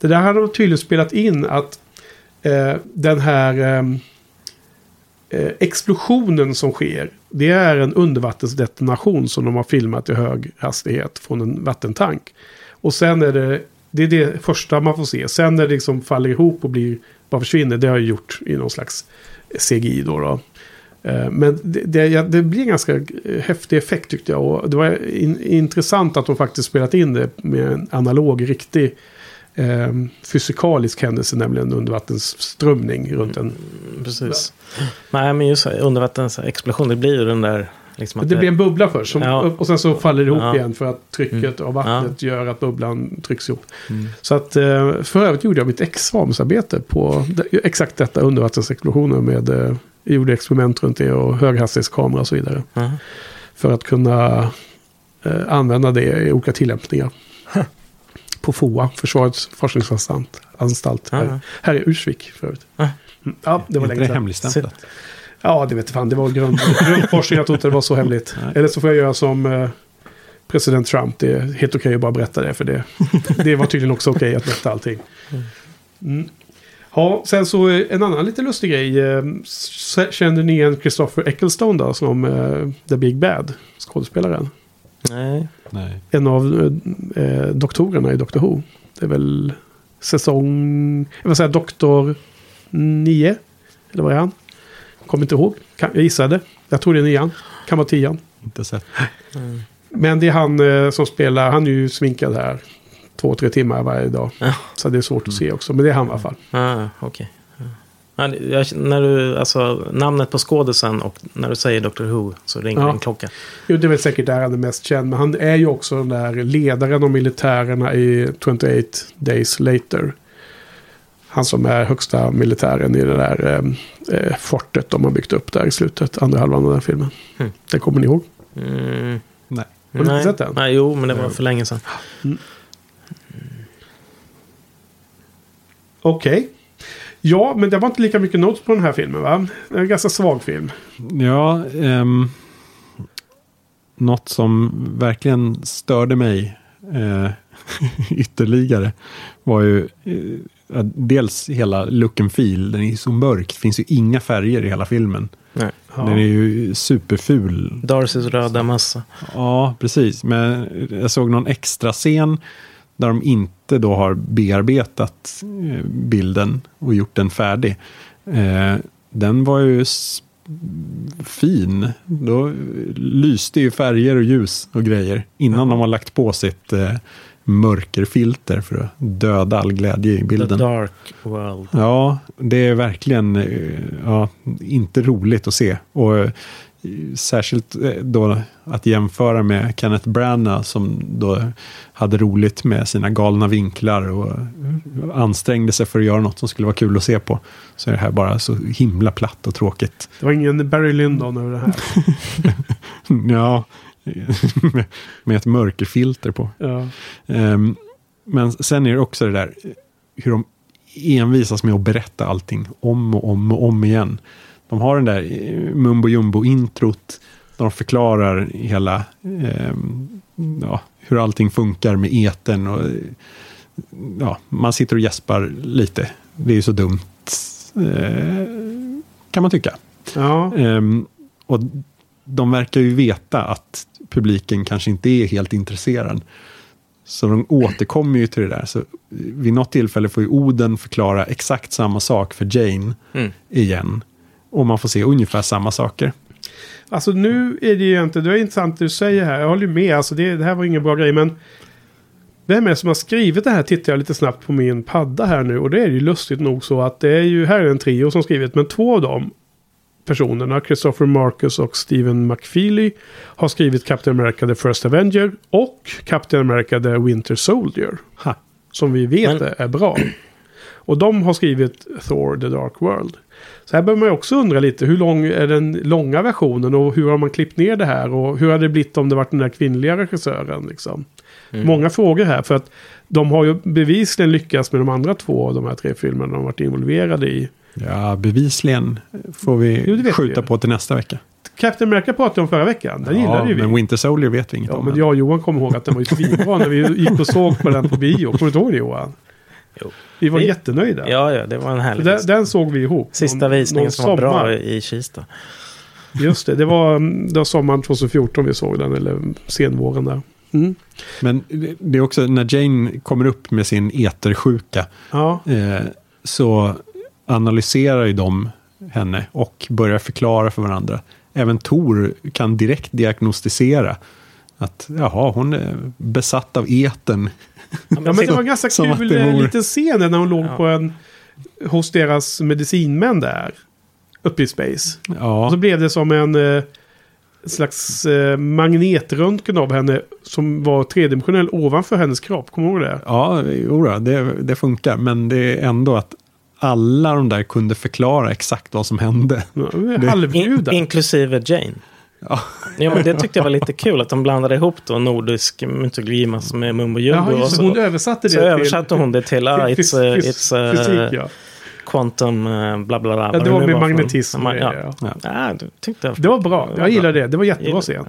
Det där hade de tydligen spelat in att eh, den här ehm, eh, explosionen som sker, det är en undervattensdetonation som de har filmat i hög hastighet från en vattentank. Och sen är det, det är det första man får se. Sen när det liksom faller ihop och blir, bara försvinner, det har jag gjort i någon slags CGI då. då. Eh, men det, det, det blir en ganska eh, häftig effekt tyckte jag. Och det var in, intressant att de faktiskt spelat in det med en analog, riktig eh, fysikalisk händelse, nämligen undervattensströmning runt en... Mm, precis. Nej, men just undervattensexplosion, det blir ju den där... Liksom att Det blir en bubbla först som, Ja. och sen så faller det ihop Ja. igen för att trycket av vattnet gör att bubblan trycks ihop. Mm. Så att eh, för övrigt gjorde jag mitt examensarbete på det- exakt detta undervattensexplosioner med eh, jag gjorde experiment runt det och höghastighetskamera och så vidare. Ja. För att kunna eh, använda det i olika tillämpningar. på FOA, Försvarets forskningsanstalt. Anstalt, Ja, här, ja. här i Ursvik för övrigt. Ja. Mm, Ja, det var länge det sedan. Ja, det vet fan. Det var grund, grundforskning. Jag tror inte det var så hemligt. Eller så får jag göra som eh, president Trump. Det är helt okej att bara berätta det. För det, det var tydligen också okej att berätta allting. Mm. Ja, sen så eh, en annan lite lustig grej. Eh, Kände ni igen Christopher Ecclestone då som The Big Bad? Skådespelaren. Nej. Nej. En av eh, doktorerna i Doctor Who. Det är väl säsong... Jag vill säga Doktor 9. Eller vad är han? Kommer inte ihåg. Jag gissade. Jag tror det är nian. Kan vara tian. Inte sett. Men det är han eh, som spelar. Han är ju sminkad här. Två, tre timmar varje dag. Ja. Så det är svårt att se också. Men det är han i alla fall. Ah. Ja. Det- jag, när du, alltså, namnet på skådisen och när du säger Dr. Who så ringer Ja. en klocka. Jo, det är väl säkert där han är mest känd. Men han är ju också den där ledaren av militärerna i 28 Days Later. Han som är högsta militären i det där eh, eh, fortet de har byggt upp där i slutet. Andra halvan av den filmen. Mm. Det kommer ni ihåg? Mm. Nej. Har du inte Nej. sett den? Nej, jo, men det var för länge sedan. Okej. Ja, men det var inte lika mycket notes på den här filmen va? Det är en ganska svag film. Ja, ehm, något som verkligen störde mig. Eh, ytterligare var ju ja, dels hela look and feel. Den är så mörk. Det finns ju inga färger i hela filmen. Nej. Den är ju superful. Darcys röda massa. Ja, precis. Men jag såg någon extra scen där de inte då har bearbetat eh, bilden och gjort den färdig. Eh, den var ju fin. Då lyste ju färger och ljus och grejer innan de har lagt på sitt eh, mörkerfilter för att döda all glädje i The bilden. Dark World. Ja, det är verkligen eh, ja, inte roligt att se. Och eh, särskilt eh, då att jämföra med Kenneth Branagh som då hade roligt med sina galna vinklar och ansträngde sig för att göra något som skulle vara kul att se på. Så är det här bara så himla platt och tråkigt. Det var ingen Barry Lyndon över det här. ja, med, ett mörkerfilter på. Ja. Ehm, men sen är det också det där hur de envisas med att berätta allting om och om och om igen. De har den där eh, mumbo jumbo-introt där de förklarar hela ehm, ja, hur allting funkar med eten och eh, ja, man sitter och gäspar lite. Det är ju så dumt eh, kan man tycka. Ja. Ehm, och de verkar ju veta att publiken kanske inte är helt intresserad. Så de återkommer ju till det där. Så vid något tillfälle får ju Oden förklara exakt samma sak för Jane Mm. igen. Och man får se ungefär samma saker. Alltså nu är det ju inte, det är intressant det du säger här. Jag håller ju med, alltså det, det här var ingen bra grej. Men vem är det som har skrivit det här tittar jag lite snabbt på min padda här nu. Och det är ju lustigt nog så att det är ju, här är en trio som skrivit. Men två av dem personerna, Christopher Marcus och Stephen McFeely, har skrivit Captain America The First Avenger och Captain America The Winter Soldier. Ha. Som vi vet Men- är bra. Och de har skrivit Thor The Dark World. Så här bör man ju också undra lite, hur lång är den långa versionen och hur har man klippt ner det här och hur hade det blivit om det varit den där kvinnliga regissören liksom? Många frågor här för att de har ju bevisligen lyckats med de andra två av de här tre filmerna de har varit involverade i. Ja, bevisligen får vi Jo, det skjuta vi. på till nästa vecka. Captain America pratade om förra veckan, den gillade ju vi. men Winter Soldier vet vi inget Ja, om. men än. jag och Johan kommer ihåg att den var ju svinbra när vi gick och såg på den på bio. Kommer du ihåg det Johan? Jo. Vi var Vi- jättenöjda. Ja, ja, det var en härlig den, den såg vi ihop. Sista visningen någon som var bra sommar. i Kista. Just det, det var, det var sommaren 2014 vi såg den, eller senvåren där. Mm. Men det- det är också när Jane kommer upp med sin etersjuka. Ja, eh, så analyserar ju de henne och börjar förklara för varandra. Även Tor kan direkt diagnostisera att jaha, hon är besatt av eten. ja men det var en ganska kul det eh, liten scen när hon låg Ja. på en, hos deras medicinmän där. Uppe i space. Och Ja, så blev det som en eh, slags eh, magnetröntgen av henne som var tredimensionell ovanför hennes kropp. Kommer du ihåg det? ja jodå, det, det funkar. Men det är ändå att alla de där kunde förklara exakt vad som hände. Ja, Det- In, inklusive Jane. Ja. Ja, men det tyckte jag var lite kul att de blandade ihop då nordisk mytologi med mumbo jumbo. Det. så, Hon översatte det så översatte hon det till ah, till it's, uh, it's uh, fysik. Ja. quantum uh, bla bla bla. Ja, det var med magnetism Ja, ja. ja. det tyckte jag. Det var bra. Jag gillade det. Det var jättebra scen.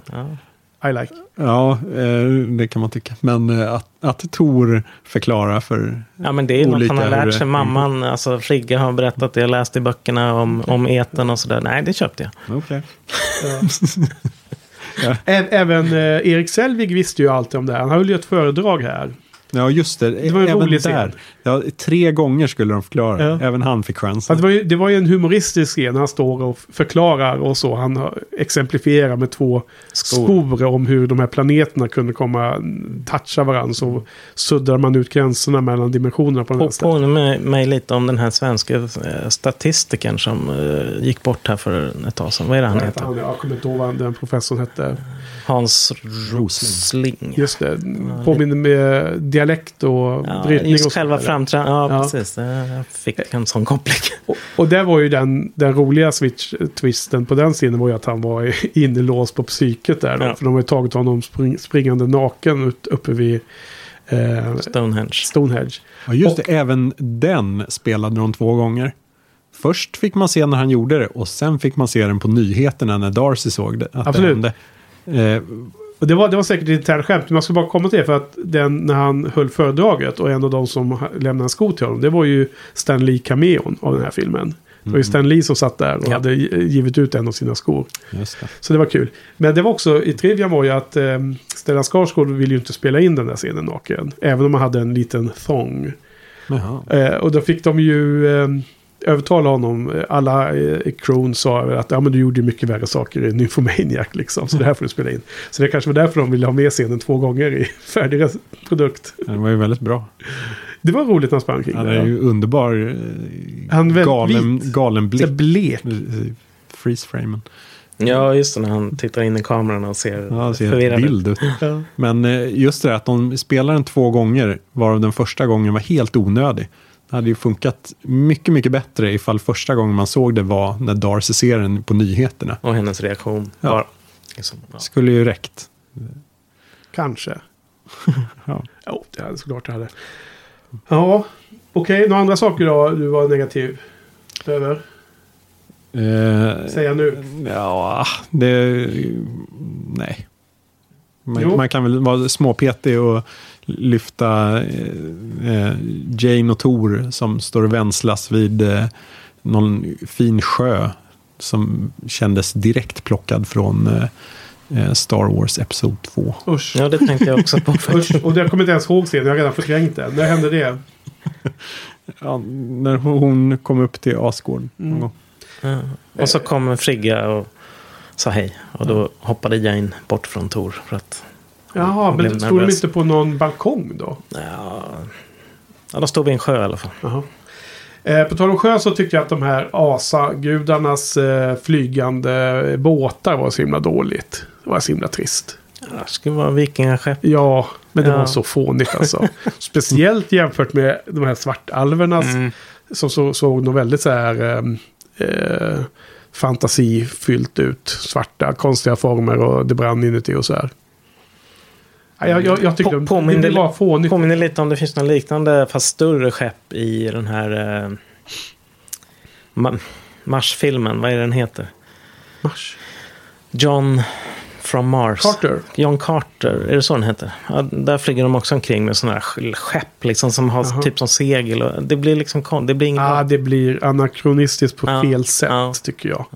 Ja. I like. Ja, eh, det kan man tycka. Men eh, att, att Tor förklarar för... Ja, men det är något Olika han har lärt sig. Mamman, alltså Frigga har berättat det. Jag läste i böckerna om, om eten och sådär. Nej, det köpte jag. Okej. Ä- Även eh, Erik Selvig visste ju alltid om det här. Han höll ju ett föredrag här. Ja, just det. Det var en Även rolig scen. där. Ja, tre gånger skulle de förklara. Ja. Även han fick chansen. det, var ju, det var ju en humoristisk scen. Han står och förklarar och så. Han exemplifierar med två skor. om hur de här planeterna kunde komma toucha varandra. Så suddar man ut gränserna mellan dimensionerna på den här stället. påminner mig lite om den här svenska eh, statistikern som eh, gick bort här för ett tag sedan. Vad är det han heter han? Jag kommer inte ihåg vad den professorn hette. Hans Rosling. Just det. Påminner med dialekt och Ja, brytning. just och så själva vidare. Framträdandet. Ja, Ja. precis. Jag fick en sån koppling. Och, och där var ju den, den roliga switch-twisten på den scenen var ju att han var inlåst på psyket där. Då, Ja. För de har ju tagit honom spring, springande naken ut, uppe vid eh, Stonehenge. Stonehenge. Ja, just det. Även den spelade de två gånger. Först fick man se när han gjorde det och sen fick man se den på nyheterna när Darcy såg det. Att Absolut. Det hände. Eh, Och det var, det var säkert ett internt skämt, men jag ska bara komma till det för att den, när han höll föredraget och en av de som lämnade en sko till honom, det var ju Stan Lee cameon av den här filmen. Det var ju Stan Lee som satt där och Ja. hade gi- givit ut en av sina skor. Det. Så det var kul. Men det var också, i trivian var ju att eh, Stellan Skarsgård ville ju inte spela in den där scenen naken. Även om han hade en liten thong. Eh, och då fick de ju eh, övertala honom. Alla eh, i crewn sa att ja, men du gjorde mycket värre saker i Nymphomaniac. Liksom, så det här får du spela in. Så det kanske var därför de ville ha med scenen två gånger i färdig produkt. Det var ju väldigt bra. Det var roligt när han sprang kring Han är ju underbar. eh, Han galen, vit. galen Så blick. blek. Freeze-framen. Ja, just det. När han tittar in i kameran och ser Ja, ser förvirrad vild ut. Men eh, just det att de spelar den två gånger, varav den första gången var helt onödig. Det hade ju funkat mycket, mycket bättre ifall första gången man såg det var när Darcy ser den på nyheterna. Och hennes reaktion. Ja. Bara, liksom, ja. Skulle ju räckt. Kanske. Ja. Jo, det hade såklart det hade. Ja, okej. Några andra saker då du var negativ över? Eh, Säga nu. Ja, det... Nej. Man, man kan väl vara småpetig och lyfta eh, eh, Jane och Tor som står och vänslas vid eh, någon fin sjö som kändes direkt plockad från eh, eh, Star Wars Episod 2. Usch. ja, det tänkte jag också på. Usch. Och jag kommer inte ens ihåg scenen. Jag har redan förträngt den. När hände det? Ja, när hon kom upp till Asgård. någon Mm. Ja. Och så kom Frigga och sa hej. Och då hoppade Jane bort från Tor. För att, Jaha, men stod de inte på någon balkong då? ja, ja, de stod vid en sjö i alla fall. Jaha. Eh, på tal om sjö så tyckte jag att de här asagudarnas eh, flygande båtar var så himla dåligt. Det var så himla trist. Ja, det skulle vara vikingaskepp. Ja, men det Ja. var så fånigt alltså. Speciellt jämfört med de här svartalvernas. Mm. Som så, såg de väldigt så här eh, eh, fantasifyllt ut. Svarta, konstiga former och det brann inuti och så här. Ja, Jag, jag, jag tyckte På- påminner det var fånigt. Påminner lite om det finns något liknande fast större skepp i den här eh, Ma- Mars-filmen. Vad är den heter? Mars. John from Mars. Carter. John Carter, är det så den heter? Ja, där flyger de också omkring med sådana här sk- skepp liksom, som har Jaha. typ som segel. Och det blir liksom det blir Ah, det blir anakronistiskt på Ja, fel sätt ja. tycker jag.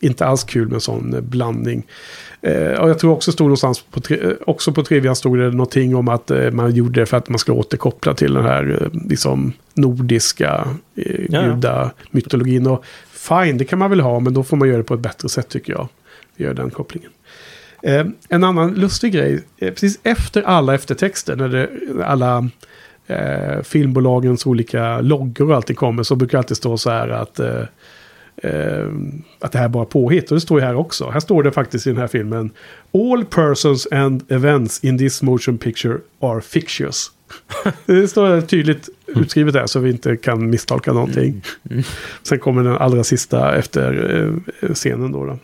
Inte alls kul med sån eh, blandning. Eh, och jag tror också stod någonstans på, eh, också på trivian stod det någonting om att eh, man gjorde det för att man ska återkoppla till den här eh, liksom nordiska eh, gudamytologin. Och fine, det kan man väl ha, men då får man göra det på ett bättre sätt tycker jag. Gör den kopplingen. Eh, en annan lustig grej, eh, precis efter alla eftertexter, när det, alla eh, filmbolagens olika loggor och allting kommer, så brukar det alltid stå så här att, eh, eh, att det här är bara påhitt. Och det står ju här också. Här står det faktiskt i den här filmen. All persons and events in this motion picture are fictitious. det står tydligt utskrivet där så vi inte kan misstolka någonting. Sen kommer den allra sista efter eh, scenen då. då.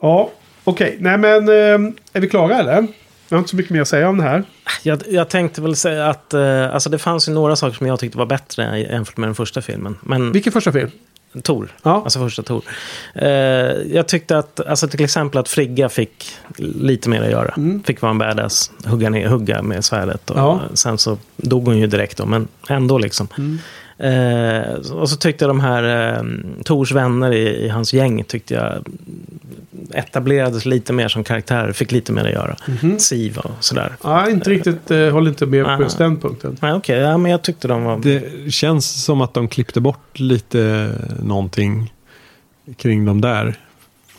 Ja, okej. Nej men eh, är vi klara eller? Jag har inte så mycket mer att säga om det här. Jag, jag tänkte väl säga att eh, alltså det fanns ju några saker som jag tyckte var bättre jämfört med den första filmen. Men Vilken första film? Tor, Ja. alltså första Tor. Eh, jag tyckte att, alltså till exempel att Frigga fick lite mer att göra. Fick vara en badass, hugga, ner, hugga med svärdet. Och Ja. Sen så dog hon ju direkt då, men ändå liksom. Eh, och så tyckte jag de här eh, Tors vänner i, i hans gäng tyckte jag etablerades lite mer som karaktärer, fick lite mer att göra. Siv och sådär. Ja, inte riktigt, eh, håller inte med på just den punkten. Nej, okej, ja, men jag tyckte de var... Det känns som att de klippte bort lite någonting kring dem där.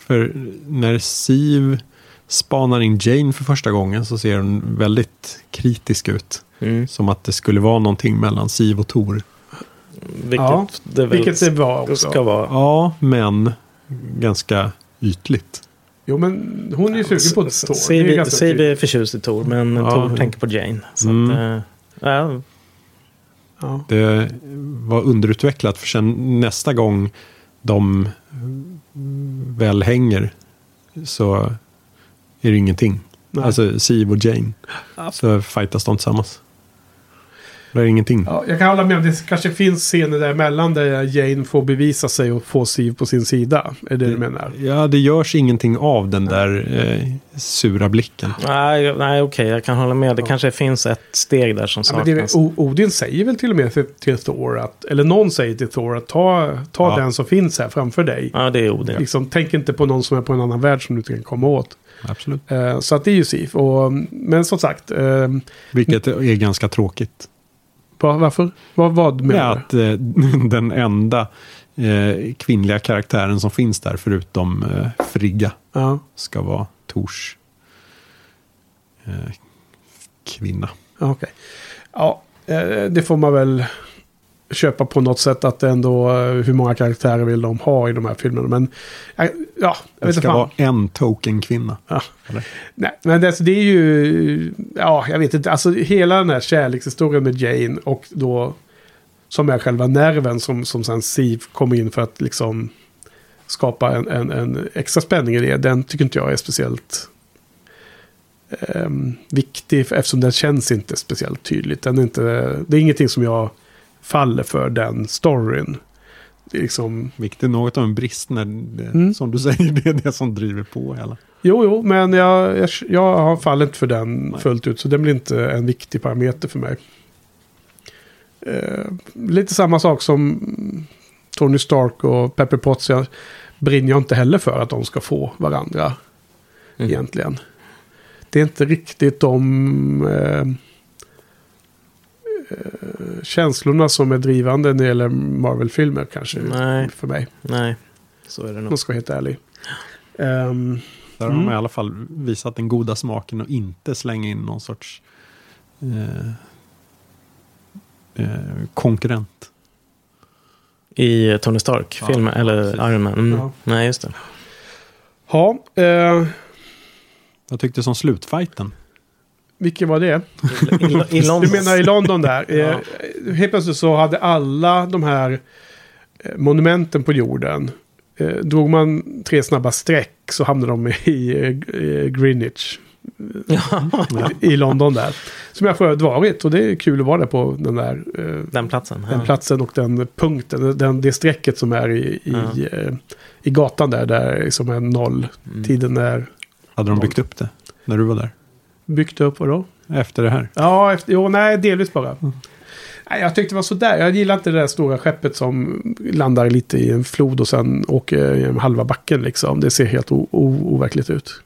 För när Siv spanar in Jane för första gången så ser hon väldigt kritisk ut. Mm, Som att det skulle vara någonting mellan Siv och Tor. Vilket Ja, det väl Vilket det var också. ska vara. Ja, men ganska ytligt. Jo, men hon är ju sugen på är Siv tydligt. är förtjust i Tor, men Ja. Tor tänker på Jane. Så Mm. att, eh, ja, Ja. Det var underutvecklat för sen nästa gång de väl hänger så är det ingenting. Nej. Alltså Siv och Jane. Så fightas de tillsammans. Det är ingenting. Ja, jag kan hålla med om det kanske finns scener däremellan där Jane får bevisa sig och få Siv på sin sida. Är det du menar? Ja, det görs ingenting av den där eh, sura blicken. Nej, nej okej, jag kan hålla med. Det kanske finns ett steg där som Ja, det, saknas. väl- O- Odin säger väl till och med till, till Thor att, eller någon säger till Thor att ta, ta Ja. den som finns här framför dig. Ja, det är Odin. Liksom, tänk inte på någon som är på en annan värld som du inte kan komma åt. Absolut. Eh, så att det är ju Sif. Och, men som sagt, eh, Vilket är ganska tråkigt. Va- varför? Vad, vad menar att eh, den enda eh, kvinnliga karaktären som finns där förutom eh, Frigga? Ja, ska vara Tors eh, kvinna. ja, okej. Ja, eh, det får man väl köpa på något sätt att det ändå, eh, hur många karaktärer vill de ha i de här filmerna. Men eh, ja, jag Det vet inte ska fan. vara en token-kvinna. Ja. Eller? Nej, men det, det är ju... Ja, jag vet inte. Alltså hela den här kärlekshistorien med Jane och då... Som är själva nerven som, som sen Siv kommer in för att liksom skapa en, en, en extra spänning i det. Den tycker inte jag är speciellt ehm, viktig eftersom den känns inte speciellt tydligt. Den är inte, det är ingenting som jag faller för den storyn. Det är liksom... Vilket är något av en brist när det, Mm. som du säger, det är det som driver på hela. Jo, jo, men jag, jag, jag har fallit för den fullt ut. Så den blir inte en viktig parameter för mig. Eh, lite samma sak som Tony Stark och Pepper Potts. Jag brinner jag inte heller för att de ska få varandra. Mm. Egentligen. Det är inte riktigt de eh, känslorna som är drivande när det gäller Marvel-filmer kanske. Nej. För mig. Nej, så är det Om nog. jag ska vara helt ärlig. Ehm, Där har Mm. de i alla fall visat den goda smaken och inte slänga in någon sorts eh, eh, konkurrent. I Tony Stark-filmen, Ja, eller precis. Iron Man. Mm. Ja. Nej, just det. ja, eh, Jag tyckte som slutfighten. Vilken var det? I, i London. Du menar i London där. Eh, helt plötsligt så hade alla de här eh, monumenten på jorden. Eh, drog man tre snabba streck så hamnade de i Greenwich. Ja, I London där. Som jag förut varit. Och det är kul att vara där på den där den platsen. den Ja. platsen och den punkten. Den, det strecket som är i, i, Ja. i gatan där. Där som är noll. Mm. Tiden är Hade de byggt upp det när du var där? Byggt upp. Vadå? Efter det här? Ja, efter, jo, nej, delvis bara. Nej, jag tyckte det var sådär. Jag gillar inte det där stora skeppet som landar lite i en flod och sen åker genom halva backen liksom. Det ser helt overkligt ut.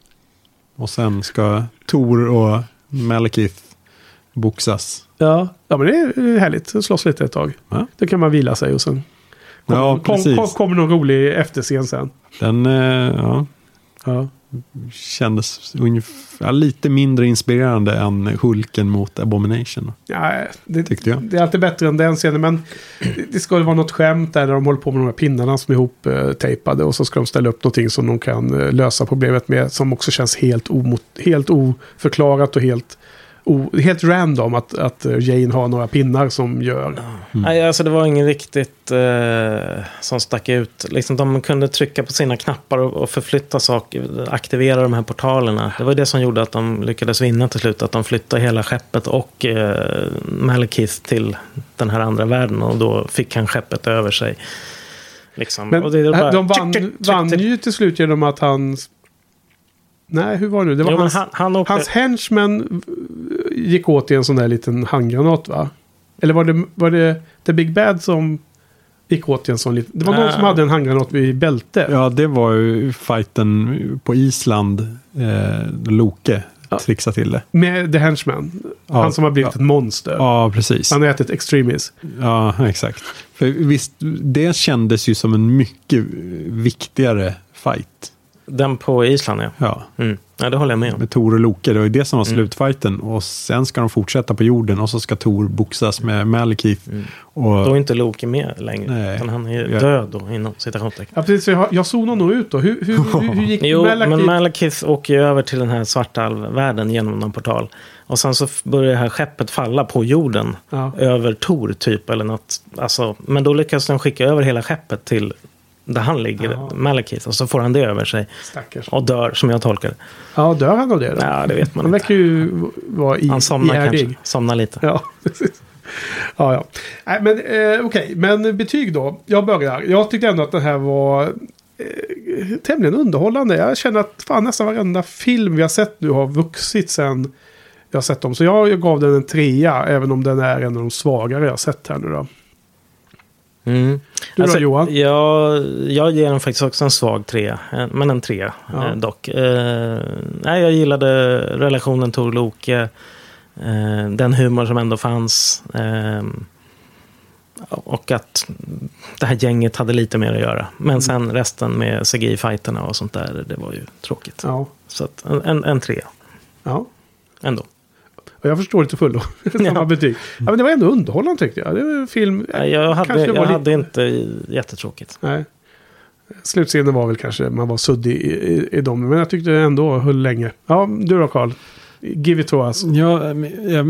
Och sen ska Tor och Malekith boxas. Ja, ja men det är härligt. Slåss lite ett tag. Ja. Då kan man vila sig och sen kommer, Ja, kom, kom, kommer någon rolig efterscen sen. Den eh, ja, Ja. Kändes ungefär, lite mindre inspirerande än Hulken mot Abomination. Ja, det, Tyckte jag. det är alltid bättre än den scenen. Men det- ska vara något skämt där de håller på med de här pinnarna som är ihop-tejpade. Och så ska de ställa upp någonting som de kan eh, lösa problemet med. Som också känns helt, omot, helt oförklarat och helt, o, helt random. Att, att eh, Jane har några pinnar som gör. Nej, alltså det var ingen riktigt eh, som stack ut. Liksom, de kunde trycka på sina knappar och, och förflytta saker, aktivera de här portalerna. Det var det som gjorde att de lyckades vinna till slut. Att de flyttade hela skeppet och eh, Malekith till den här andra världen. Och då fick han skeppet över sig. Liksom. Men och det är bara- de vann, tryck, tryck, tryck, vann ju till slut genom att han... Nej, hur var det nu? Det var Jo, hans, han, han åkte, hans henchmen gick åt i en sån där liten handgranat va? Eller var det, var det The Big Bad som gick åt i en sån liten... Det var någon Nej. som hade en handgranat vid bältet. Ja, det var ju fighten på Island. Eh, Loke Ja. trixade till det. Med The Henchman. Ja, han som har blivit ja. ett monster. Ja, precis. Han har ätit extremis. Ja, exakt. För visst, det kändes ju som en mycket viktigare fight. Den på Island, ja. Ja, Mm. ja. Det håller jag med om. med Tor och Loke. Det var ju det som var Mm. slutfighten. Och sen ska de fortsätta på jorden och så ska Tor boxas med Malekith. Mm. Och, Då är inte Loki med längre. Nej. Utan han är Ja. död då, inom citationstecken. Ja, precis. Jag, jag zonar nog ut då. Hur, hur, hur, hur gick Jo, Malekith? men Malekith åker ju över till den här svartalvvärlden genom någon portal. Och sen så börjar det här skeppet falla på jorden. Ja. Över Tor typ. Eller något. Alltså, men då lyckas de skicka över hela skeppet till där han ligger, Ja. Malekith. Och så får han det över sig. Stackars. Och dör, som jag tolkar det. Ja, dör han av det då? Ja, det vet man Han inte. verkar ju vara i, Han somnar ihärdig. kanske. Somnar lite. Ja, precis. ja, ja. Nej, men eh, okej, men betyg då. Jag börjar. Jag tyckte ändå att det här var eh, tämligen underhållande. Jag känner att fan, nästan varenda film vi har sett nu har vuxit sen jag har sett dem. Så jag, jag gav den en trea, även om den är en av de svagare jag har sett här nu då. Mm. Du då, Johan? Jag, jag ger den faktiskt också en svag trea, eh, men en trea Ja. eh, dock. Eh, nej, jag gillade relationen Tor-Loke, eh, den humor som ändå fanns. Eh, och att det här gänget hade lite mer att göra. Men sen resten med CGI-fighterna och sånt där, det var ju tråkigt. Ja. Så att en, en, en trea Ja. ändå. Och jag förstår det till fullo. Samma Ja. betyg. Ja, men det var ändå underhållande tyckte jag. Det var en film. Nej, Jag hade, kanske var jag lite- hade inte jättetråkigt. Nej. Slutscenen var väl kanske, man var suddig i, i, i dem. Men jag tyckte det ändå höll länge. Ja, du då Carl? Give it to us. Ja, jag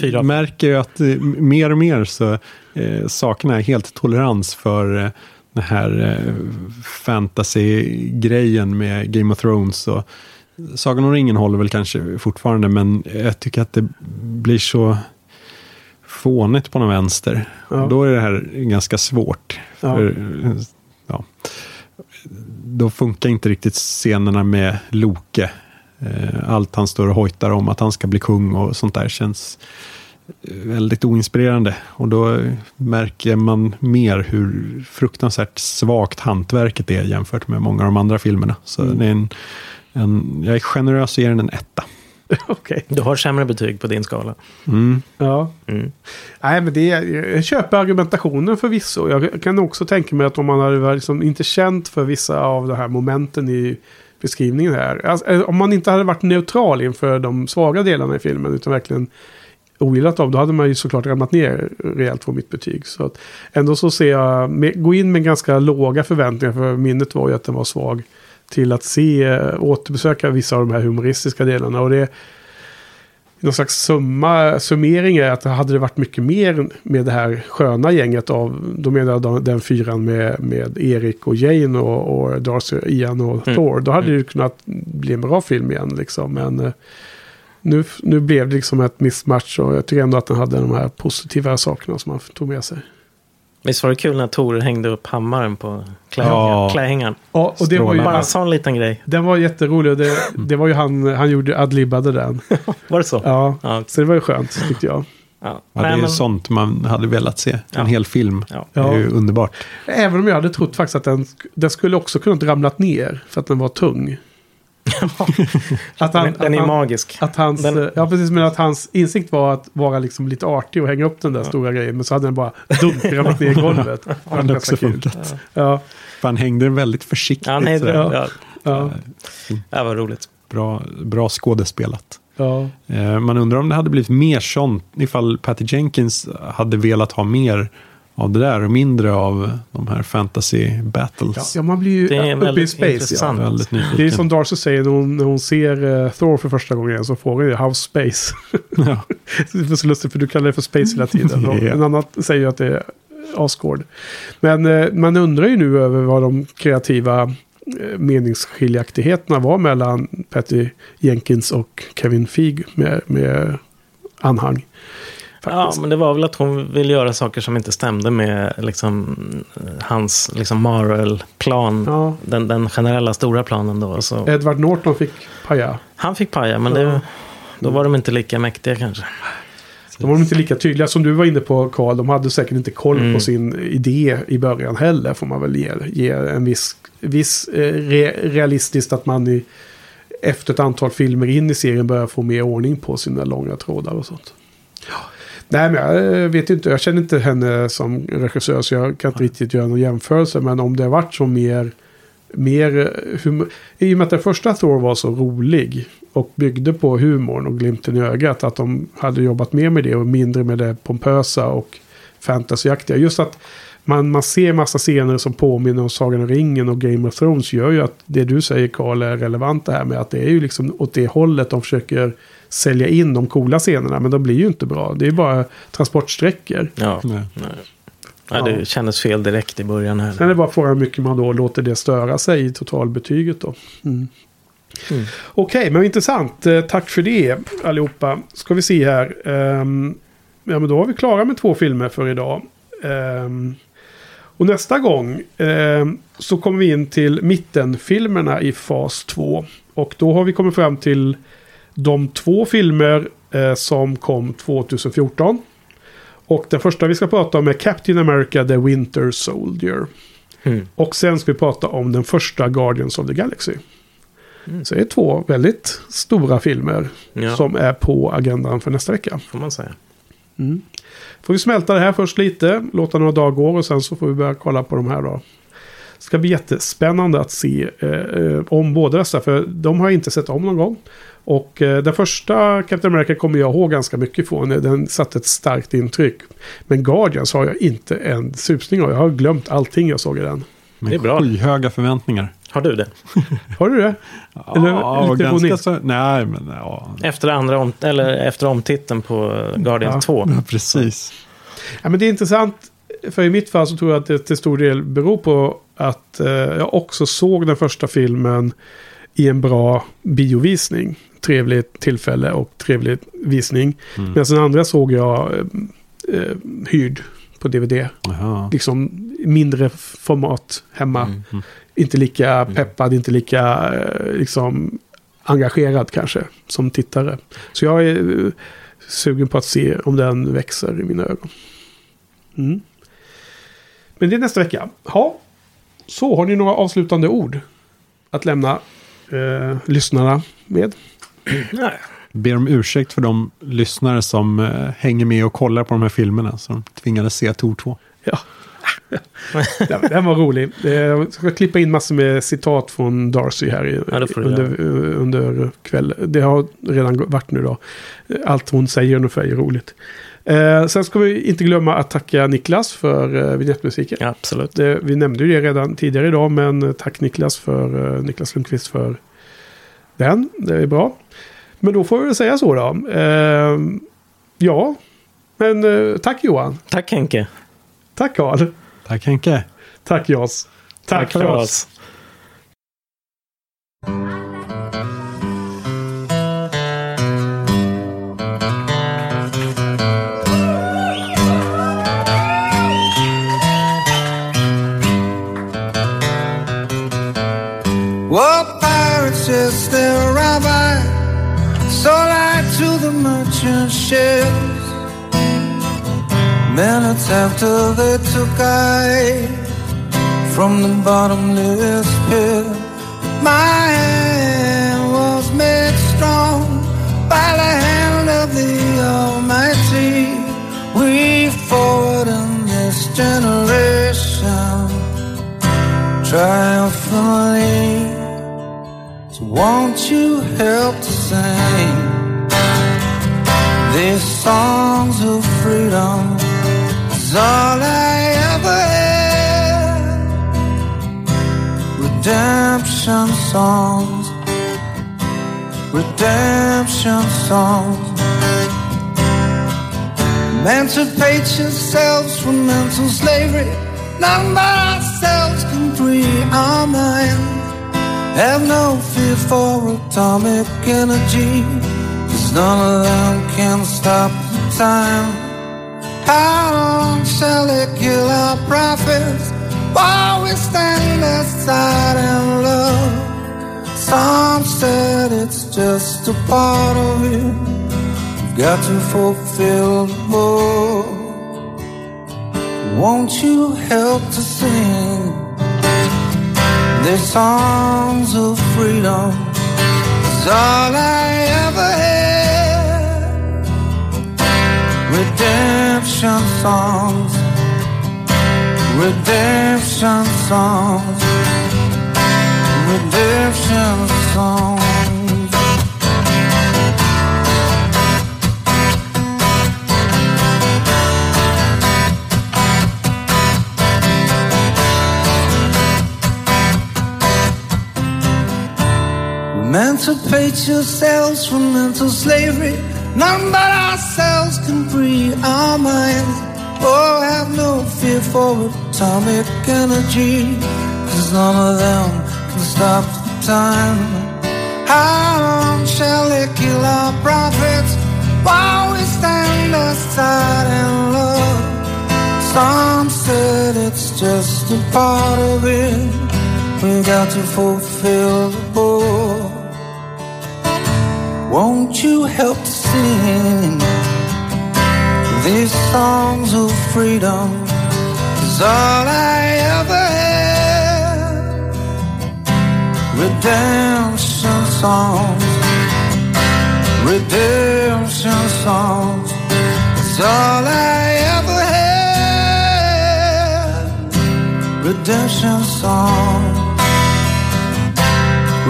Fyra. märker ju att eh, mer och mer så eh, saknar jag helt tolerans för eh, den här eh, fantasy-grejen med Game of Thrones. Och Sagan om ringen håller väl kanske fortfarande, men jag tycker att det blir så fånigt på någon vänster. Ja. Och då är det här ganska svårt. För, ja, då funkar inte riktigt scenerna med Loke. Eh, Allt han står och hojtar om att han ska bli kung och sånt där känns väldigt oinspirerande. Och då märker man mer hur fruktansvärt svagt hantverket är jämfört med många av de andra filmerna. Så Mm. det är en, en, jag är generös och ger den en etta. Okej. Du har sämre betyg på din skala. Mm. Ja. Mm. Nej, men det, jag köper argumentationen förvisso. Jag kan också tänka mig att om man hade varit liksom inte känt för vissa av de här momenten i beskrivningen här. Alltså, eh, om man inte hade varit neutral inför de svaga delarna i filmen. Utan verkligen ogillat dem. Då hade man ju såklart ramlat ner rejält på mitt betyg. Så att ändå så ser jag, med, gå in med ganska låga förväntningar. För minnet var ju att den var svag. Till att se, eh, återbesöka vissa av de här humoristiska delarna. Och det någon slags summa, summering är att hade det varit mycket mer med det här sköna gänget av, då menar jag den, den fyran med, med Erik och Jane och, och Darcy, Ian och Mm. Thor. Då hade det ju kunnat bli en bra film igen liksom. Men eh, nu, nu blev det liksom ett mismatch och jag tycker ändå att den hade de här positiva sakerna som man tog med sig. Visst var det kul när Tor hängde upp hammaren på klä, Ja. klädhängaren? Ja, och det var ju, Bara en sån liten grej. den var jätterolig och det, det var ju han, han gjorde adlibbade den. Var det så? Ja, Ja. så det var ju skönt tyckte jag. Ja. Ja, det är men- sånt man hade velat se. Ja. En hel film. Ja. Det är ju underbart. Även om jag hade trott faktiskt att den, den skulle också kunnat ramlat ner för att den var tung. att den, den är att han, magisk. att hans, Den- Ja, precis. Men att hans insikt var att vara liksom lite artig och hänga upp den där stora grejen. Men så hade den bara ramlat ner i golvet. Det var hade också funkat. Ja, För han hängde den väldigt försiktigt. Ja, nej, det, sådär. ja. ja, det var roligt. bra, bra skådespelat. ja. Eh, Man undrar om det hade blivit mer sånt ifall Patty Jenkins hade velat ha mer av det där och mindre av de här fantasy battles. ja, man blir ju Det är uppe i space. Ja. Väldigt nyfiken. Det är som Darcy säger när hon, när hon ser eh, Thor för första gången så frågar hon ju House Space. Ja. det är så lustigt för du kallar det för Space hela tiden. Ja. En annan säger ju att det är Asgård. Men eh, man undrar ju nu över vad de kreativa eh, meningsskiljaktigheterna var mellan Patty Jenkins och Kevin Feige med, med anhang. Ja, Faktiskt. men det var väl att hon ville göra saker som inte stämde med liksom, hans liksom, Marvel-plan. Ja. Den, den generella stora planen då. Så. Edward Norton fick paja. Han fick paja, men det, då var de inte lika mäktiga kanske. De var inte lika tydliga som du var inne på Carl. De hade säkert inte koll Mm. på sin idé i början heller. Får man väl ge, ge en viss, viss eh, re, realistiskt att man i, efter ett antal filmer in i serien börjar få mer ordning på sina långa trådar och sånt. Nej, men jag eh, vet inte. Jag känner inte henne som regissör så jag kan inte riktigt göra någon jämförelse. Men om det har varit så mer... mer eh, hum- I och med att den första Thor var så rolig och byggde på humorn och glimten i ögat. Att de hade jobbat mer med det och mindre med det pompösa och fantasyaktiga. Just att man, man ser massa scener som påminner om Sagan om ringen och Game of Thrones gör ju att det du säger Karl är relevant det här med att det är ju liksom åt det hållet de försöker sälja in de coola scenerna. Men de blir ju inte bra. Det är bara transportsträckor. Ja. Nej. Ja, det kändes fel direkt i början. Här. Sen är det bara frågan hur mycket man då låter det störa sig i totalbetyget då. Mm. Mm. Okej, men intressant. Eh, Tack för det allihopa. Ska vi se här. Ehm, ja, men då var vi klara med två filmer för idag. Ehm, och nästa gång ehm, så kommer vi in till mittenfilmerna i fas 2. Och då har vi kommit fram till de två filmer eh, som kom 2014. Och den första vi ska prata om är Captain America The Winter Soldier. Mm. Och sen ska vi prata om den första Guardians of the Galaxy. Mm. Så det är två väldigt stora filmer Ja. som är på agendan för nästa vecka. Får man säga. Mm. Får vi smälta det här först lite, låta några dagar gå och sen så får vi börja kolla på de här då. Det ska bli jättespännande att se eh, eh, om båda dessa, för de har jag inte sett om någon gång. Och eh, den första Captain America kommer jag ihåg ganska mycket från. Den satte ett starkt intryck. Men Guardians har jag inte en susning av. Jag har glömt allting jag såg i den. Med Det är bra. skyhöga förväntningar. Har du det? Har du det? Eller ja, och lite ganska bonit? så, nej, men ja. Efter, andra om, eller efter omtiteln på Guardians Ja. 2. ja, precis. Ja, men det är intressant. För i mitt fall så tror jag att det till stor del beror på att eh, jag också såg den första filmen i en bra biovisning. Trevligt tillfälle och trevlig visning. Mm. Medan den andra såg jag eh, eh, hyrd på DVD. Jaha. Liksom mindre format hemma. Mm. Inte lika peppad, inte lika eh, liksom engagerad kanske som tittare. Så jag är eh, sugen på att se om den växer i mina ögon. Mm. Men det är nästa vecka. Ja, så har ni några avslutande ord att lämna eh, lyssnarna med? Nej. Ber om ursäkt för de lyssnare som eh, hänger med och kollar på de här filmerna. Så de tvingades se Tor 2. Ja. den, den var rolig. Eh, Jag ska klippa in massor med citat från Darcy här i, Ja, under, eh, under kväll. Det har redan varit nu då. Eh, Allt hon säger ungefär är roligt. Eh, sen ska vi inte glömma att tacka Niklas för eh, vignettmusiken. Ja, absolut. Det, vi nämnde ju det redan tidigare idag, men tack Niklas för eh, Niklas Lundqvist för den. Det är bra. Men då får vi väl säga så då. Eh, ja, men eh, tack Johan. Tack Henke. Tack Karl. Tack Henke. Tack Jas. Tack, för oss. Well, pirates, yes, they're rabbi. So lied to the merchant ships. Minutes after they took I from the bottomless pit, my hand was made strong by the hand of the Almighty. We forward in this generation triumphantly. So won't you help to sing these songs of freedom? Is all I ever had. Redemption songs, redemption songs. Emancipate yourselves from mental slavery. None but ourselves can free our minds. Have no fear for atomic energy. Cause none of them can stop the time. How shall they kill our prophets while we stand aside and? Some said it's just a part of you. You've got to fulfill the book. Won't you help to sing these songs of freedom? Is all I ever had. Redemption songs, redemption songs, redemption songs. Emancipate yourselves from mental slavery. None but ourselves can free our minds. Oh, have no fear for atomic energy. Cause none of them can stop the time. How long shall they kill our prophets while we stand aside and love. Some said it's just a part of it. We got to fulfill the book. Won't you help to sing these songs of freedom? Is all I ever had. Redemption songs, redemption songs. Is all I ever had. Redemption songs,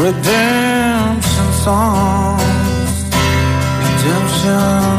redemption songs, down